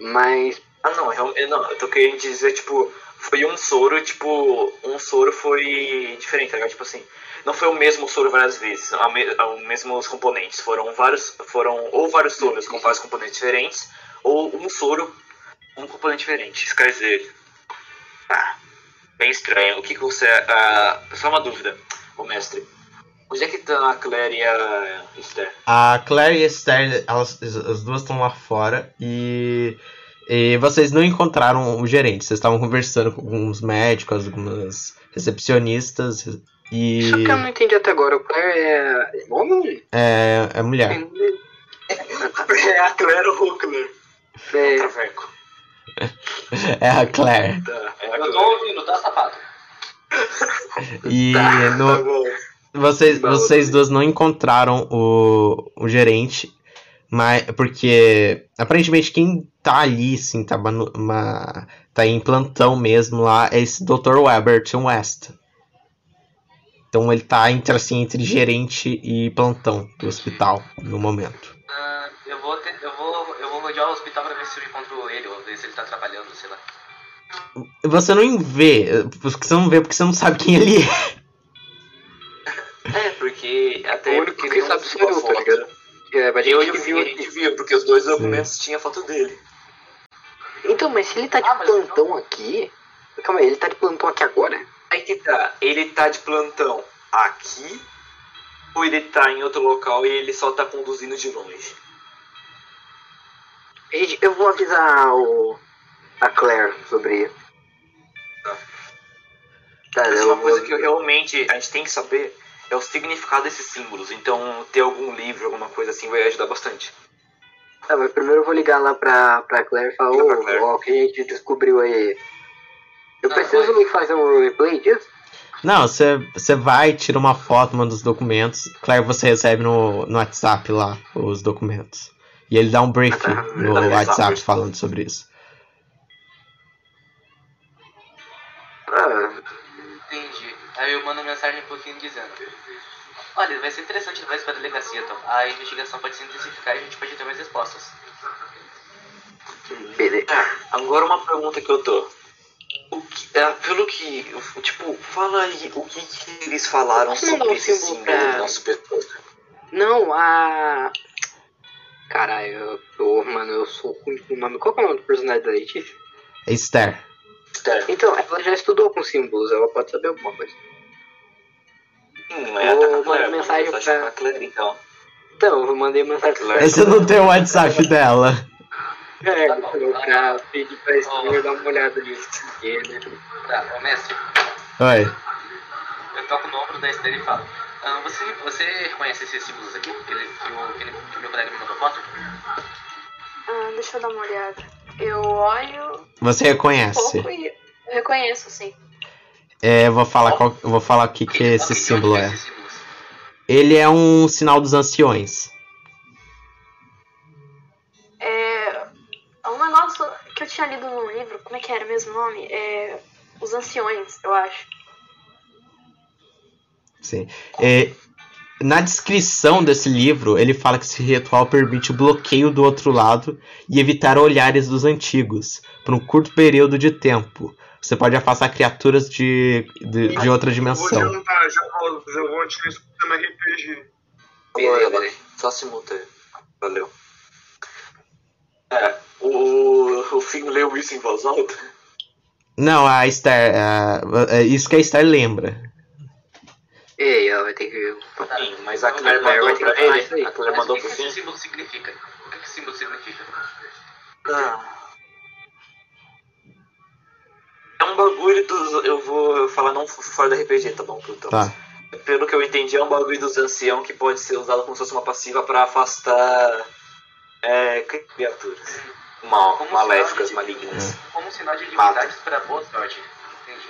Mas. Ah, não, real- eu, não, eu tô querendo dizer, tipo, foi um soro, tipo, um soro foi diferente, tá ligado? Tipo assim, não foi o mesmo soro várias vezes, a me, a- os mesmos componentes, foram vários, foram ou vários soros com vários componentes diferentes, ou um soro, um componente diferente, isso quer dizer, ah, bem estranho, o que que você, ah, só uma dúvida, o mestre, onde é que tá a Claire e a Esther? A Claire e a Esther, elas, as duas estão lá fora e, e vocês não encontraram o gerente. Vocês estavam conversando com alguns médicos, algumas recepcionistas e Isso que eu não entendi até agora. O Claire é. Homem? é, é mulher. É a Claire ou o Claire? É, Traveco. [LAUGHS] É a Claire. Tá, é a Eu tô Claire. ouvindo, tá, safado? E [LAUGHS] Tá no, bom. vocês, Não, vocês duas não encontraram o, o gerente, mas porque aparentemente quem tá ali, assim, tá, manu- uma, tá em plantão mesmo lá, é esse Dr. Weberton West. Então ele tá entre, assim, entre gerente e plantão do hospital no momento. Ah, eu vou ter, eu vou eu vou rodear o hospital pra ver se eu encontro ele, ou ver se ele tá trabalhando, sei lá. Você não vê, porque você não vê porque você não sabe quem ele é. É, porque até O único porque que não sabe a eu, tá ligado? É, a gente Eu e que Fih, viu a gente viu, porque os dois documentos tinham foto dele. Então, mas se ele tá de Ah, mas plantão aqui. Calma aí, ele tá de plantão aqui agora? Aí que tá, ele tá de plantão aqui, ou ele tá em outro local e ele só tá conduzindo de longe? Gente, Eu vou avisar o. a Claire sobre isso. Tá. Tá, Mas uma coisa vou- que eu realmente a gente tem que saber é o significado desses símbolos. Então, ter algum livro, alguma coisa assim, vai ajudar bastante. Tá, mas primeiro eu vou ligar lá pra, pra Claire e falar, ô, o que a gente descobriu aí. Eu Ah, preciso vai. fazer um replay disso? Não, você, você vai, tira uma foto, manda os documentos. Claro, você recebe no, no WhatsApp lá os documentos. E ele dá um briefing [LAUGHS] Ah, no WhatsApp falando sobre isso. Ah, Entendi. Aí eu mando mensagem um pouquinho dizendo. Olha, vai ser interessante levar isso pra delegacia, então. A investigação pode se intensificar e a gente pode ter mais respostas. beleza. Agora uma pergunta que eu tô. O que, é, pelo que. Tipo, fala aí o que, que eles falaram sobre esse símbolo símbolo pra- do nosso pessoa. Não, a. Caralho, eu, eu- mano, eu sou ruim com o nome. Qual que é o nome do personagem da Letícia? Esther. Esther. Então, ela já estudou com símbolos, ela pode saber alguma coisa. Hum, é, tá Vou Claire, mandar mensagem pra- Claire, então. Então, eu mandei mensagem pra Claire. Mas você não tem o WhatsApp dela. É, Tá bom. pra pedir pra senhor dar uma olhada nisso. Né? Tá, ô mestre, Oi. eu toco no ombro da Esther e falo. "Ah, você, você reconhece esses símbolos aqui? Que, ele, que, o, que, ele, que o meu colega me mandou foto? Ah, deixa eu dar uma olhada. Eu olho Você um reconhece. e eu reconheço, sim. É, eu vou falar qual, eu vou falar o que, que esse símbolo é. Ele é um sinal dos anciões. Tinha lido num livro, como é que era mesmo o nome? É. Os Anciões, eu acho. Sim. É, na descrição desse livro, ele fala que esse ritual permite o bloqueio do outro lado e evitar olhares dos antigos por um curto período de tempo. Você pode afastar criaturas de, de, de outra Vou dimensão. jantar, já vou de escutando RPG. Beleza, Só se muta. aí. Valeu. É, o, o Finn leu isso em voz alta? Não, a Star. a- é isso que a Star lembra. Ei, ela vai ter que. Sim, mas a Claire vai, mandou pra ele. aí. A Claire mandou o que, pro que esse Finn. símbolo significa? O que, que esse símbolo significa? Ah. É um bagulho dos. Eu vou falar não fora da RPG, tá bom? Então, Tá. Pelo que eu entendi, é um bagulho dos anciãos que pode ser usado como se fosse uma passiva pra afastar é, criaturas mal, Como maléficas, de- malignas. Como sinal de divindades para boa sorte. Entendi.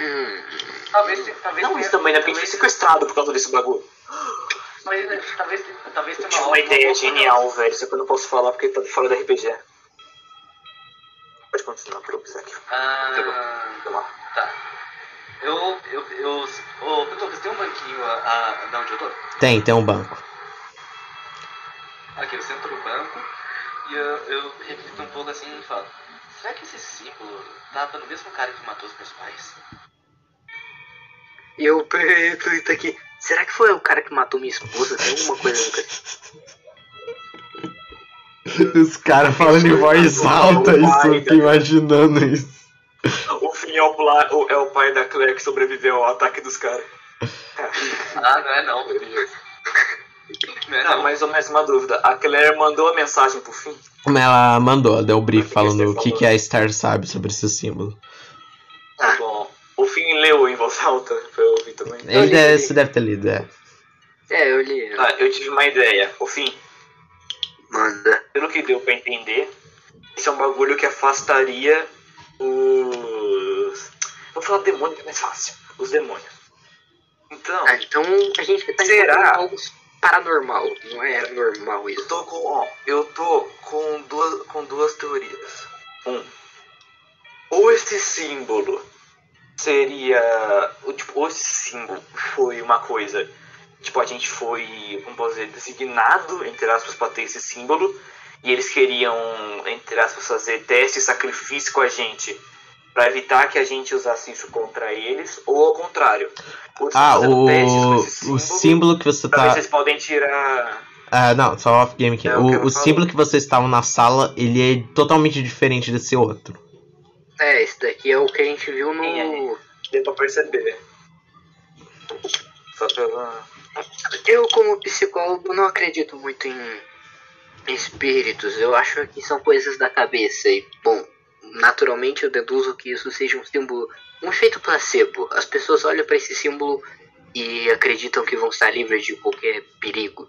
Hum. Talvez, talvez Não, isso também, né? Porque a gente foi talvez- sequestrado por causa desse bagulho. Mas né, talvez, talvez Eu tenha uma, uma ideia boa genial, velho, só que eu não posso falar porque tá fora da RPG. Pode continuar, por Isaac. Ah, Vai lá. tá. Eu, eu, eu, ô, Petrovas, tem um banquinho a, a, da onde eu tô? Tem, tem um banco. Aqui, eu sento no banco e eu, eu reflito um pouco assim e falo: será que esse símbolo tava no mesmo cara que matou os meus pais? E eu pergunto aqui, será que foi o cara que matou minha esposa? Tem alguma coisa no [LAUGHS] Os caras falando em voz alta, isso, eu tô imaginando isso. O Finn é o, pla- o- é o pai da Claire que sobreviveu ao ataque dos caras. Ah, não é não, meu Deus. Não não. mais ou menos uma dúvida. A Claire mandou a mensagem pro Finn. Como ela mandou, deu o brief falando o que, que a Star sabe sobre esse símbolo. Tá bom. O Finn leu em voz alta pra eu ouvir também. Ele deve, você deve ter lido, é. É, eu li. Tá, eu tive uma ideia. O Finn, Manda. pelo que deu pra entender, esse é um bagulho que afastaria os. Vou falar demônio que é mais fácil. Os demônios. Então, Ah, então a gente tá Será? algo paranormal. Não é normal eu isso. tô com. Ó, eu tô com duas, com duas teorias. Um. Ou esse símbolo seria. o Tipo, ou esse símbolo foi uma coisa. Tipo, a gente foi, como posso dizer, designado, entre aspas, pra ter esse símbolo. E eles queriam, entre aspas, fazer teste e sacrifício com a gente. Pra evitar que a gente usasse isso contra eles. Ou ao contrário. Ah, o, esse o símbolo que você tá. eles podem tirar. Ah, não, só off game aqui. É, O, o símbolo que vocês estavam na sala, ele é totalmente diferente desse outro. É, esse daqui é o que a gente viu no. Sim, é. Deu pra perceber. Só pela. Eu, como psicólogo, não acredito muito em espíritos. Eu acho que são coisas da cabeça. E, bom, naturalmente eu deduzo que isso seja um símbolo, um efeito placebo. As pessoas olham para esse símbolo e acreditam que vão estar livres de qualquer perigo.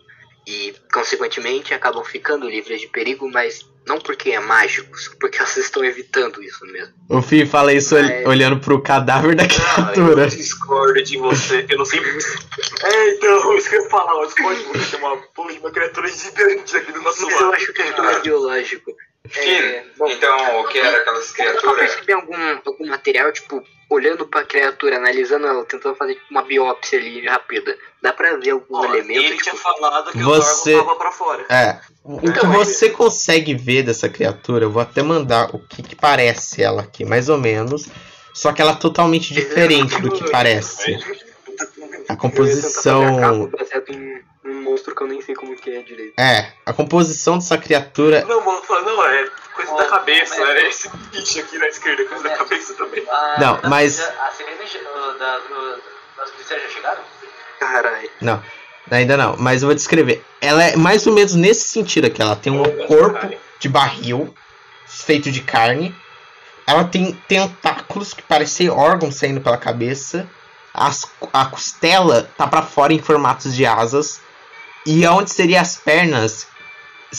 E, consequentemente, acabam ficando livres de perigo, mas não porque é mágico, só porque [LAUGHS] elas estão evitando isso mesmo. O Fih fala isso Mas- olhando pro cadáver da Ah, criatura. eu discordo de você. Eu não sei. [LAUGHS] É, então, isso que eu ia falar. Eu discordo de você. Tem uma, uma criatura gigante aqui do nosso Mas eu lado. acho que é tudo biológico. É, bom, Então, o que era aquelas criaturas? perceber algum, algum material, tipo, olhando pra criatura, analisando ela, tentando fazer tipo, uma biópsia ali rápida. Dá pra ver algum Ó, elemento, ele tinha tipo, falado que Você- o órgão tava pra fora. É. O que Então, você consegue ver dessa criatura, eu vou até mandar o que, que parece ela aqui, mais ou menos. Só que ela é totalmente diferente do que parece. A eu ia tentar fazer a composição. capa baseado em um monstro que eu nem sei como que é direito. É, a composição dessa criatura. Não, mano, fala, não, é coisa Ó, da cabeça. mas- Era esse bicho aqui na esquerda, coisa da cabeça também. Ah, Não, mas- A sirene da, das policiais já chegaram? Caralho. Não. Ainda não, mas eu vou descrever. Ela é mais ou menos nesse sentido aqui. Ela tem um de corpo de barril feito de carne. Ela tem tentáculos que parecem órgãos saindo pela cabeça. As- a costela tá pra fora em formatos de asas. E onde seria as pernas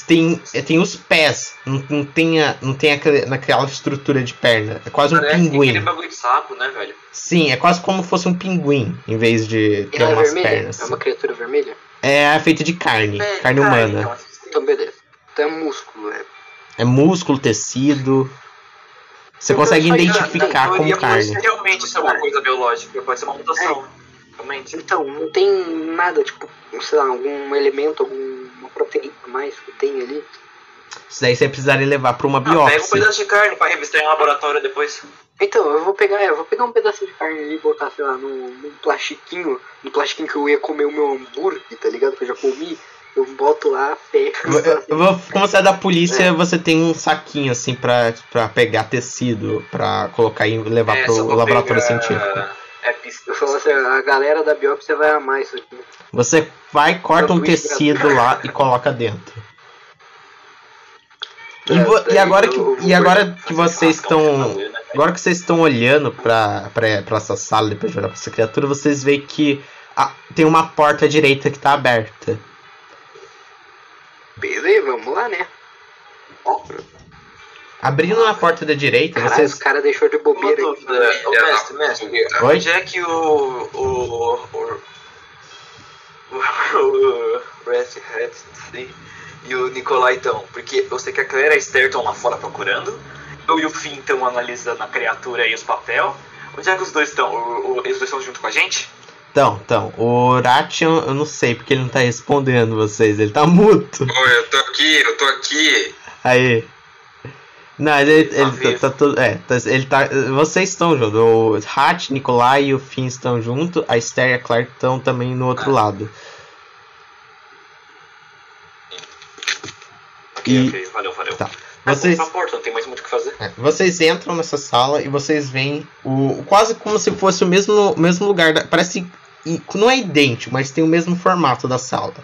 tem, tem os pés. Não, não tem, a, não tem aquele, naquela estrutura de perna. É quase um Parece pinguim. aquele bagulho de sapo, né, velho? Sim, é quase como se fosse um pinguim em vez de ter Ela é umas vermelha? pernas. É uma criatura vermelha? É feito de carne, É, carne humana. então, Então beleza. Então é músculo, é. É músculo, tecido. Você Então, consegue faz- identificar Na como carne. realmente ser uma coisa biológica, pode ser uma mutação. Realmente. Então, não tem nada, tipo, sei lá, algum elemento, alguma proteína a mais que tem ali. Isso daí você precisaria levar pra uma Ah, pega um biópsia. pedaço de carne pra revistar em laboratório depois. Então, eu vou pegar, eu vou pegar um pedaço de carne ali e botar, sei lá, num, num plastiquinho, no plastiquinho que eu ia comer o meu hambúrguer, tá ligado? Que eu já comi. Eu boto lá, vou- como você é da polícia, É. você tem um saquinho assim pra, pra pegar tecido, pra colocar e levar É, pro laboratório pegar- científico. É pista. Eu falo assim, a galera da biópsia vai amar isso aqui. Você vai, corta um tecido lá e coloca dentro. E, É, e agora que, e agora que vocês estão. né? Agora que vocês estão olhando pra, pra, pra essa sala depois de olhar pra essa criatura, vocês veem que ah, tem uma porta à direita que tá aberta. Beleza, vamos lá, né? Abrindo a porta da direita, Caralho, vocês. os caras deixou de Uma bobeira aqui. dúvida, ô É, mestre, mestre. Oi? Onde é que o. o. [LAUGHS] o. o. o Red Hat sim, e o Nicolai estão? Porque eu sei que a Claire e a Esther estão lá fora procurando, eu e o Finn estão analisando a criatura e os papel. Onde é que os dois estão? O- o- eles dois estão junto com a gente? Então, então, o Ration, eu não sei porque ele não tá respondendo vocês, ele tá muto. Oi, eu tô aqui, eu tô aqui. Aí. Não, ele, ele Tá tá, tá tudo. É, tá- ele tá. Vocês estão juntos. O Hat, Nicolai e o Finn estão juntos. A Esther e a Clark estão também no outro lado. Ok, E- ok, valeu, valeu. Tá. É, Vocês, porta, não tem mais muito o que fazer. é, vocês entram nessa sala e vocês veem o. Quase como se fosse o mesmo, mesmo lugar. Da, parece. Não é idêntico, mas tem o mesmo formato da sala.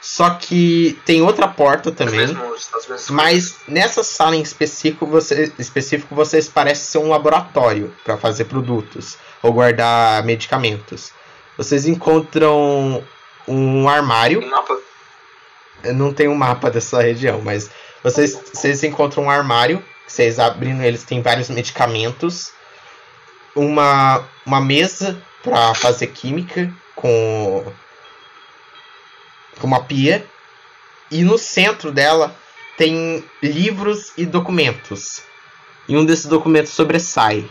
Só que tem outra porta também. As mesmas- as mesmas Mas nessa sala em específico, você, específico vocês parecem ser um laboratório para fazer produtos ou guardar medicamentos. Vocês encontram um armário. Tem mapa? Eu não tem um mapa dessa região, mas vocês, vocês encontram um armário. Vocês abrindo eles tem vários medicamentos. Uma, uma mesa para fazer química com, uma pia. E no centro dela tem livros e documentos. E um desses documentos sobressai.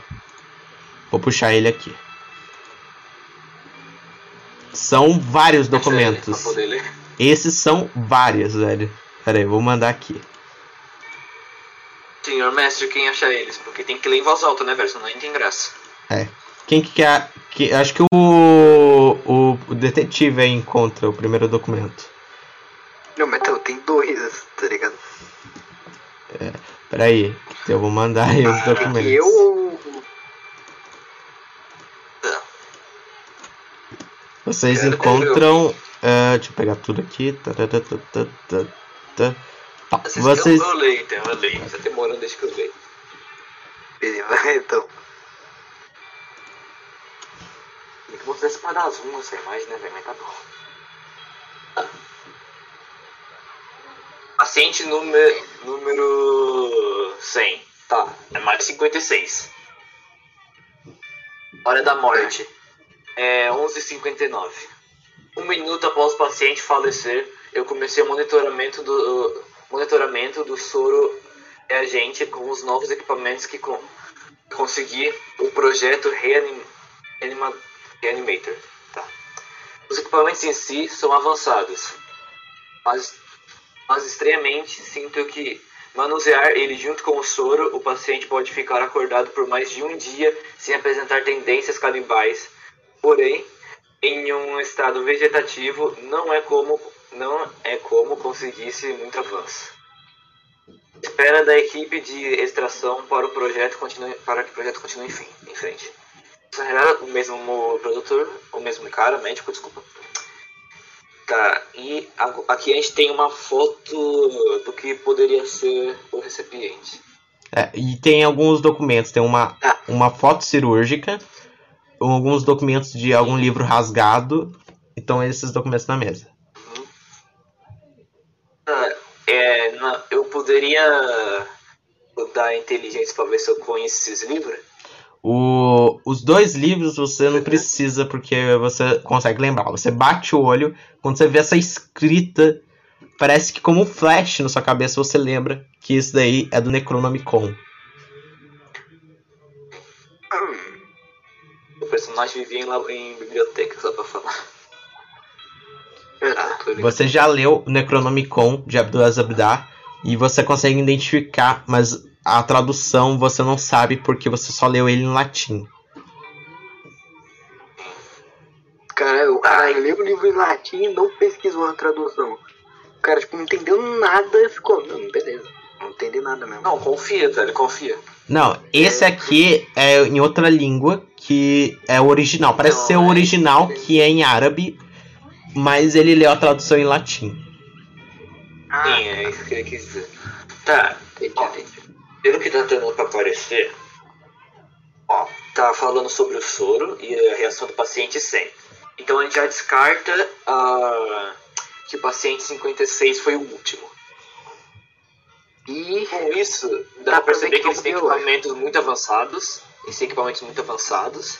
Vou puxar ele aqui. São vários documentos. Poder ler. Esses são vários, velho. Pera aí, vou mandar aqui. Senhor mestre, quem acha eles? Porque tem que ler em voz alta, né, velho? Senão nem tem graça. Quem que quer. Que, acho que o, o, o detetive aí encontra o primeiro documento. Não, mas então, tem dois, tá ligado? Pera aí, eu vou mandar aí os Tem documentos. eu. Vocês encontram. ah, deixa eu pegar tudo aqui. Tá, tá, tá, tá, tá, tá, tá. Tá, Vocês... Eu, leio, então, eu leio. Tá demorando desde que eu leio. Beleza, então. Tem que mostrar para dar zoom nessa imagem, né, velho? Mas tá bom. Paciente número, número 100. Tá, é mais 56. Hora da morte. É 11h59. Um minuto após o paciente falecer, eu comecei o monitoramento do, monitoramento do soro reagente com os novos equipamentos que con- consegui o projeto Reanim, Reanima- Reanimator. Tá. Os equipamentos em si são avançados, mas, mas estranhamente sinto que manusear ele junto com o soro, o paciente pode ficar acordado por mais de um dia sem apresentar tendências canibais. Porém, em um estado vegetativo não é como não é como conseguisse muito avanço. Espera da equipe de extração para o projeto continue, para que o projeto continue em, em frente. Era o mesmo produtor, o mesmo cara, médico, desculpa. Tá, e aqui a gente tem uma foto do que poderia ser o recipiente. É, e tem alguns documentos, tem uma, Ah. uma foto cirúrgica, alguns documentos de algum livro rasgado, então esses documentos na mesa. Ah, é, na- eu poderia dar inteligência pra ver se eu conheço esses livros? O, os dois livros você não precisa porque você consegue lembrar. Você bate o olho, quando você vê essa escrita, parece que como um flash na sua cabeça você lembra que isso daí é do Necronomicon. O personagem vivia em, em biblioteca, só pra falar. Ligado. Você já leu o Necronomicon de Abdul-Azabdar e você consegue identificar, mas a tradução você não sabe porque você só leu ele em latim. Cara, o cara leu o livro em latim e não pesquisou a tradução. O cara, tipo, não entendeu nada e ficou, não, beleza. Não entendi nada mesmo. Não, confia, velho, confia. Não, esse aqui é em outra língua que é o original. Parece Não, ser o é- original que é em árabe, mas ele leu a tradução em latim. Ah, Sim, é isso que ele quis dizer. Tá, entendi, entendi. Pelo que tá tendo pra aparecer, ó, tá falando sobre o soro e a reação do paciente 100. Então a gente já descarta ah, que o paciente 56 foi o último. E Com isso, dá Dá pra pra perceber que eles têm equipamentos muito avançados. Eles têm equipamentos muito avançados.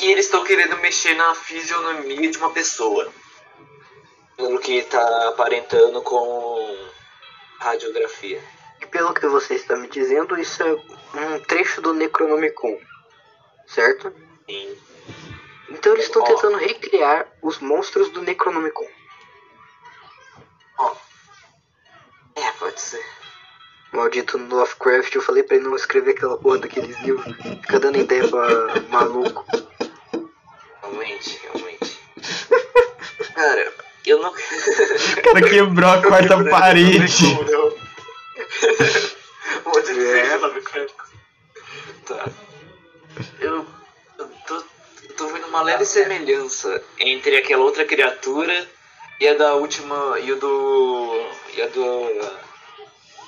E eles estão querendo mexer na fisionomia de uma pessoa. Pelo que tá aparentando com radiografia. Pelo que você está me dizendo, isso é um trecho do Necronomicon, certo? Sim. Então eles estão tentando recriar os monstros do Necronomicon. Ó. É, pode ser. Maldito Lovecraft, eu falei pra ele não escrever aquela porra daqueles livros. Fica dando ideia pra [LAUGHS] maluco. Realmente, realmente. Cara, eu não. O cara quebrou a quarta parede. Vou dizer, É. Lovecraft. Tá. Eu, eu, tô, eu tô vendo uma leve semelhança entre aquela outra criatura e a da última. e o do. e a do.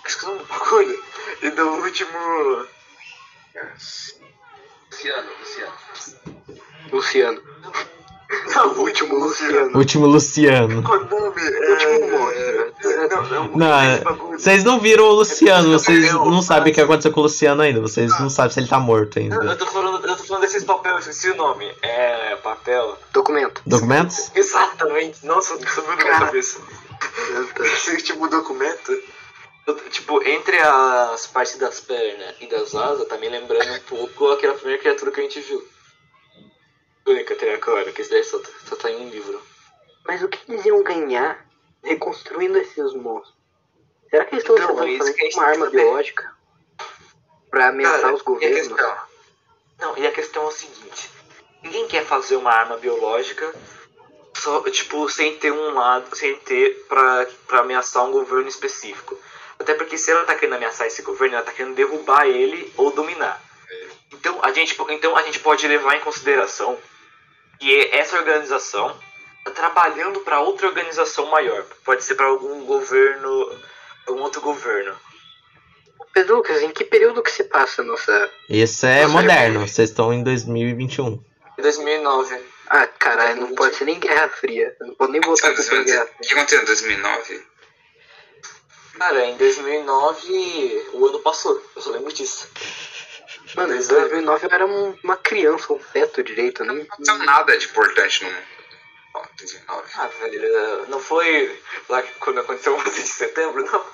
Esqueci o bagulho. E do último. Luciano, Luciano. Luciano. Não, [LAUGHS] O último Luciano. Último Luciano. Qual o nome? O último Não, bagulho. vocês não viram o Luciano, vocês Eu- não sabem o que aconteceu com o Luciano ainda, vocês não sabem se ele tá morto Eu ainda. tô falando, eu tô falando desses papéis, eu esqueci o nome. É. papel. Documento. Documentos? Exatamente. Nossa, subiu na minha cabeça. [LAUGHS] Tipo documento. eu- Tipo, entre as partes das pernas e das asas, tá me lembrando um pouco aquela primeira criatura que a gente viu. Única até agora, que isso daí só, tá- só tá em um livro. Mas o que eles iam ganhar reconstruindo esses monstros? Será que eles estão Então, é tentando isso uma arma saber. biológica? Pra ameaçar Cara, os governos? questão? Não, e a questão é o seguinte: ninguém quer fazer uma arma biológica só, tipo, sem ter um lado, sem ter pra, pra ameaçar um governo específico. Até porque se ela tá querendo ameaçar esse governo, ela tá querendo derrubar ele ou dominar. Então a gente, então a gente pode levar em consideração que essa organização trabalhando para outra organização maior. Pode ser para algum governo, algum outro governo. Pedro Lucas, em que período que se passa a nossa... Esse é Nossa, moderno, vocês estão em 2021. Em 2009. Ah, caralho, não pode ser nem Guerra Fria. Eu Não pode nem botar a culpa em Guerra O Fria. que aconteceu em 2009? Cara, em 2009 o ano passou, eu só lembro disso. Mano, em Pois é. 2009 eu era um- uma criança, um feto direito. Eu nem... Não aconteceu nada de importante no 2009. Ah, velho, não foi lá quando aconteceu o 11 de setembro, não?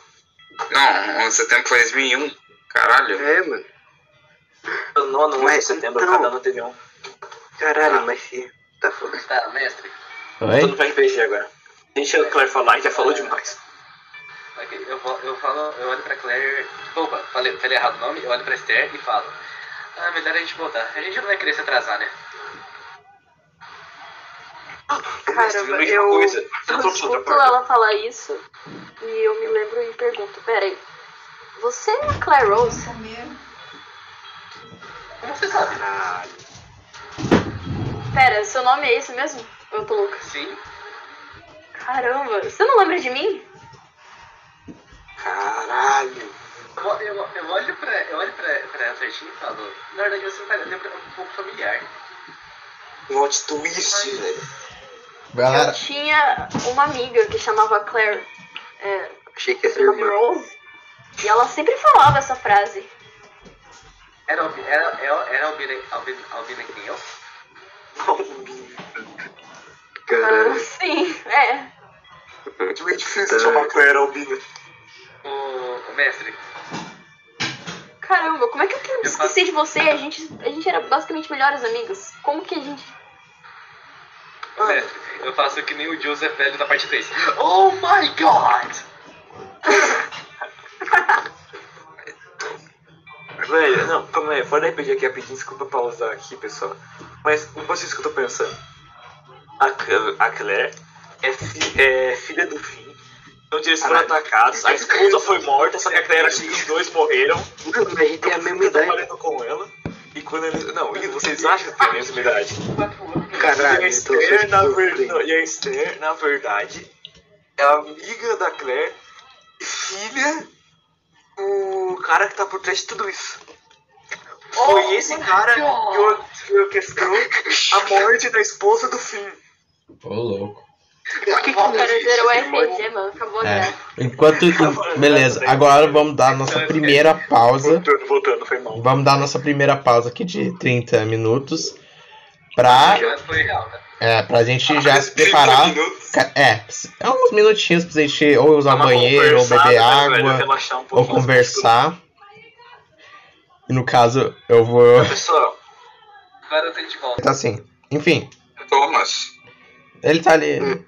Não, 11 de setembro foi 2001. Caralho. É, mano. No nono 11 de Mas, setembro, então- cada ano teve um. Caralho, Ah. mas se... Tá foda. Tá, mestre. Tô Oi? no RPG agora. Deixa o Claire falar, já falou demais. Ok, Eu, falo- eu falo, eu olho pra Claire. Opa, falei, falei errado o nome, eu olho pra Esther e falo. Ah, melhor a gente voltar. A gente não vai querer se atrasar, né? Caramba, eu, [LAUGHS] eu escuto ela falar isso e eu me lembro e pergunto, peraí, você é a Claire Rose? Como você sabe? Pera, seu nome é esse mesmo? Eu tô louca. Sim. Caramba, você não lembra de mim? Caralho. Eu, eu, eu olho pra, eu olho pra, pra ela certinho e falo, na verdade você me parece lembra um pouco familiar. Plot twist, velho. Eu tinha uma amiga que chamava Claire. É, Achei que ia ser nome irmã. Rose. E ela sempre falava essa frase. Era, Albi- era, era, era Albina, Albina, Albina que nem eu? Ah, Caralho. sim, é. É meio difícil chamar Claire Albina. O, o mestre, Caramba, como é que eu esquecer de você? A gente, a gente era basicamente melhores amigos. Como que a gente. O mestre, eu faço que nem o Joseph velho da parte 3. Oh my god! Velho, não, calma aí, pode repetir aqui rapidinho, desculpa pausar aqui, pessoal. Mas isso que eu tô pensando. A, a Claire é, fi- é filha do Finn. Então eles foram atacados, a esposa foi morta, só que a Claire que os dois morreram. Mano, a gente tem a mesma trabalhando com ela. Quando eles. Não, e vocês acham que tem a mesma idade? E Caralho, a Esther, na ver... você não, e a Esther, na verdade, é amiga da Claire e filha do cara que tá por trás de tudo isso. Foi esse cara que or- que orquestrou a morte da esposa do Finn. ô louco. Por que que O cara zerou o RPG, mano. Acabou a É. graça. Enquanto. Beleza, agora vamos dar nossa primeira pausa. Voltando, voltando, foi mal. Vamos dar nossa primeira pausa aqui de 30 minutos. Pra, né? é, pra gente já se preparar. É, é uns minutinhos pra gente ou usar Dar o banheiro, ou beber né, água, ou conversar. E no caso, eu vou. Pessoal, Agora eu tô de volta. Tá assim. Enfim, Thomas. ele tá ali.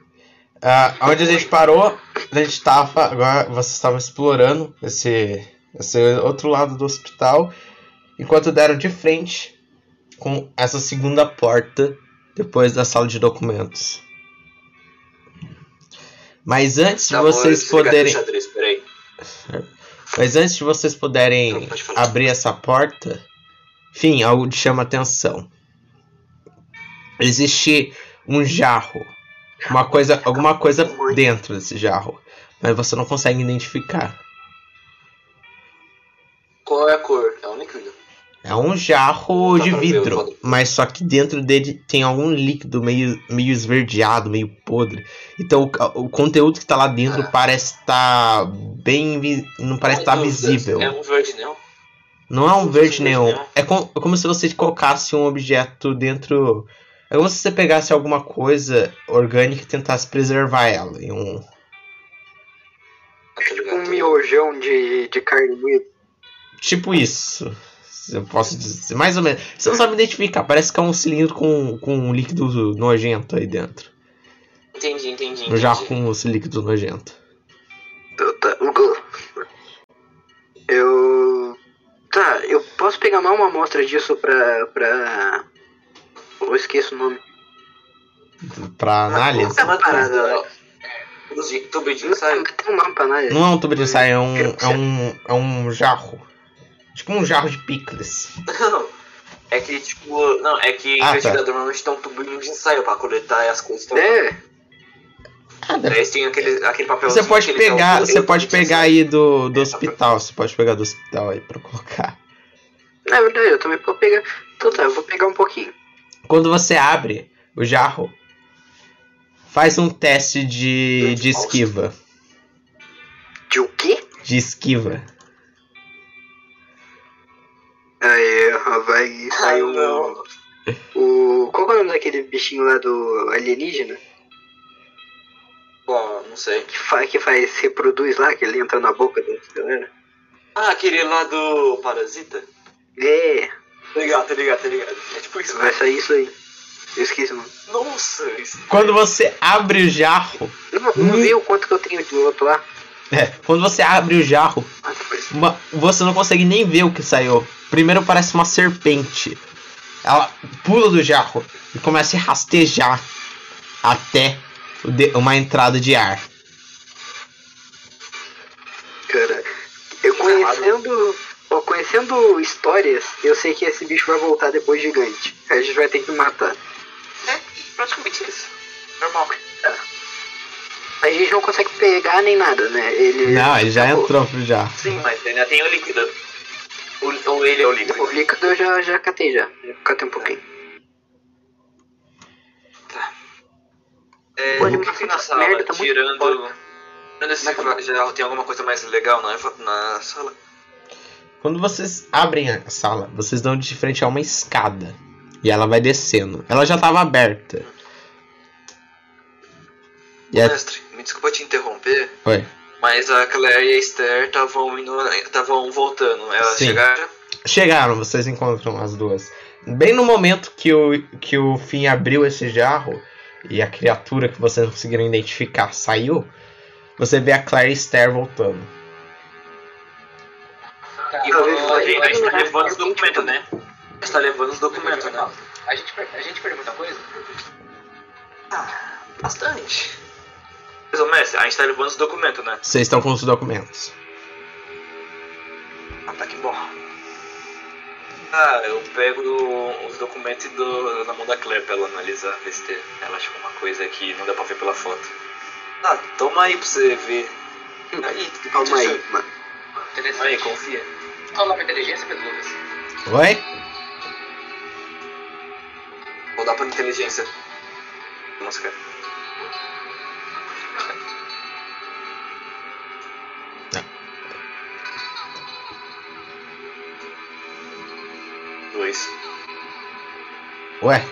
Ah, onde a gente parou, a gente tava. Agora vocês estavam explorando esse, esse outro lado do hospital. Enquanto deram de frente com essa segunda porta depois da sala de documentos. Mas antes de tá bom, vocês desligar poderem. xadrez, peraí. Mas antes de vocês poderem Não, abrir essa porta, enfim, algo te chama atenção. Existe um jarro, uma coisa, alguma coisa dentro desse jarro, mas você não consegue identificar. Qual é a cor? É um líquido. É um jarro de vidro, mas só que dentro dele tem algum líquido meio, meio esverdeado, meio podre. Então o, o conteúdo que tá lá dentro Ah. parece estar bem, vi- não parece estar Deus, visível. É um verde neon? Não é um verde neon. É, com- é como se você colocasse um objeto dentro. É como se você pegasse alguma coisa orgânica e tentasse preservar ela. Em um... Tá ligado. Um miojão de, de carne moída. Tipo isso. Eu posso dizer. Mais ou menos. Você não sabe identificar. Parece que é um cilindro com, com um líquido nojento aí dentro. Entendi, entendi. Um jarro entendi. com esse líquido nojento. Tá, Eu. Tá, eu posso pegar mais uma amostra disso pra. pra. Eu esqueço o nome. Pra análise. É uma parada. Os tubo de Não ensaio? tem um nome pra análise. Não é um tubo de ensaio, é um, é um, é um jarro. Tipo um jarro de picles. Não. É que, tipo, não, é que Ah, tá. investigador normalmente tem um tubinho de ensaio pra coletar as coisas. estão- É, Daí eles têm aquele, aquele papelzinho. Você pode pegar, você pode pegar ensaio. aí do, do É, hospital. Você pode pegar do hospital aí pra colocar. na verdade, eu também posso pegar. Então tá, eu vou pegar um pouquinho. Quando você abre o jarro, faz um teste de, de esquiva. De o quê? De esquiva. Aí, vai Ah, sair um. não. O. Qual que é o nome daquele bichinho lá do alienígena? Bom, não sei. Que, fa que faz. reproduz lá, que ele entra na boca da galera? Ah, aquele lá do Parasita? É, Tá ligado, tá ligado, tá ligado. É tipo isso. vai sair isso aí. Eu esqueci o nome. Nossa, isso. Quando você abre o jarro, Não, não Hum. vi o quanto que eu tenho do outro lá. é, quando você abre o jarro, Ah, uma- você não consegue nem ver o que saiu. Primeiro parece uma serpente. Ela pula do jarro e começa a rastejar até o de- uma entrada de ar. Cara, eu conhecendo. Conhecendo histórias, eu sei que esse bicho vai voltar depois gigante. Aí a gente vai ter que matar. É, praticamente isso. Normal. A gente não consegue pegar nem nada, né? Ele. Não, ele já acabou. entrou já. Sim, mas ainda tem o líquido. O, ou ele é o líquido. O líquido eu já, já catei já. Catei um pouquinho. É, Pô, o que animação tem na sala, merda tá tirando... Tirando esse flagelo, tem alguma coisa mais legal na, na sala? Quando vocês abrem a sala, vocês dão de frente a uma escada. E ela vai descendo. Ela já estava aberta. E é... Mestre, me desculpa te interromper, Oi. mas a Claire e a Esther estavam indo, estavam voltando. Elas Sim. chegaram? Chegaram, vocês encontram as duas. Bem no momento que o, que o Finn abriu esse jarro e a criatura que vocês não conseguiram identificar saiu, você vê a Claire e Esther voltando. Tá, E a gente, a gente tá eu- levando os documentos, né? A gente tá levando os documentos, né? A gente, per- a gente perdeu muita coisa? Bastante. Mas, mestre, a gente tá levando os documentos, né? Vocês estão com os documentos. Ah, tá que bom. Ah, eu pego os documentos e dou na mão da Claire pra ela analisar, ver se tem- ela acha alguma coisa que não dá pra ver pela foto. Ah, toma aí pra você ver. Aí, Calma aí, mano. Aí, confia. Qual o nome da inteligência, Pedro Lucas? Oi? Vou dar pra inteligência. Cara. Dois. Ué?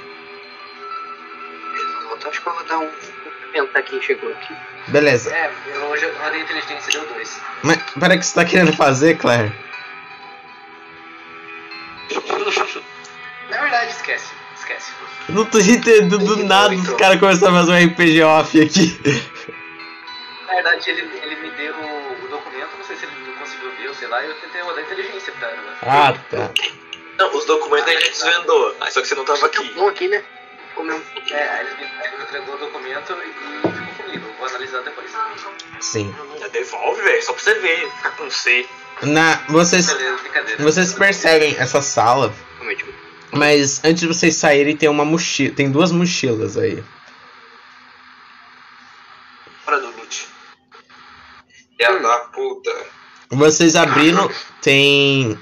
Eu acho que eu vou dar um. Cumprimentar quem chegou aqui. Beleza. É, eu hoje eu rodei inteligência deu dois. Mas para o que você tá querendo fazer, Claire? [LAUGHS] Na verdade, esquece. Esquece. Não tô entendendo do nada os caras começaram a fazer um RPG off aqui. Na verdade, ele, ele me deu o documento, não sei se ele não conseguiu ver, ou sei lá, e eu tentei rodar inteligência pra ela. Ah, tá. Não, os documentos a gente desvendou. Ah, Só que você não tava aqui. Bom aqui, né? Comeu. É, aí ele me ele me entregou o documento e ficou comigo. Vou analisar depois. Sim. Já devolve, velho. Só pra você ver. Ficar com C. Na, vocês, Beleza, vocês percebem essa sala, mas antes de vocês saírem tem uma mochila, tem duas mochilas aí. Hora do loot. Filha da puta. Vocês abriram, tem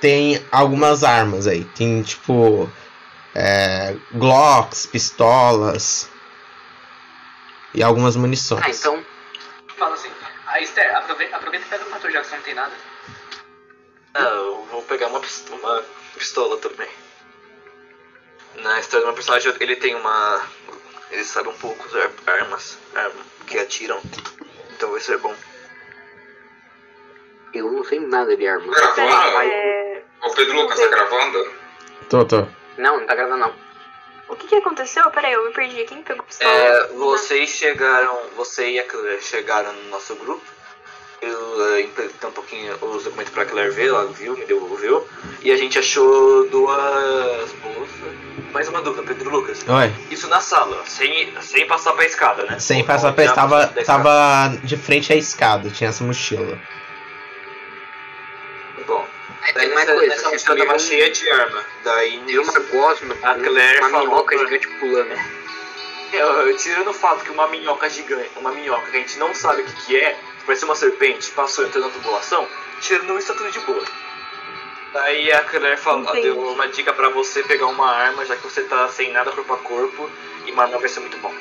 tem algumas armas aí. Tem tipo é, Glocks, pistolas e algumas munições. Ah, então. Fala assim, a Esther, aproveita, aproveita e pega o fator já que você não tem nada. Ah, eu vou pegar uma pistola, uma pistola também. Na história do meu personagem, ele tem uma. Ele sabe um pouco usar armas, armas que atiram. Então vai ser bom. Eu não sei nada de arma. Gravando? É, Ô Pedro Lucas, tá gravando? Tô, tô. Não, não tá gravando não. O que que aconteceu? Peraí, eu me perdi. Quem pegou a pistola? É, vocês chegaram, você e a Claire chegaram no nosso grupo. Eu é, emprestei um pouquinho os documentos pra Claire ver, ela viu, me devolveu. E a gente achou duas bolsas. Mais uma dúvida, Pedro Lucas. Oi. Isso na sala, sem, sem passar pra escada, né? Sem Ou- passar pra já tava, escada? tava de frente à escada, tinha essa mochila. Bom, É, daí tem mais nessa, coisa. Você mochila viu tava um- cheia de arma. Daí Viu uma gosma, A Claire uma minhoca gigante pulando. Eu, eu tirando o fato que uma minhoca gigante, uma minhoca que a gente não sabe o que, que é, parece uma serpente, passou entrando na tubulação, tirando isso tá tudo de boa. Daí a Claire falou, deu uma dica pra você pegar uma arma, já que você tá sem nada corpo a corpo, e uma arma vai ser muito bom.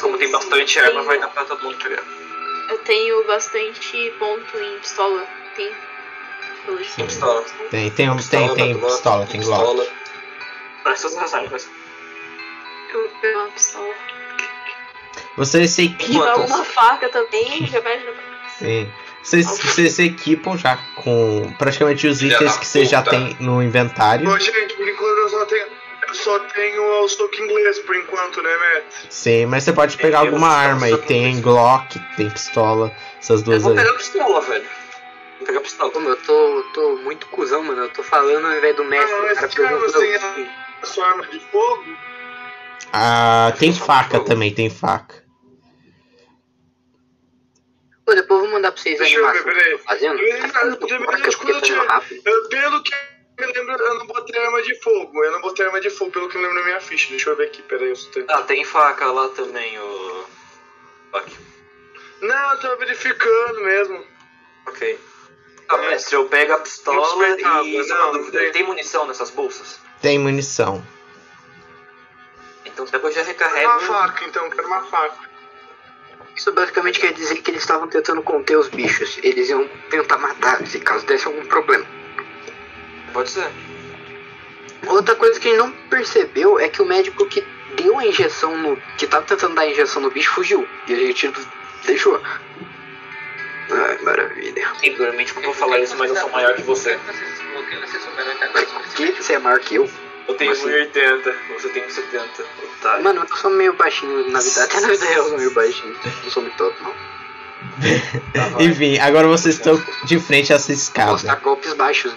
Como tem bastante arma, vai dar pra todo mundo pegar. Eu tenho bastante ponto em pistola. Tem. Tem pistola. Tem, tem, um- Pistola, tem, tem Glock, pistola, tem Glock. pistola. Parece essas armas. Eu vou pegar uma pistola. Vocês se equipam. uma faca também, [LAUGHS] já vai. Sim. Vocês, vocês se equipam já com praticamente os Filha itens que vocês já têm no inventário. Ô, gente, por enquanto eu só tenho, eu só tenho o soco inglês, por enquanto, né, Matt? Sim, mas você pode pegar Tem alguma arma aí. Tem Glock, tem pistola, essas Eu duas vou aí. pegar a pistola, velho. Pegar a pistola. Como eu tô, tô muito cuzão, mano. Eu tô falando ao invés do mestre. Ah, o mas cara perguntou. você tem? A sua arma de fogo? Ah, tem faca também, tem faca. Pô, depois eu vou mandar pra vocês a Deixa eu ver, animação que peraí. eu tô fazendo. Cara, Pelo que eu me lembro, eu não botei arma de fogo. Eu não botei arma de fogo, pelo que eu lembro na minha ficha. Deixa eu ver aqui, peraí. Eu. Ah, tem faca lá também, o. Ok. Não, eu tava verificando mesmo. Ok. Ah, mestre, eu pego a pistola e. Não, uma dúvida, não. tem munição nessas bolsas? Tem munição. Então depois já Quero uma faca, então, quero uma faca. Isso basicamente quer dizer que eles estavam tentando conter os bichos. Eles iam tentar matar se caso desse algum problema. Pode ser. Outra coisa que ele não percebeu é que o médico que deu a injeção no. que tava tentando dar a injeção no bicho fugiu. E a gente deixou. Ai, maravilha. Simplesmente não vou falar isso, mas eu sou maior que você. O que Que você é maior que eu? Eu tenho Assim? 1,80, você tem 1,70. Otário. Mano, eu sou meio baixinho na vida. Até na vida real eu sou meio baixinho. Não sou muito alto, não. Tá. Enfim, agora vocês estão de frente a essa escada. golpes baixos.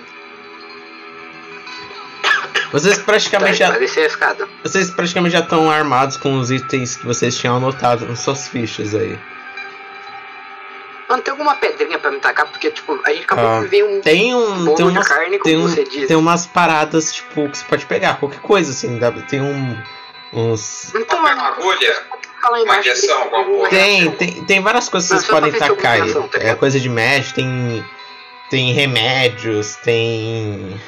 Vocês Tá, praticamente já, descer a escada. vocês praticamente já estão armados com os itens que vocês tinham anotado nas suas fichas aí. Mano, tem alguma pedrinha pra me tacar? Porque, tipo, a gente acabou Ah, de ver um Tem um, bolo tem de umas, carne, como tem, um, você disse. tem umas paradas tipo que você pode pegar, qualquer coisa assim, dá- tem um uns Então, Uma agulha, uma injeção, desse- alguma coisa. Tem, tem, tem várias coisas que vocês podem tacar aí. tá É coisa de médico, tem. Tem remédios, tem.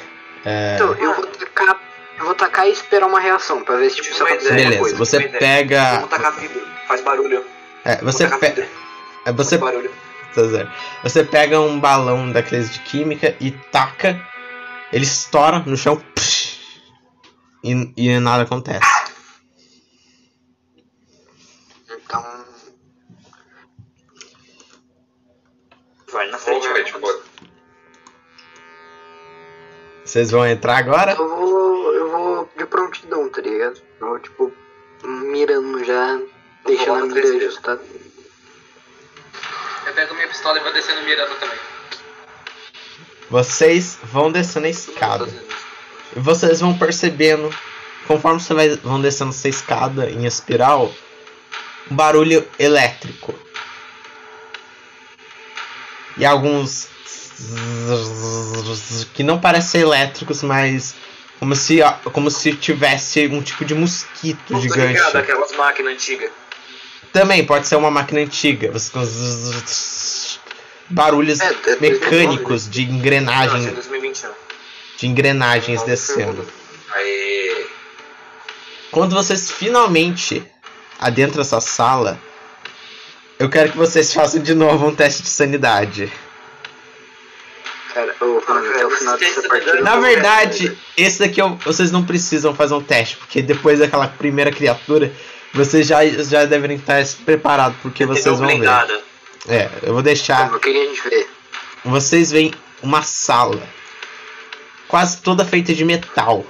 é, Então, eu vou tacar. Eu vou tacar e esperar uma reação pra ver se tipo, se alguma beleza, coisa. você pega. Vamos tacar vidro, faz barulho. É, você, Vamos tacar pe, vidro, é, você, tá você pega um balão daqueles de química e taca, ele estoura no chão psh, e, e nada acontece. Então. Vai na Vou frente. tipo, Vocês vão entrar agora? Eu vou. Eu vou de prontidão, tá ligado? Eu vou, tipo, mirando já, deixando a mira 3D. ajustada. Eu pego minha pistola e vou descendo mirando também. Vocês vão descendo a escada. E vocês vão percebendo, conforme vocês vai- vão descendo essa escada em espiral, um barulho elétrico. E alguns que não parecem elétricos, mas como se como se tivesse um tipo de mosquito ligado, gigante. aquelas máquinas antigas. Também pode ser uma máquina antiga. Você com barulhos É, é mecânicos de engrenagem, é 2021. de engrenagens descendo. Quando vocês finalmente adentram essa sala, eu quero que vocês façam de novo um teste de sanidade. Cara, eu até o final dessa partida. Na verdade, esse daqui eu- vocês não precisam fazer um teste, porque depois daquela primeira criatura, vocês já, já devem estar preparados, porque vocês vão ver. É, eu vou deixar. O que a gente vê? Vocês veem uma sala quase toda feita de metal,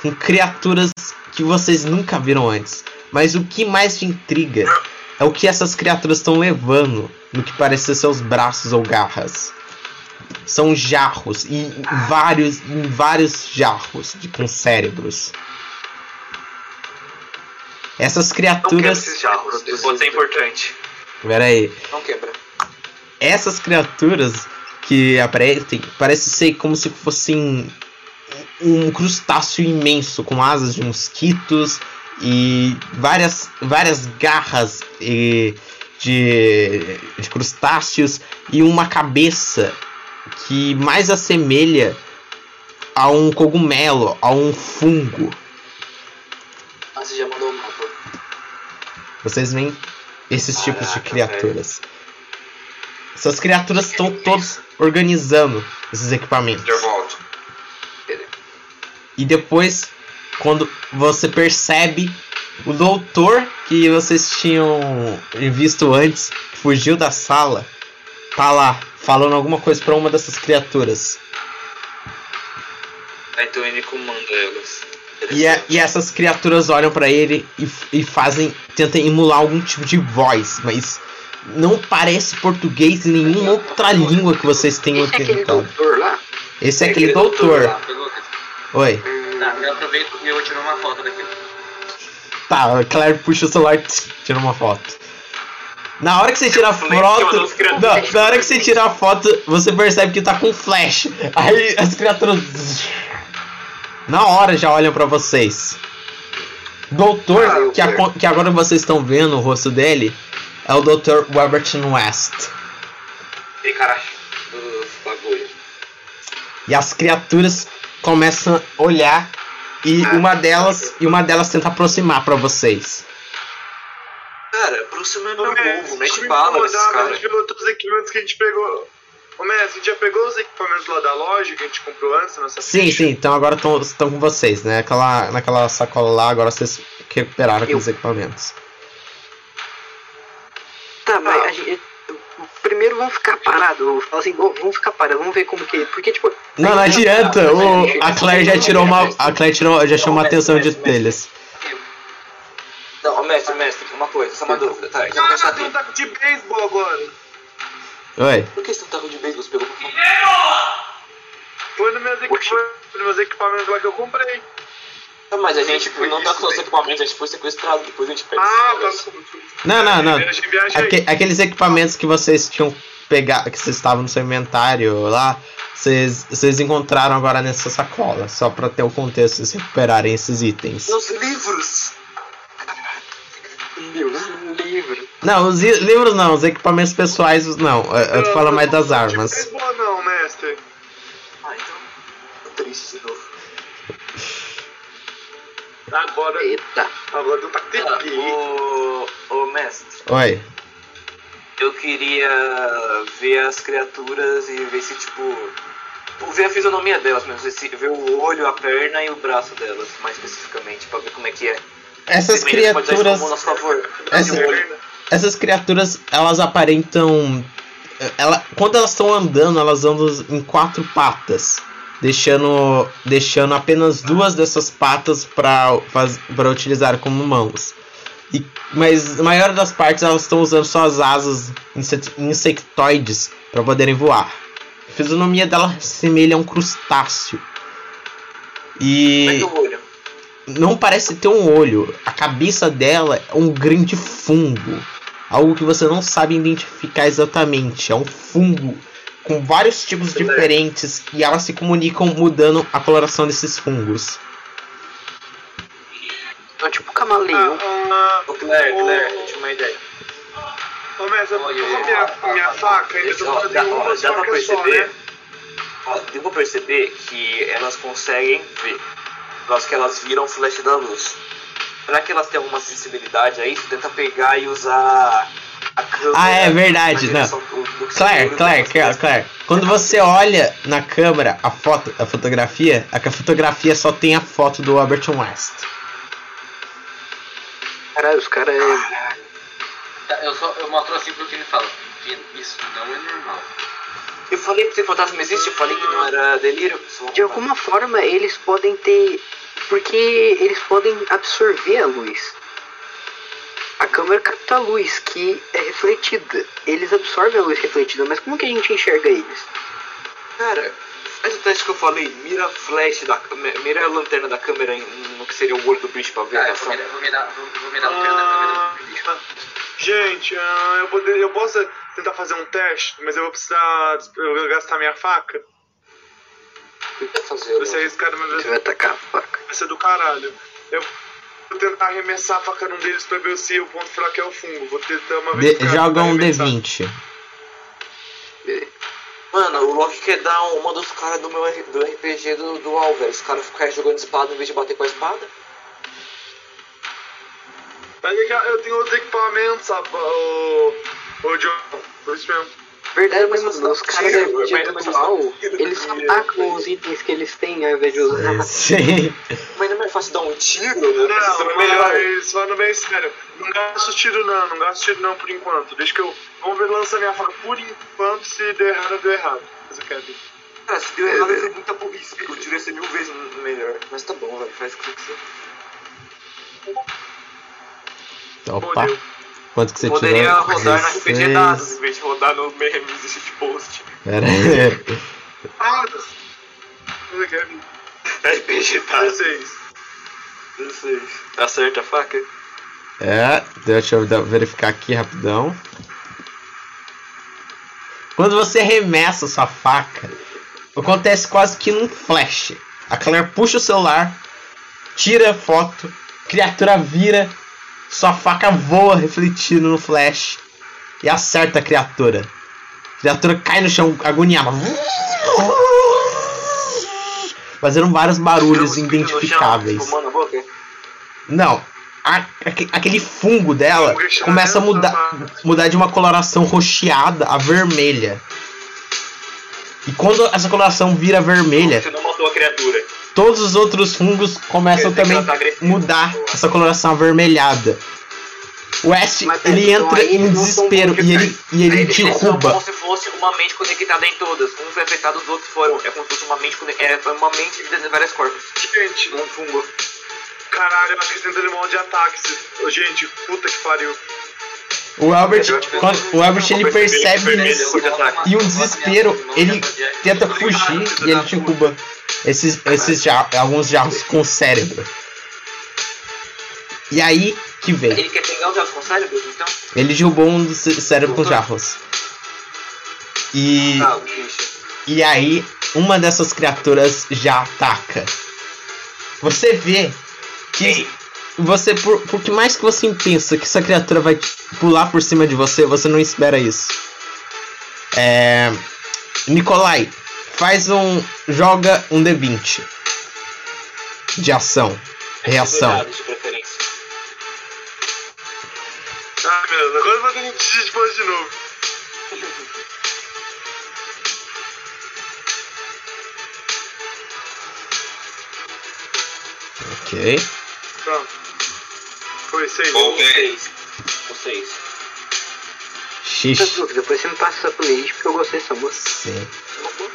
com criaturas que vocês nunca viram antes. Mas o que mais te intriga é o que essas criaturas estão levando no que parece ser seus braços ou garras. São jarros e vários, em vários jarros de, com cérebros. Essas Não quebra criaturas. esses jarros, isso pode ser importante. Pera aí. Não quebra. essas criaturas que aparecem parece ser como se fossem um crustáceo imenso com asas de mosquitos e várias várias garras eh, de, de crustáceos e uma cabeça que mais assemelha a um cogumelo, a um fungo. Vocês veem esses tipos de Caraca, criaturas. Essas criaturas estão todos organizando esses equipamentos. E depois, quando você percebe o doutor que vocês tinham visto antes, fugiu da sala, tá lá falando alguma coisa pra uma dessas criaturas. Aí então ele comanda elas. E, é- e essas criaturas olham pra ele e, e fazem, tentam emular algum tipo de voz, mas não parece português e nenhuma outra língua que vocês tenham Esse é aquele doutor lá? Esse é É aquele doutor lá. Oi. Tá, eu aproveito e eu tiro uma foto daquilo. Tá, a Claire puxa o celular e tira uma foto. Na hora que você tira a foto. Não, na hora que você tira a foto, você percebe que tá com flash. Aí as criaturas. Na hora já olham pra vocês. Doutor, Ah, que, a- que agora vocês estão vendo o rosto dele, é o Dr. Robert West. E cara, os bagulho. E as criaturas começam a olhar e uma delas e uma delas tenta aproximar pra vocês. Cara, aproxima é meu Ô, Messi, povo, mete desculpa bala nesses caras. gente pegou todos os equipamentos que a gente pegou. Ô, Messi, gente já pegou os equipamentos lá da loja que a gente comprou antes, nossa Sim, sim, então agora estão com vocês, né? Aquela, naquela sacola lá, agora vocês recuperaram aqueles equipamentos. Tá, mas a gente. Primeiro vamos ficar parados. Eu falo assim, "Ô, vamos ficar parados, vamos ver como que. Porque, tipo. Não, não adianta. O, a Claire já tirou uma. A Claire tirou, já chamou a atenção de deles. Não, ô, mestre, mestre, uma coisa, só uma dúvida. Tá, Ah, tem um aqui. taco de beisebol agora. Oi. Por que você não tá com de beisebol? Você pegou por favor? Foi nos meus, nos meus equipamentos lá que eu comprei. Não, mas a gente tipo, não tá com os equipamentos, a gente foi sequestrado, depois a gente pega Ah, tá. Não, não, não. Aque- aqueles equipamentos que vocês tinham pegado, que vocês estavam no seu inventário lá, vocês, vocês encontraram agora nessa sacola. Só pra ter o contexto, vocês recuperarem esses itens. Meus livros! Deus, livro. Não, os livros não, os equipamentos pessoais não. Eu, eu tô falando mais das Não, não armas. de beisebol não, mestre. Ah, então. Tô triste de novo. Agora, Eita. agora do taco de Ah, ô, ô, mestre, Oi. eu queria ver as criaturas e ver se, tipo. Ver a fisionomia delas mesmo, ver, se, ver o olho, a perna e o braço delas, mais especificamente, pra ver como é que é. Essas criaturas. Essa-. Essas criaturas, elas aparentam. Ela, quando elas estão andando, elas andam em quatro patas, deixando, deixando apenas duas dessas patas para utilizar como mãos. E, mas a maior das partes elas estão usando só as asas insectoides para poderem voar. A fisionomia dela semelha a um crustáceo. E? Não parece ter um olho. A cabeça dela é um grande fungo. Algo que você não sabe identificar exatamente. É um fungo com vários tipos diferentes e elas se comunicam mudando a coloração desses fungos. Então, tipo camaleão. Ah, Ô, Claire, Claire, eu tinha uma ideia. Ô, mestre, eu tô oi, com minha, minha faca, ainda Esse, tô ó, fazendo uma dá pra só, perceber. né? Ó, deu pra perceber que elas conseguem ver. Por causa que elas viram o flash da luz. Será que elas têm alguma sensibilidade a isso? Tenta pegar e usar a câmera. Ah, é verdade, direção do- Claire, Claire. Claire, Claire. Quando você olha na câmera a foto, a fotografia, a fotografia só tem a foto do Albert West. Caralho, os caras. Tá, eu só eu mostro assim pro time e falo, "Vino, isso não é normal. Eu falei pra você que fantasma existe, eu falei que não era delírio. Só- De alguma forma, eles podem ter. Porque eles podem absorver a luz. A câmera capta a luz que é refletida. Eles absorvem a luz refletida, mas como que a gente enxerga eles? Cara, faz o teste que eu falei, mira a flash da câmera, mira a lanterna da câmera em- no que seria o olho do bicho pra ver a Ah, eu vou reação. mirar, vou mirar, vou, vou mirar no pé da câmera do bicho. Gente, ah, eu, poder, eu posso tentar fazer um teste, mas eu vou precisar eu vou gastar minha faca. Fazer? Vai ser arriscado, mas vai atacar a faca. vai ser do caralho. Eu vou tentar arremessar a faca num deles pra ver se o ponto fraco é o fungo. Vou tentar uma vez. De- joga um arremessar. D20. Mano, o Loki quer dar uma dos caras do meu do RPG do, do Alver. Os caras ficam jogando espada em vez de bater com a espada. Mas eu tenho outros equipamentos, sabe? O. O John. Por isso mesmo. Verdade, mas os caras de dual, eles atacam os itens que eles têm ao invés de usar. Sim. [LAUGHS] Mas não é mais fácil dar um tiro, né? Não, é melhor. mas falando bem sério, não gasto tiro não, não gasto tiro não por enquanto. Deixa que eu. Vamos ver lançar minha faca por enquanto, se der errado, deu errado. Mas eu quero ver. Cara, se deu errado, é muita burrice. porque O tiro ia ser mil vezes melhor. Mas tá bom, velho. Faz o que você quiser. Opa. Fodeu. Quanto que você Poderia tirou? rodar no RPG 16. dados em vez de rodar no memes e shitpost. Pera aí. Ah, ver. RPG dados. 16. 16. Acerta a faca? É, deixa eu verificar aqui rapidão. Quando você arremessa sua faca, acontece quase que num flash. A Claire puxa o celular, tira a foto, criatura vira, sua faca voa refletindo no flash e acerta a criatura. A criatura cai no chão agoniada. Fazendo vários barulhos identificáveis. Boca? Não, a- aque- aquele fungo dela começa a mudar, mudar de uma coloração roxeada a vermelha. E quando essa coloração vira vermelha, Você não matou a criatura. Todos os outros fungos começam também ela tá a mudar essa coloração avermelhada. O West, Mas ele então entra em desespero de e ele, e ele derruba. como se fosse uma mente conectada em todas. Um foi afetado, os outros foram. É como se fosse uma mente conectada. É uma mente dividida em vários corpos. Gente, Um fungo. caralho, eu acho que eles tentaram mão de ataques. Ô, Gente, puta que pariu. O Albert, quando- o Albert ele percebe isso é um ataque. e um desespero, ele tenta fugir e ele derruba esses, esses jar, alguns jarros com cérebro. E aí que vem. Ele quer pegar os jarros com cérebros, então? Ele derrubou um dos cé- cérebros com jarros. E, Ah, o e aí uma dessas criaturas já ataca. Você vê que Ei, você por, por que mais que você pensa que essa criatura vai pular por cima de você, você não espera isso. É, Nikolai, Faz um. Joga um D20. De ação. Reação. Ah, meu, agora eu vou ter que dispor de novo. Ok. Pronto. Foi seis. Ou 10. Ou seis. Xixi. Depois você me passa por mim, porque eu gostei dessa música. Sim.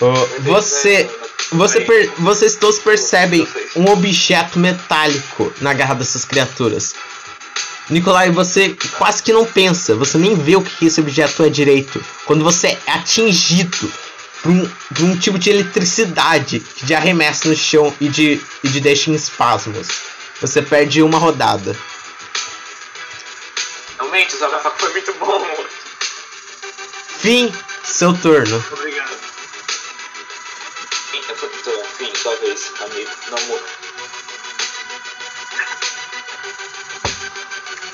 Oh, você. Você, per, vocês todos percebem um objeto metálico na garra dessas criaturas. Nicolai, você quase que não pensa, você nem vê o que esse objeto é direito. Quando você é atingido por um, por um tipo de eletricidade que te arremessa no chão e te, e de deixa em espasmos, você perde uma rodada. Realmente, o Zabafá foi muito bom. Fim, seu turno. Obrigado. Então, Enfim, sua vez, amigo. Não morra.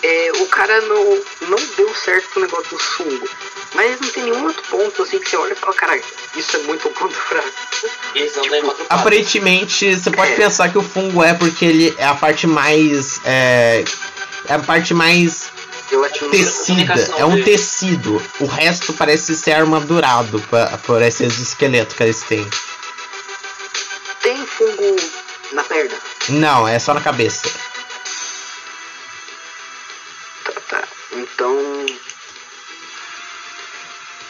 É, o cara não, não deu certo o negócio do fungo. Mas não tem nenhum outro ponto assim que você olha e fala, cara, isso é muito um ponto fraco. Eles não patas. Aparentemente, você pode pensar que o fungo é porque ele é a parte mais. É, é a parte mais. Tecida. É um dele. tecido. O resto parece ser armadurado pa- por esse exoesqueleto que eles têm. Tem fungo na perna. Não, é só na cabeça. Tá, tá. Então.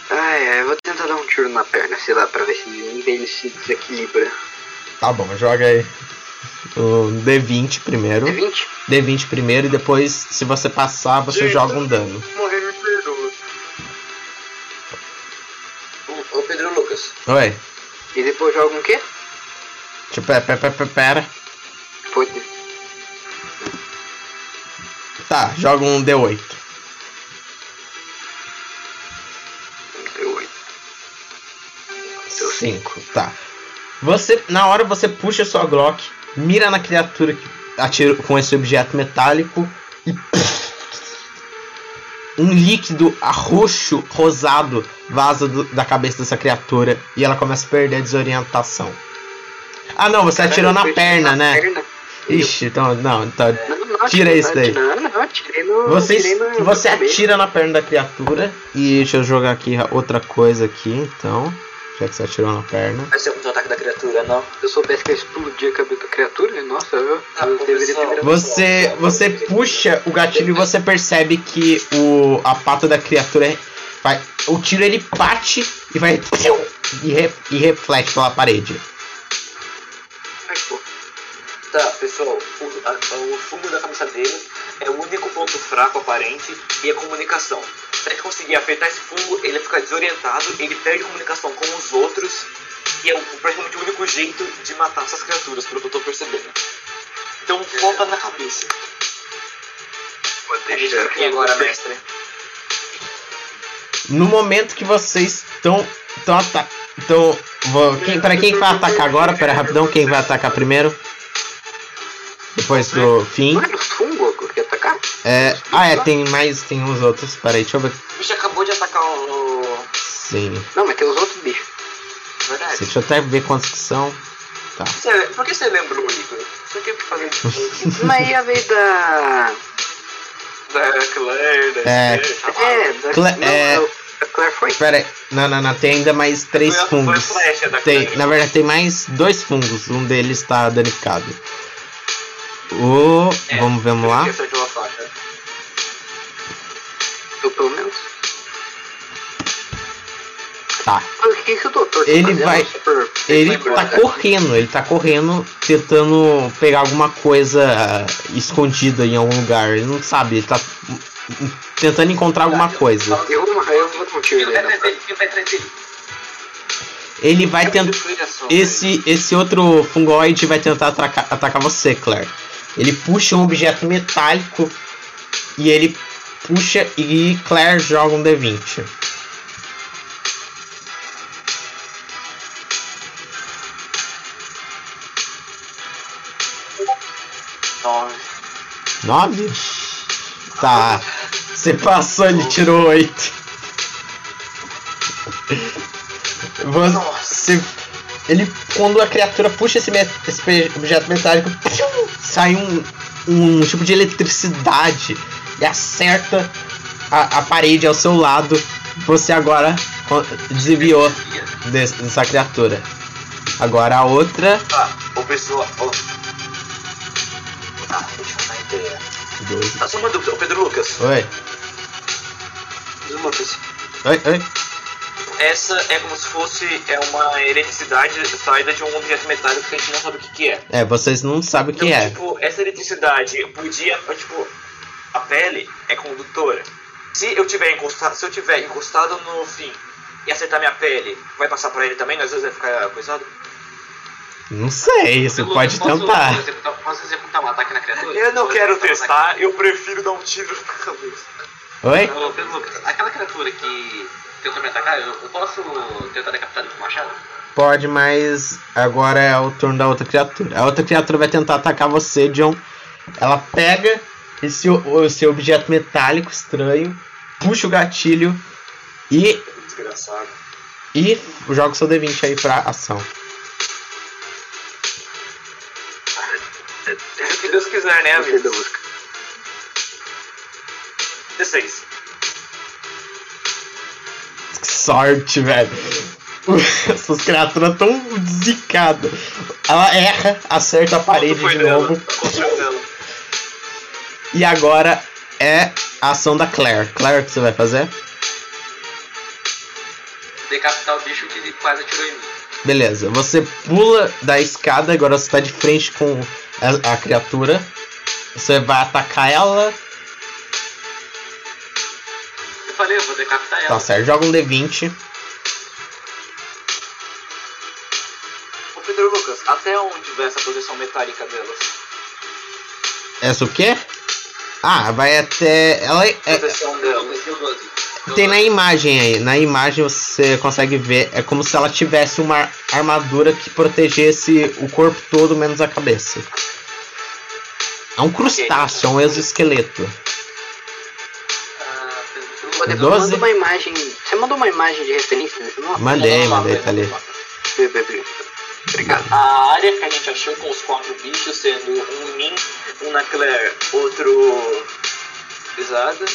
Ah, é, eu vou tentar dar um tiro na perna, sei lá, pra ver se ele se desequilibra. Tá bom, joga aí. O D20 primeiro. É 20? D20 primeiro e depois, se você passar, você Gente. joga um dano. Morrer me perdoa. Ô Pedro Lucas, Oi. E depois joga um quê? Tipo, pera, pera, pera, pera. Pode. Tá, joga um D8. Deu 8. Deu 5, tá. Você, na hora você puxa sua Glock, mira na criatura que atira com esse objeto metálico e um líquido roxo rosado vaza do- da cabeça dessa criatura e ela começa a perder a desorientação. Ah, não, você atirou na perna, né? Ixi, então não, então Não, não, Tira isso daí. Não, não, no. Você, no- você atira na perna da criatura e deixa eu jogar aqui outra coisa aqui, então, já que você atirou na perna. Vai ser o ataque da criatura, não. Se eu soubesse que eu explodia a cabeça da criatura, nossa, eu, Ah, eu deveria ter virado. Você, você puxa o gatilho e você percebe que o, a pata da criatura é- vai, o tiro ele bate e vai e, re- e reflete pela parede. Ai, pô. Tá, pessoal, o, a- o fungo da cabeça dele é o único ponto fraco aparente e a comunicação. Se a gente conseguir apertar esse fungo, ele fica desorientado, ele perde comunicação com os outros e é o, praticamente o único jeito de matar essas criaturas, pelo que eu tô percebendo. Então foca na cabeça. Gente deixar. aqui agora, mestre. No momento que vocês estão estão ata então, vou, quem, para quem vai atacar agora? Pera rapidão, quem vai atacar primeiro? Depois do fim. Não era o fungo? É, ah, é, tem mais, tem uns outros. Peraí, deixa eu ver. O bicho acabou de atacar o. Sim. Não, mas tem os outros bichos. Verdade. Deixa eu até ver quantos que são. Tá. Você- por que você lembra o Nico? Você quer fazer Mas e a vez da. da Claire, da É. Esther, É, da. Cla- não, é- A Claire foi. Pera aí. Não, não, não. Tem ainda mais três Foi a- foi a fungos. flecha da Tem, Claire. na verdade, tem mais dois fungos. Um deles está danificado. O. É, vamos, vamos lá. Eu, pelo menos. Tá. Mas o que, tá Ele fazendo vai- super- Ele tá embora? correndo, ele tá correndo, tentando pegar alguma coisa ah, escondida em algum lugar. Ele não sabe, ele tá tentando encontrar alguma coisa. Eu, eu vou dar um tiro dele? Ele vai tentar. Esse, esse outro fungoide vai tentar atacar, atacar você, Claire. Ele puxa um objeto metálico e ele puxa e Claire joga um D20. Nove. 9? Tá. Você passou, ele tirou 8. Você. Ele. Quando a criatura puxa esse, esse objeto metálico, sai um, um tipo de eletricidade e acerta a, a parede ao seu lado. Você agora desviou desse- dessa criatura. Agora a outra. Tá, o pessoal. o- Tá, deixa eu dar ideia. 12. Tá só uma dúvida, o Pedro Lucas. Oi, Lucas. oi, oi. Essa é como se fosse é uma eletricidade saída de um objeto metálico que a gente não sabe o que, que é. É, vocês não sabem o que então, é. tipo, essa eletricidade podia. Tipo, a pele é condutora. Se eu tiver encostado, se eu tiver encostado no fim e acertar minha pele, vai passar pra ele também? Às vezes vai ficar coisado? Não sei, você pode posso tentar. executar- Posso executar um ataque na criatura? Eu não Posso quero um testar, ataque? eu prefiro dar um tiro na cabeça. Oi? Ô, Lucas, aquela criatura que tentou me atacar, eu, eu posso tentar decapitar ele com o machado? Pode, mas agora é o turno da outra criatura. A outra criatura vai tentar atacar você, John. Ela pega esse, o- esse objeto metálico estranho, puxa o gatilho e, Desgraçado. e joga o seu D20 aí pra ação. Se Deus quiser, né, amigo? música. 16. Que sorte, velho. [LAUGHS] Essas criaturas tão zicadas. Ela erra, acerta a parede de novo. Dela? E agora é a ação da Claire. Claire, o que você vai fazer? Decapitar o bicho que quase atirou em mim. Beleza, você pula da escada, agora você tá de frente com a, a criatura. Você vai atacar ela. Eu falei, eu vou decapitar ela. Tá certo, joga um D20. Ô Pedro Lucas, até onde vai essa projeção metálica delas? Essa o quê? Ah, vai até. Ela é- Proteção delas. Deu 12. tem na imagem aí. Na imagem você consegue ver. É como se ela tivesse uma armadura que protegesse o corpo todo, menos a cabeça. É um crustáceo, é um exoesqueleto. Depois Doze. manda uma imagem. Você mandou uma imagem de referência? Mandei, mandei, tá ali. Obrigado. A área que a gente achou com os quatro bichos, sendo um em mim, um na Claire, outro pesada.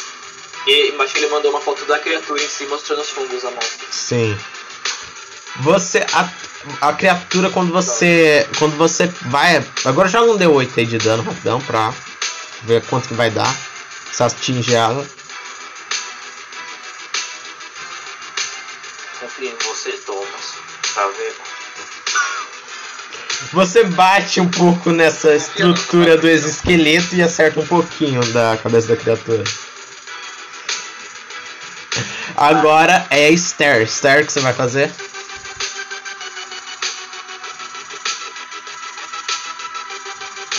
E embaixo ele mandou uma foto da criatura em si mostrando os fungos à mostra. Sim. Você. A, a criatura quando você. Quando você vai. Agora joga um D8 aí de dano rapidão pra ver quanto que vai dar. Se atinge ela. Confia em você, Thomas. Tá vendo? Você bate um pouco nessa estrutura do exoesqueleto e acerta um pouquinho da cabeça da criatura. Agora é a Esther. Esther, o que você vai fazer?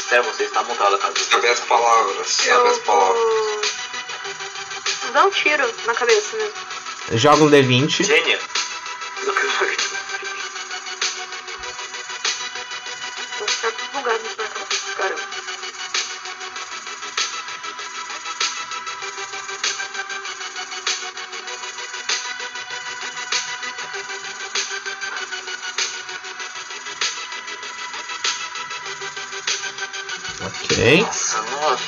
Até você está montada a cabeça. Sabe as palavras, sabe as palavras. dar um tiro na cabeça mesmo. Joga um D20. Gênia. Ok. Nossa, nossa.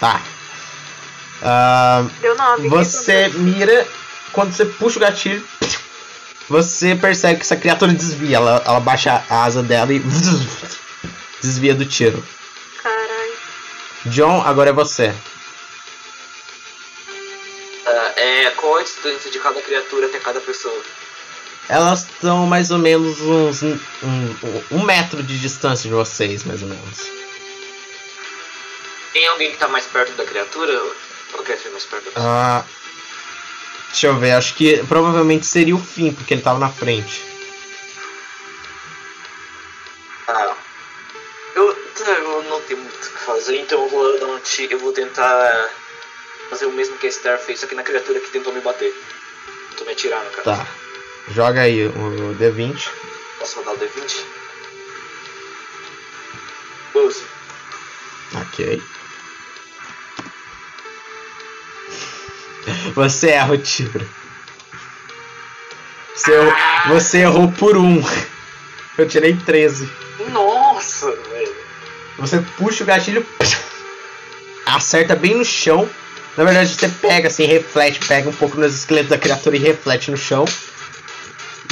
Tá. Ah, Deu nove. você mira. Quando você puxa o gatilho, você percebe que essa criatura desvia. Ela, ela baixa a asa dela e desvia do tiro. Caralho. John, agora é você. Ah, é, qual a distância de cada criatura até cada pessoa? Elas estão mais ou menos uns um, um, um metro de distância de vocês, mais ou menos. Tem alguém que tá mais perto da criatura? Ah, deixa eu ver, acho que provavelmente seria o fim, porque ele tava na frente. Ah, eu, eu não tenho muito o que fazer, então eu vou dar um tiro, eu vou tentar fazer o mesmo que a Star fez, só que na criatura que tentou me bater. Tentou me atirar, no caso. Tá. Joga aí o D20. Posso rodar o D20? 12. Ok. Você erra o tiro. Você, errou- você errou por um. Eu tirei 13. Nossa, velho. Você puxa o gatilho, acerta bem no chão. Na verdade, você pega assim, reflete, pega um pouco nos esqueletos da criatura e reflete no chão.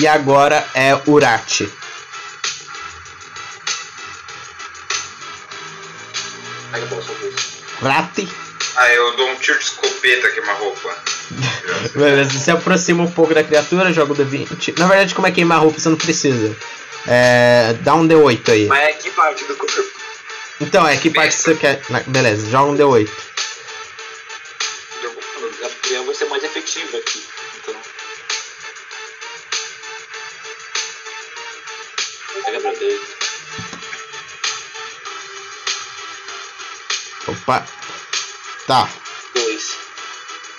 E agora é Urati. Aí Ah, eu dou um tiro de escopeta queima-roupa. Beleza, você se aproxima um pouco da criatura, joga o D20. Na verdade, como é queimar roupa, você não precisa. É, dá um D8 aí. Mas é que parte do corpo? Então, é que parte você quer. Beleza, joga um D8. Eu vou- A criança vai ser mais efetiva aqui. Então. Pega pra dentro. Opa. Tá. Dois.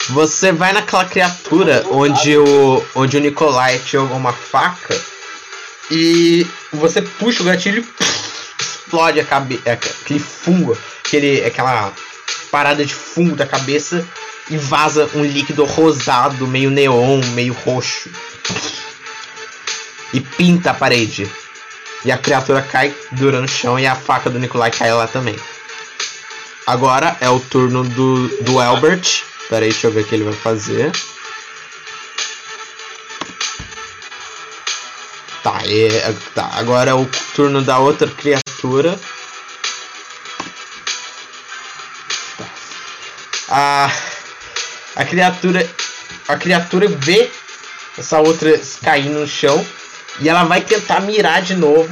Você vai naquela criatura onde o, onde o Nikolai te jogou uma faca e você puxa o gatilho e explode a cabeça, aquele fungo, aquele, aquela parada de fungo da cabeça e vaza um líquido rosado, meio neon, meio roxo. E pinta a parede. E a criatura cai dura no chão e a faca do Nikolai cai lá também. Agora é o turno do, do Albert. Pera aí, deixa eu ver o que ele vai fazer. Tá, é, tá, agora é o turno da outra criatura. Tá. A, a criatura. A criatura vê essa outra caindo no chão. E ela vai tentar mirar de novo.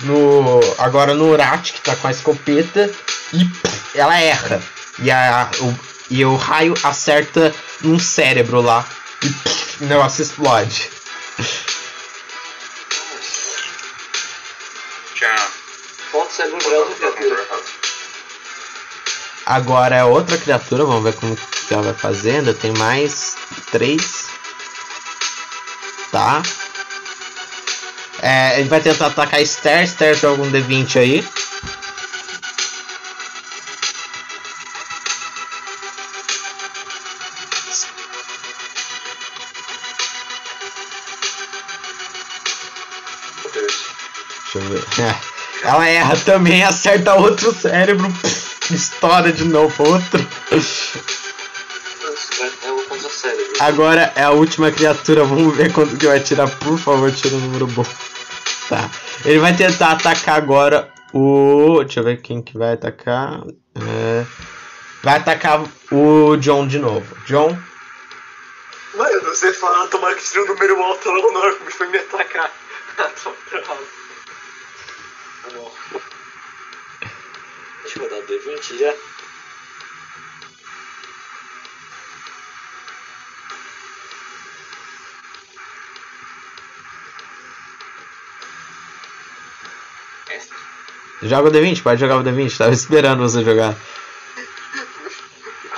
No, agora no Rat, que tá com a escopeta. E pff, ela erra. E, a, o, e o raio acerta num cérebro lá. E pff, o negócio explode. Agora é outra criatura, vamos ver como que ela vai fazer. Ainda tem mais três. Tá. É, ele vai tentar atacar Esther. Esther joga um D20 aí. Deixa eu ver. É, Ela erra também, acerta outro cérebro. Estoura de novo outro. O cérebro. Agora é a última criatura. Vamos ver quanto que vai tirar. Por favor, tira um número bom. Tá. Ele vai tentar atacar agora o. Deixa eu ver quem que vai atacar. É, Vai atacar o John de novo. John. Mano, você fala, tomara que tire um número alto logo na hora que o bicho me atacar. Tô bravo. Ah, não. Deixa eu dar o D20 já. Joga o D20, pode jogar o D20. Tava esperando você jogar.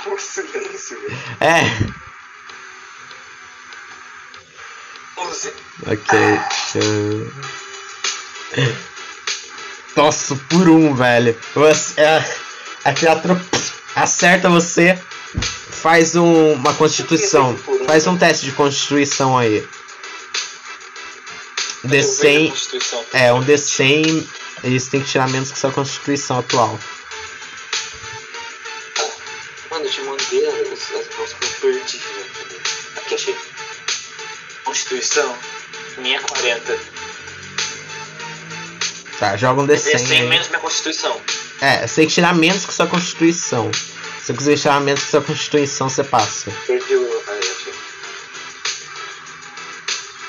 Com silêncio, velho. É. 11. Ok. eu- Nossa, por um, velho. Você, é, a criatura pss, acerta você. Faz um- uma constituição. Faz um teste de constituição aí. D100. Constituição. É, um D100 Eles têm que tirar menos que sua constituição atual. Mano, eu te mandei as, as mãos que eu perdi. né? Aqui, achei. Constituição. Minha é 40. Tá, joga um É D100 100 aí. menos minha constituição. É, você tem que tirar menos que sua constituição. Se você quiser tirar menos que sua constituição, você passa. Perdi o. Aí, achei.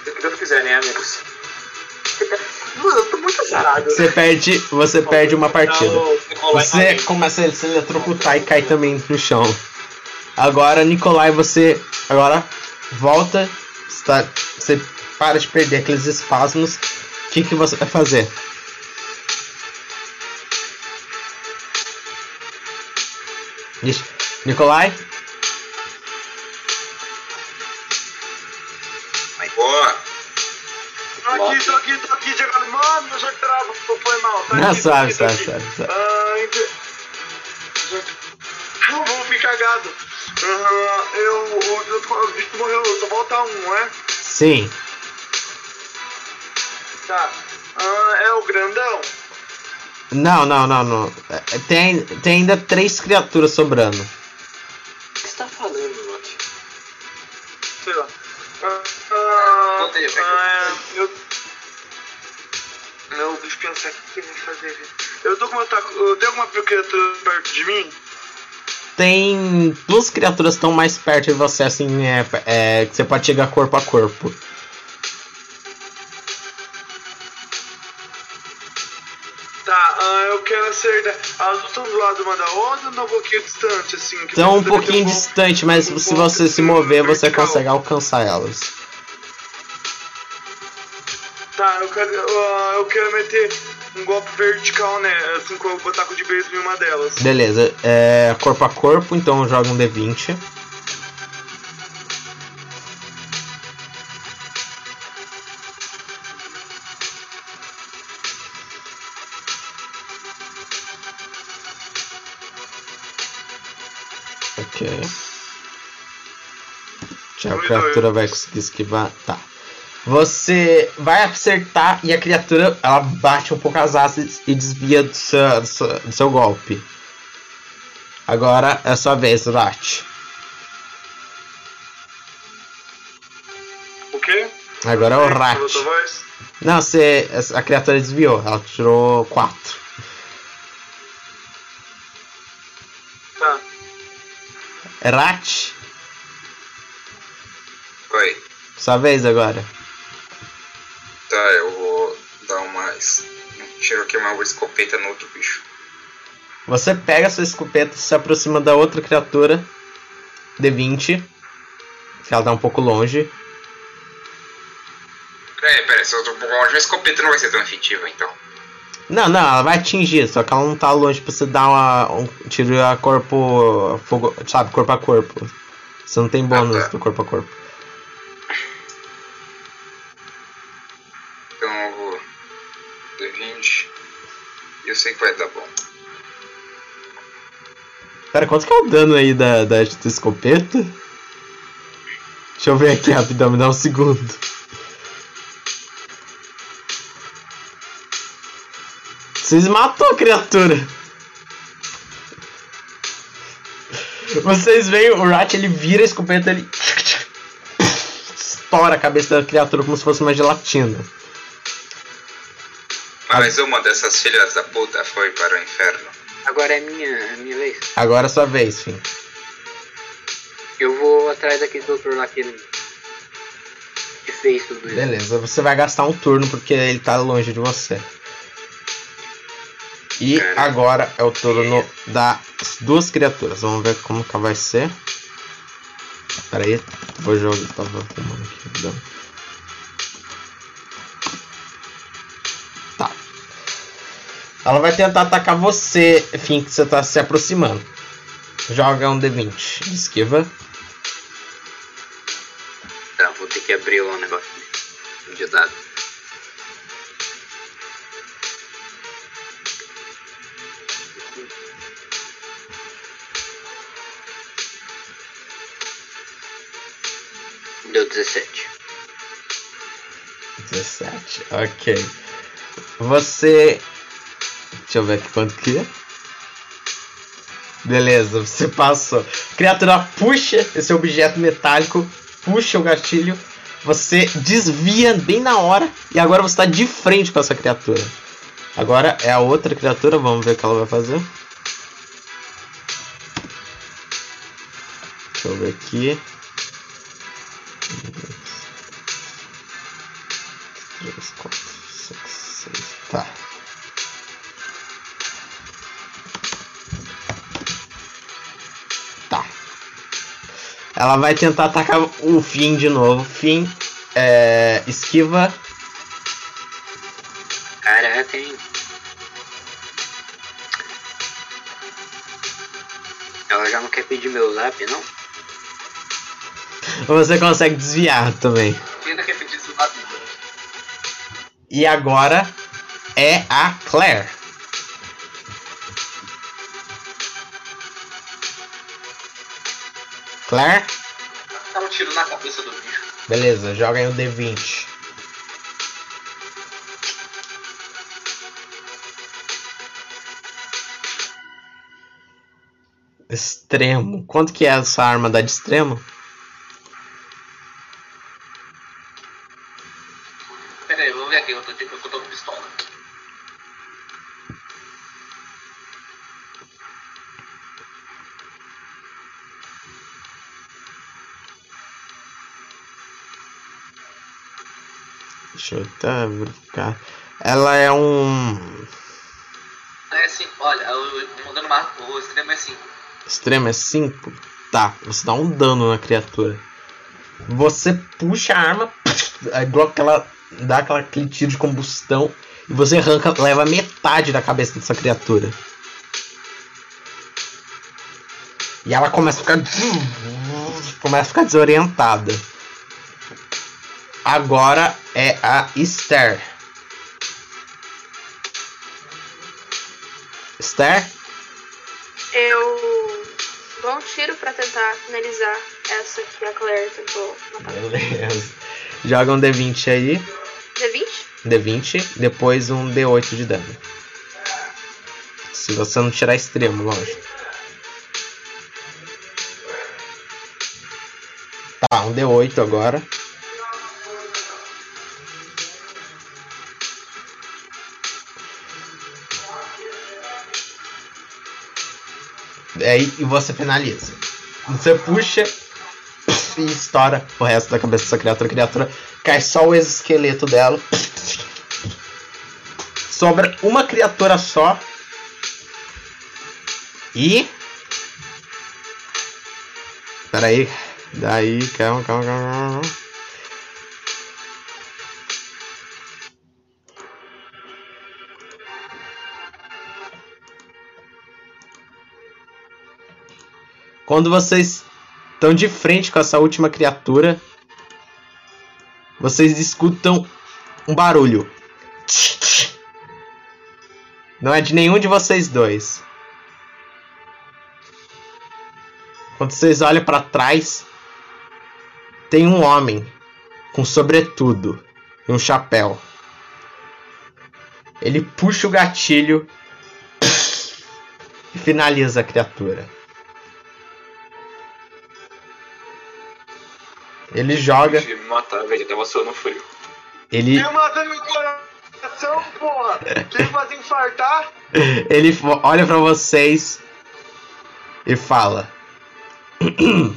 O que Deus quiser, né, amigos? [LAUGHS] Mano, eu tô muito zarado. Você perde, você perde uma partida. Você começa a se eletrocutar e cai também no chão. Agora, Nicolai, você agora volta, está, você para de perder aqueles espasmos. O que, que você vai fazer? Nicolai, Tá não, suave, suave. Ah, ente- Eu vou ficar cagado. Ah, eu, o, eu, tô- o bicho morreu, só falta um, não é? Sim, Tá. Ah, é o grandão? não, não, não, não. É, Tem, tem ainda três criaturas sobrando. O que você tá falando, Loki? Sei lá. Ah, ah, Voltei, Não, deixa eu pensar o que eu vou fazer. aqui. Eu tô com eu- Tem alguma criatura perto de mim? Tem duas criaturas que estão mais perto de você, assim, é, é, que você pode chegar corpo a corpo. Tá, ah, eu quero acertar. Elas estão do lado uma da outra ou um pouquinho distante, assim? Estão um pouquinho distante, mas um se você se mover, você vertical. consegue alcançar elas. Tá, eu quero, ah, eu quero meter um golpe vertical, né? Assim, com o taco de beisebol em uma delas. Beleza, é corpo a corpo, então joga um D20. Ok. Já a criatura vai conseguir esquivar. Tá. Você vai acertar e a criatura ela bate um pouco as asas e desvia do seu, do seu, do seu golpe. Agora é a sua vez, Rat. O quê? Agora é o Rat. Não, você, a criatura desviou. Ela tirou 4. Tá. Rat, Oi. sua vez agora. Tá, eu vou dar uma. um tiro aqui, uma escopeta no outro bicho. Você pega sua escopeta, se aproxima da outra criatura. D20. Que ela tá um pouco longe. É, pera, se eu tô um pouco longe, a escopeta não vai ser tão efetiva, então. Não, não, ela vai atingir, só que ela não tá longe pra você dar uma, um tiro a corpo. Fogo, sabe, corpo a corpo. Você não tem bônus Ah, tá. do corpo a corpo. Eu sei que vai dar bom. Pera, quanto que é o dano aí da, da escopeta? Deixa eu ver aqui rapidão, me dá um segundo. Vocês matou a criatura. Vocês veem o Rat, ele vira a escopeta, ele [LAUGHS] estoura a cabeça da criatura como se fosse uma gelatina. Mais uma dessas filhas da puta foi para o inferno. Agora é minha, é minha vez. Agora é sua vez, fim. Eu vou atrás daquele doutor lá que, que fez tudo isso. Beleza, você vai gastar um turno porque ele tá longe de você. E Cara. agora é o turno das duas criaturas. Vamos ver como que vai ser. Pera aí, vou jogar. Tava arrumando aqui. Ela vai tentar atacar você, enfim, que você tá se aproximando. Joga um D20 de esquiva. Tá, vou ter que abrir o negócio de dado. Deu 17. 17, ok. Você Deixa eu ver aqui quanto que é. Beleza, você passou. A criatura puxa esse objeto metálico, puxa o gatilho, você desvia bem na hora e agora você está de frente com essa criatura. Agora é a outra criatura, vamos ver o que ela vai fazer. Deixa eu ver aqui. Três, Ela vai tentar atacar o Finn de novo. Finn é, esquiva. Caraca, hein? Ela já não quer pedir meu zap, não? Você consegue desviar também. Ainda quer pedir rápido. E agora é a Claire. Claire, Dá um tiro na cabeça do bicho. beleza, joga aí o D20. Extremo. Quanto que é essa arma da de extremo? Verificar. Ela é um. É assim, olha, o, mandando uma, o extremo é assim. Extremo é 5? Tá, você dá um dano na criatura. Você puxa a arma, aí bloca ela, dá aquela, aquele tiro de combustão e você arranca, leva metade da cabeça dessa criatura. E ela começa a ficar. [LAUGHS] Começa a ficar desorientada. Agora é a Esther. Esther? Eu dou um tiro pra tentar finalizar essa que a Claire tentou matar. Beleza. Joga um D20 aí. D20? D20, depois um D8 de dano. Se você não tirar extremo, lógico. Tá, um D8 agora. Aí e você finaliza. Você puxa e estoura o resto da cabeça dessa criatura. A criatura cai só o exoesqueleto dela. Sobra uma criatura só. E. Pera aí. Daí, calma, calma, calma. calma. Quando vocês estão de frente com essa última criatura, vocês escutam um barulho. Não é de nenhum de vocês dois. Quando vocês olham para trás, tem um homem com sobretudo e um chapéu. Ele puxa o gatilho e finaliza a criatura. Ele joga, ele me matar, velho. Tava suando frio. ele meu coração, porra? Quem fazer infartar? [LAUGHS] Ele olha pra vocês e fala: [CLEARS THROAT]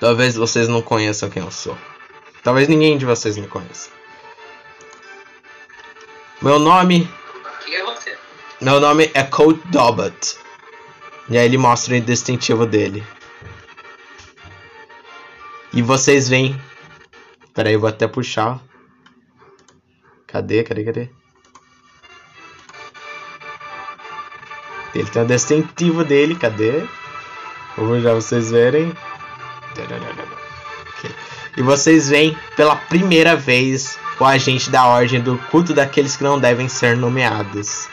Talvez vocês não conheçam quem eu sou. Talvez ninguém de vocês me conheça. Meu nome, Quem é você? meu nome é Colt Dobbett. E aí ele mostra o distintivo dele. E vocês veem. Pera aí, eu vou até puxar. Cadê, cadê, cadê? Ele tem o distintivo dele, cadê? Vou já vocês verem. E vocês veem pela primeira vez o agente da ordem do culto daqueles que não devem ser nomeados.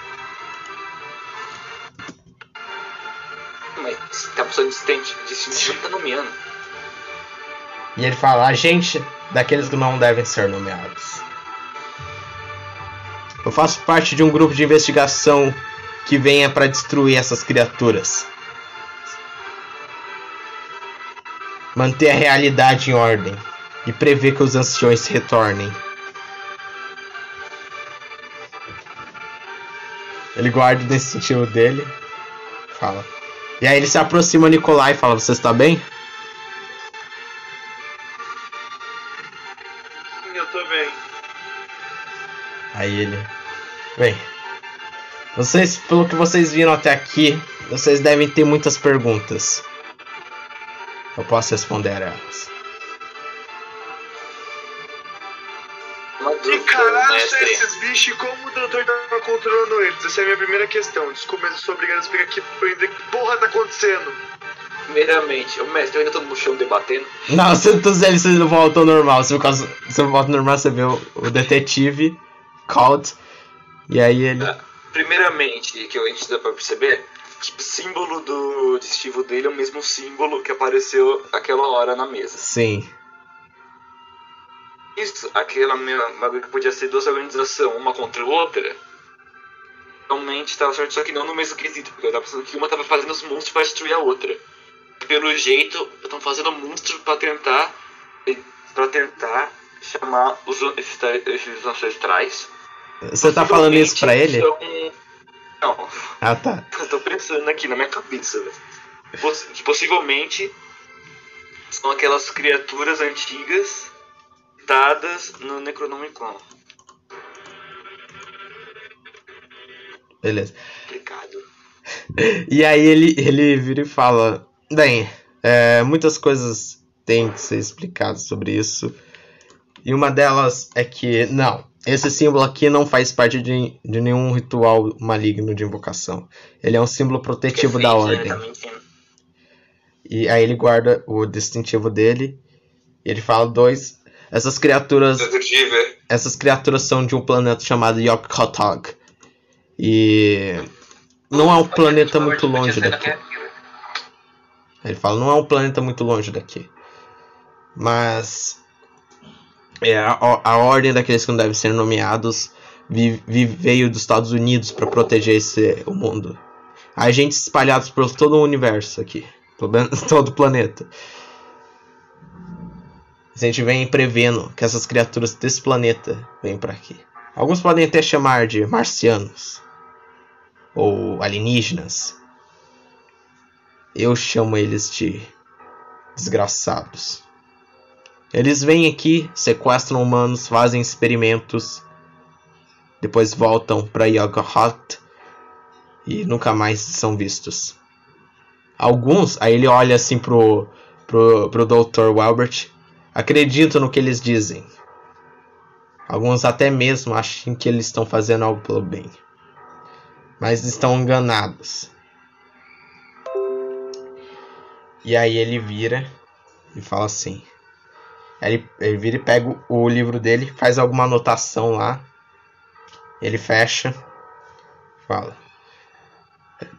E ele fala, agente daqueles que não devem ser nomeados. Eu faço parte de um grupo de investigação que venha para destruir essas criaturas. Manter a realidade em ordem e prever que os anciões retornem. Ele guarda o distintivo dele. Fala. E aí ele se aproxima Nicolai e fala: Você está bem? Aí ele. Bem. Vocês, pelo que vocês viram até aqui, vocês devem ter muitas perguntas. Eu posso responder elas. Uma Que caralho são esses bichos e como o doutor tá controlando eles? Essa é a minha primeira questão. Desculpa, mas eu sou obrigado a explicar aqui pra entender que porra tá acontecendo. Primeiramente, o mestre, eu ainda tô no chão debatendo. Não, [LAUGHS] você, você, você não volta ao normal. Se você, você volta ao normal, você vê o, o detetive called. E aí ele. Primeiramente, que a gente dá pra perceber, que o símbolo do distintivo dele é o mesmo símbolo que apareceu aquela hora na mesa. Sim. Isso, aquela mesma bagulho que podia ser duas organizações, uma contra a outra, realmente tava certo, só que não no mesmo quesito, porque eu tava pensando que uma tava fazendo os monstros pra destruir a outra. Pelo jeito, estão fazendo monstros pra tentar. para tentar chamar os, esses, esses ancestrais. Você tá falando isso pra ele? São- Não, Ah, tá. eu tô pensando aqui na minha cabeça, velho. Que possivelmente são aquelas criaturas antigas dadas no Necronomicon. Beleza. Complicado. E aí ele, ele vira e fala: Bem, é, muitas coisas têm que ser explicadas sobre isso. E uma delas é que, não, esse símbolo aqui não faz parte de, de nenhum ritual maligno de invocação. Ele é um símbolo protetivo da ordem. Tá mentindo. E aí ele guarda o distintivo dele. E ele fala: Dois, essas criaturas essas criaturas são de um planeta chamado Yokkotog. E não é um planeta muito longe daqui. Ele fala, não é um planeta muito longe daqui. Mas é, a, a ordem daqueles que não devem ser nomeados vi- vi- veio dos Estados Unidos para proteger esse, o mundo. Agentes espalhados por todo o universo aqui. Menos [LAUGHS] todo o planeta. A gente vem prevendo que essas criaturas desse planeta vêm para aqui. Alguns podem até chamar de marcianos ou alienígenas. Eu chamo eles de desgraçados. Eles vêm aqui, sequestram humanos, fazem experimentos, depois voltam para Yoggoth e nunca mais são vistos. Alguns, aí ele olha assim pro, pro, pro Dr. Welbert, acreditam no que eles dizem. Alguns até mesmo acham que eles estão fazendo algo pelo bem. Mas estão enganados. E aí ele vira e fala assim. Ele, ele vira e pega o- livro dele, faz alguma anotação lá. Ele fecha. Fala.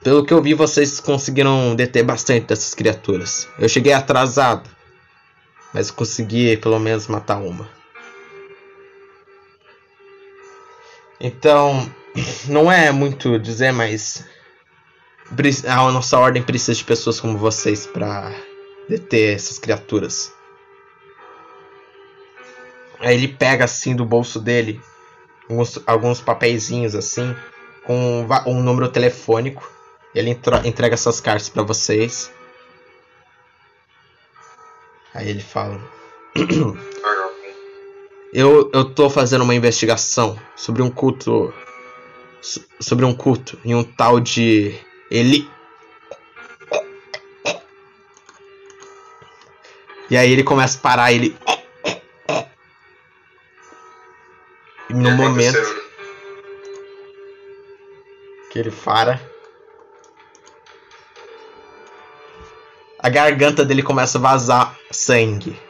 Pelo que eu vi, vocês conseguiram deter bastante dessas criaturas. Eu cheguei atrasado. Mas consegui pelo menos matar uma. Então, [CLEARS THROAT] não é muito dizer, mas a nossa ordem precisa de pessoas como vocês para deter essas criaturas. Aí ele pega assim do bolso dele alguns, alguns papeizinhos assim com um um número telefônico. Ele entrega essas cartas para vocês. Aí ele fala: [CLEARS THROAT] eu, eu tô fazendo uma investigação sobre um culto. so- Sobre um culto em um tal de. Eli. E aí ele começa a parar, ele. E no momento que ele para. A garganta dele começa a vazar sangue.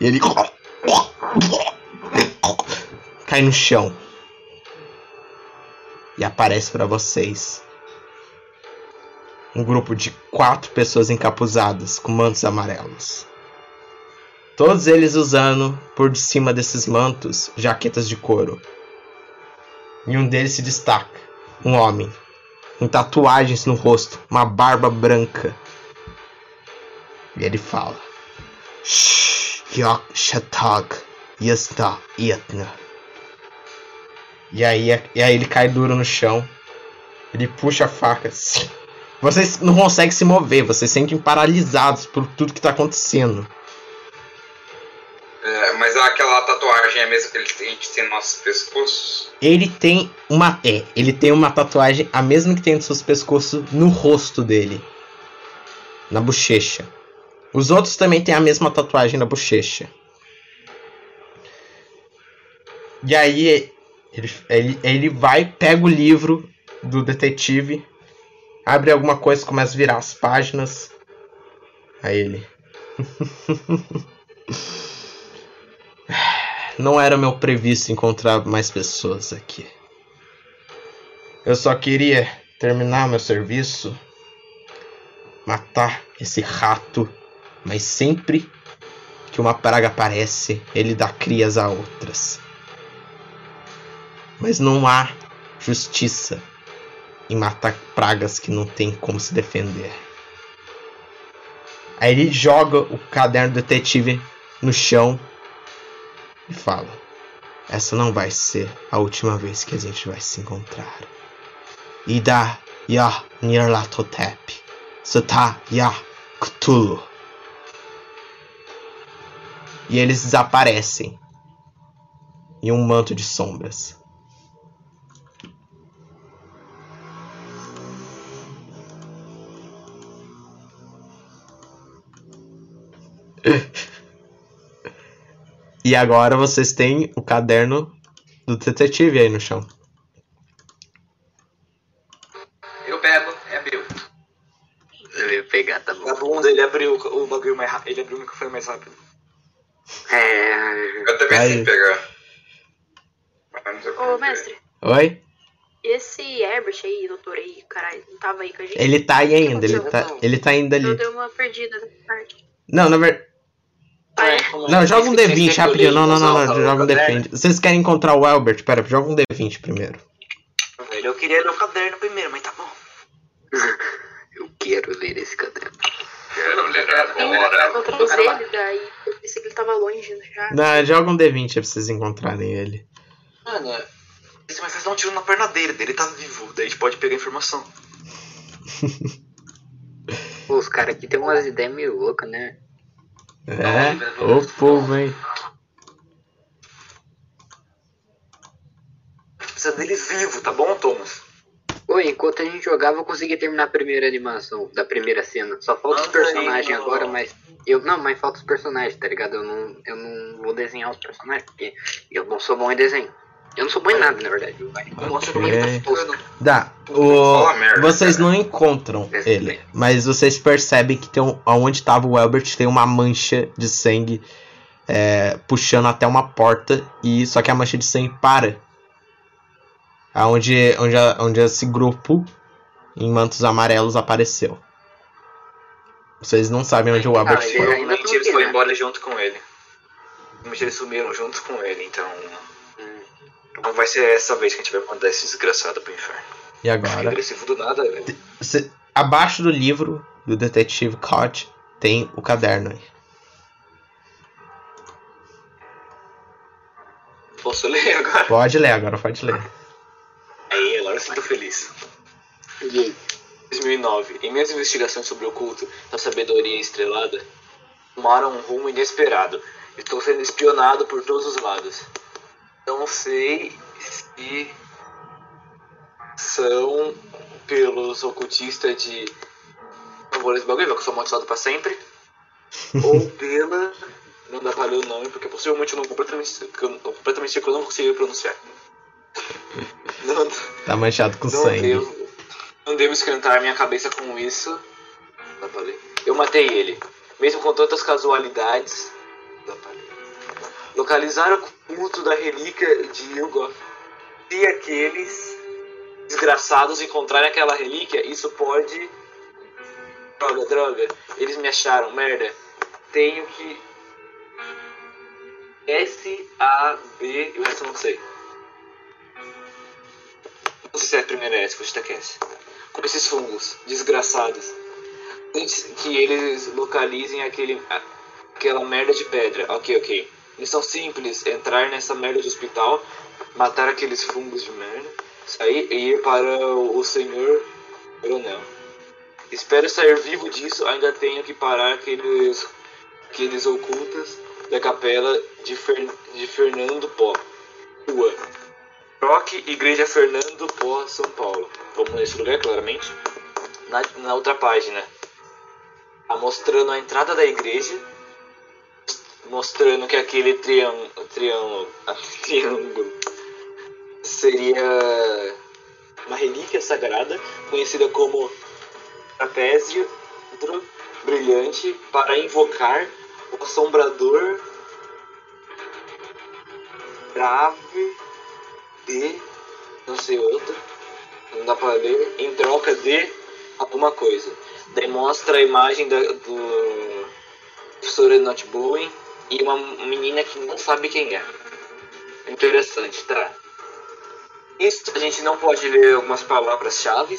E ele cai no chão. E aparece pra vocês um grupo de quatro pessoas encapuzadas com mantos amarelos. Todos eles usando por cima desses mantos jaquetas de couro. E um deles se destaca, um homem, com tatuagens no rosto, uma barba branca. E ele fala: Yak Shatag Yasta Yatna. E aí, e aí ele cai duro no chão. Ele puxa a faca. Vocês não conseguem se mover, vocês se sentem paralisados por tudo que tá acontecendo. Mas aquela tatuagem é a mesma que ele tem, a gente tem nos nossos pescoços? Ele tem uma. É, ele tem uma tatuagem, a mesma que tem nos seus pescoços, no rosto dele. Na bochecha. Os outros também têm a mesma tatuagem na bochecha. E aí ele, ele, ele vai, pega o livro do detetive, abre alguma coisa, começa a virar as páginas. Aí ele. [LAUGHS] Não era meu previsto encontrar mais pessoas aqui. Eu só queria terminar meu serviço, matar esse rato, mas sempre que uma praga aparece, ele dá crias a outras. Mas não há justiça em matar pragas que não tem como se defender. Aí ele joga o caderno do detetive no chão e fala: Essa não vai ser a última vez que a gente vai se encontrar. Ida ya Nyarlathotep. Sata ya. E eles desaparecem em um manto de sombras. E agora vocês têm o caderno do detetive aí no chão. Eu pego, é meu. Eu ia pegar, tá bom. A bunda, ele abriu o bagulho mais rápido. Ele abriu o microfone mais rápido. É. Eu Aí. pegar. Não sei como Ô, mestre, Oi? esse Herbert aí, doutor aí, caralho, não tava aí com a gente? Ele tá aí ainda, ele tá, ele tá ainda Eu ali. dei uma perdida nessa parte. Não, na verdade. Não, joga um D20 rapidinho. Não, não, não, não, Joga um D20. Vocês querem encontrar o Albert? Pera, joga um D20 primeiro. Velho, eu queria ler o caderno primeiro, mas tá bom. [LAUGHS] Eu quero ler esse caderno. Quero ler Eu agora. trazer ele, daí eu pensei que ele tava longe já. Não, joga um D20 aí pra vocês encontrarem ele. Mano, esse mais fácil dar um tiro na perna dele, dele tá vivo, daí a gente pode pegar a informação. [LAUGHS] Pô, os caras aqui tem umas ideias meio loucas, né? É? Ô povo, hein? Precisa dele vivo, tá bom, Thomas? Pô, enquanto a gente jogava, eu consegui terminar a primeira animação da primeira cena. Só falta os personagens agora, mas. Eu, não, mas falta os personagens, tá ligado? Eu não, eu não vou desenhar os personagens, porque eu não sou bom em desenho. Eu não sou bom em nada, na verdade. Vai. Mostra como ele tá ficando. Dá. O... Vocês cara. não encontram ele, mas vocês percebem que tem um... onde tava o Albert tem uma mancha de sangue é, puxando até uma porta e só que a mancha de sangue para. Aonde, onde, onde esse grupo em mantos amarelos apareceu. Vocês não sabem onde o Albert Ah, ele foi. ainda eles foram embora junto com ele. Provavelmente eles sumiram junto com ele, então. Não vai ser essa vez que a gente vai mandar esse desgraçado pro inferno. E agora? Agressivo do nada, velho. Cê- abaixo do livro do detetive Cott tem o caderno aí. Posso ler agora? Pode ler, agora pode ler. Aí, agora eu sinto feliz. E aí? 2009. Em minhas investigações sobre o culto da sabedoria estrelada, tomaram um rumo inesperado. Estou sendo espionado por todos os lados. Não sei se são pelos ocultistas de. Não vou ler esse bagulho, que eu sou amaldiçoado pra sempre. [LAUGHS] ou pela. Não dá pra ler o nome, porque possivelmente eu não completamente. eu não- completamente sei que eu não consigo pronunciar. [LAUGHS] Não, Tá manchado com não sangue. devo, não devo esquentar minha cabeça com isso. Dá pra ler. Eu matei ele, mesmo com tantas casualidades. Localizar o culto da relíquia de Ilgoth. Se aqueles desgraçados encontrarem aquela relíquia, isso pode. Droga, droga. Eles me acharam, merda. Tenho que S, A, B o resto eu não sei. Não sei se é a primeira S que você aquece. Com esses fungos desgraçados. Antes que eles localizem aquele, aquela merda de pedra. Ok, ok. Missão simples: entrar nessa merda de hospital, matar aqueles fungos de merda, sair e ir para o, senhor coronel. Espero sair vivo disso, ainda tenho que parar aqueles, aqueles ocultas da capela de, Fer, de Fernando Pó. Rua. Rock, Igreja Fernando Pó, São Paulo. Vamos nesse lugar, claramente. Na, na outra página. Tá mostrando a entrada da igreja. Mostrando que aquele triângulo, triângulo, triângulo seria uma relíquia sagrada, conhecida como trapézio brilhante, para invocar o assombrador grave de não sei outra, não dá pra ler, em troca de alguma coisa. Daí mostra a imagem da, do professor Not Bowen e uma menina que não sabe quem é. Interessante, tá? Isso a gente não pode ler algumas palavras-chave.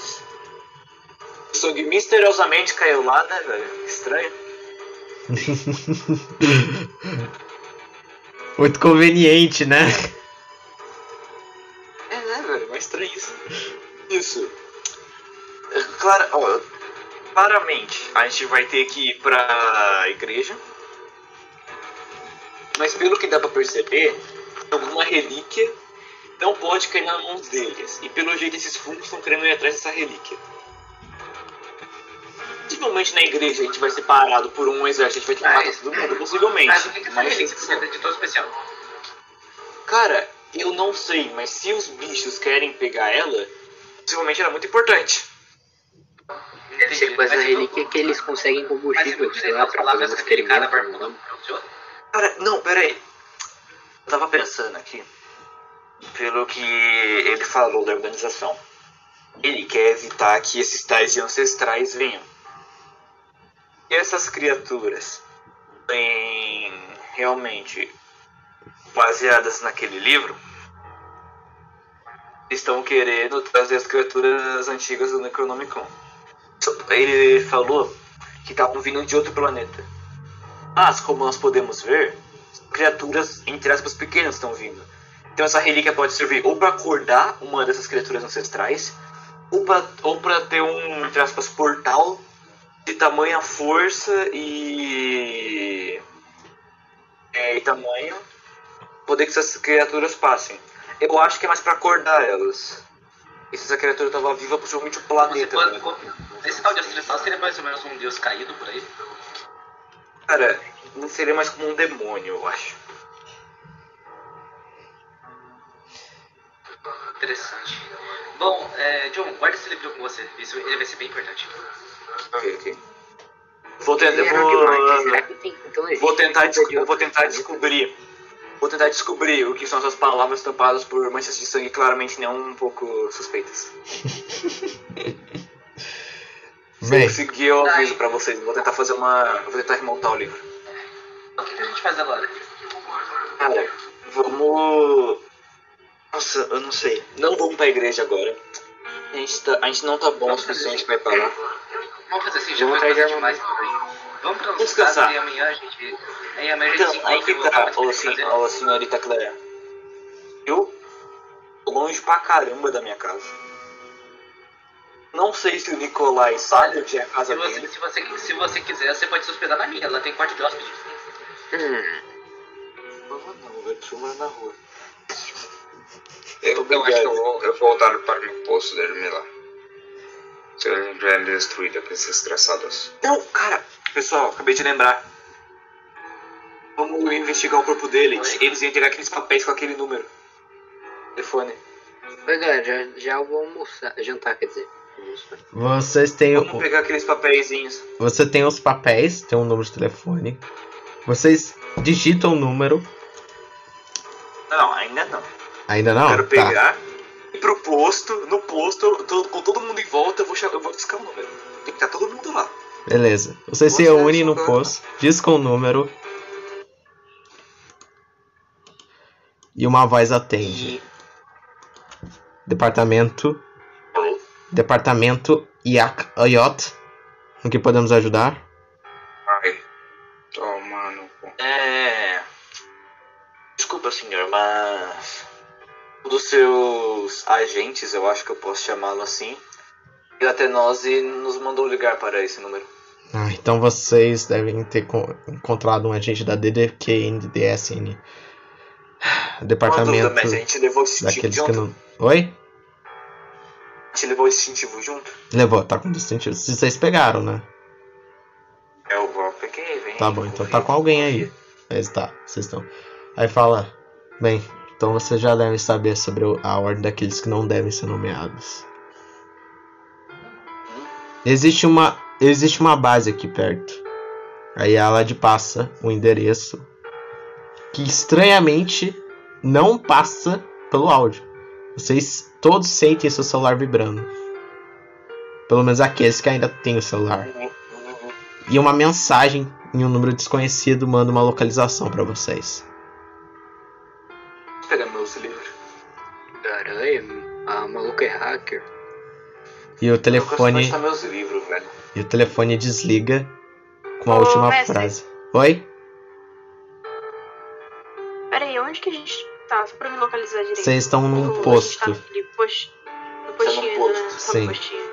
O sangue misteriosamente caiu lá, né, velho? Estranho. [LAUGHS] Muito conveniente, né? É, né, velho? Mas estranho isso. Isso. Clara, ó, claramente, a gente vai ter que ir pra igreja. Mas pelo que dá pra perceber, alguma relíquia não pode cair nas mãos deles. E pelo jeito esses fungos estão querendo ir atrás dessa relíquia. Possivelmente na igreja a gente vai ser parado por um exército, a gente vai ter que matar todo mundo, possivelmente. Mas o que que essa Mas- relíquia precisa de tão especial? Cara, eu não sei, mas se os bichos querem pegar ela, possivelmente ela é muito importante. Deve ser com essa relíquia que eles conseguem combustível, sei lá, pra fazer um experimento. não lembro. Cara, não, pera aí. Eu tava pensando aqui, pelo que ele falou da organização. Ele quer evitar que esses tais ancestrais venham. E essas criaturas, em, realmente baseadas naquele livro, estão querendo trazer as criaturas antigas do Necronomicon. Ele falou que estavam vindo de outro planeta. Mas, como nós podemos ver, criaturas, entre aspas, pequenas estão vindo. Então essa relíquia pode servir ou para acordar uma dessas criaturas ancestrais, ou para ou pra ter um, entre aspas, portal de tamanha força e. é, e tamanho poder que essas criaturas passem. Eu acho que é mais para acordar elas. E se essa criatura estava viva, possivelmente o planeta. né? esse tal de estressal seria mais ou menos um deus caído por aí? Cara, não seria mais como um demônio, eu acho. Interessante. Bom, é, John, guarda esse livro com você. Isso ele vai ser bem importante. Ok, ok. Vou tentar. É? Vou? Então existe vou tentar, vou tentar descobrir. Vou tentar descobrir o que são essas palavras tampadas por manchas de sangue claramente não um pouco suspeitas. [LAUGHS] Se eu conseguir, eu aviso pra vocês. Vou tentar fazer uma. Vou tentar remontar o livro. O que, que a gente faz agora? Cara, vamos. Nossa, eu não sei. Não vamos pra igreja agora. A gente, tá, a gente não tá bom o suficiente pra ir pra lá. Vamos fazer assim, já de tarde demais por aí. Vamos pra casa descansar. e amanhã a gente. Aí amanhã a gente se Então, aí encontra que e tá, volta pra ô, sen ô senhorita Claire. Eu tô longe pra caramba da minha casa. Não sei se o Nicolai sabe onde é a Se casa você, dele. se, você, se você quiser, você pode se hospedar na minha. Ela tem quarto de hóspede. Hum, Não, não, eu morar na rua. Eu, eu acho que eu vou, eu vou voltar para o poço dormir lá. Se ele já é destruído, aqueles desgraçados. Não, cara, pessoal, acabei de lembrar. Vamos investigar o corpo dele. Eles iam entregar aqueles papéis com aquele número. Telefone. Oi, galera, já, já eu vou almoçar, jantar, quer dizer. Vocês têm, Vamos o- pegar aqueles papeizinhos. você tem os papéis, tem um número de telefone. Vocês digitam o número. Não, ainda não. Ainda não? Quero Tá. pegar, ir pro posto, no posto, todo- com todo mundo em volta, eu vou, eu vou discar o número. Tem que estar todo mundo lá. Beleza. Vocês se Você reúnem no acha- posto, discam o número. e uma voz atende. Departamento. Departamento Yak Ayot. No que podemos ajudar? Ai, toma no cu. É. Desculpa, senhor, mas. Um dos seus agentes, eu acho que eu posso chamá-lo assim, veio até nós e nos mandou ligar para esse número. Ah, então vocês devem ter co- encontrado um agente da DDQ DSN. Uma dúvida, Departamento mas a gente levou distintivo daqueles que junto? não. Oi? Levou o distintivo junto? Levou, tá com distintivo. Se vocês pegaram, né? Eu vou peguei, vem. Tá bom, então tá com alguém aí. Mas tá, vocês estão. Aí fala, bem, então vocês já devem saber sobre o- a ordem daqueles que não devem ser nomeados. Existe uma, existe uma base aqui perto. Aí ela de passa o endereço que estranhamente não passa pelo áudio. Vocês todos sentem seu celular vibrando. Pelo menos aqueles que ainda têm o celular. E uma mensagem em um número desconhecido manda uma localização pra vocês. Vou pegar meus livros. Caralho, a maluca é hacker. E o telefone, Eu gosto meus livros, velho. e o telefone desliga com a Ô, última mestre. frase. Oi? Pera aí, onde que a gente tá? Só pra me localizar direito. Vocês estão num posto. Tá post... No Tá postinho, posto, né? Tá no sim. postinho.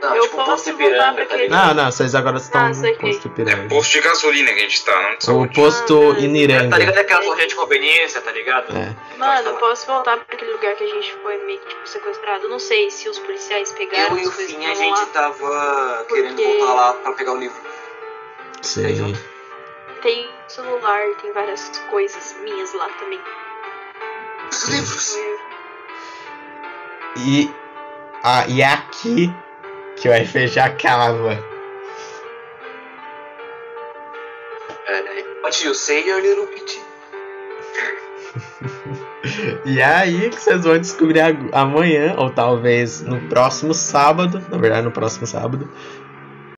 Não, Eu tipo posso posto voltar Ipiranga, pra tá aquele-? Não, não, vocês agora estão Ah, no posto É Piranga. posto de gasolina que a gente tá, não de O posto Ah, Tá Iniranga. ligado aquela loja de conveniência, tá ligado? É. Mano, eu posso voltar pra aquele lugar que a gente foi meio que tipo, sequestrado? Eu não sei se os policiais pegaram Eu e o Fim, a gente lá. tava querendo Porque- voltar lá pra pegar o livro. Sim. Tem celular, tem várias coisas minhas lá também. Os livros. E, ah, e é aqui que o RPG acaba. What you say, your little bitch? E é aí que vocês vão descobrir amanhã, ou talvez no próximo sábado, na verdade no próximo sábado,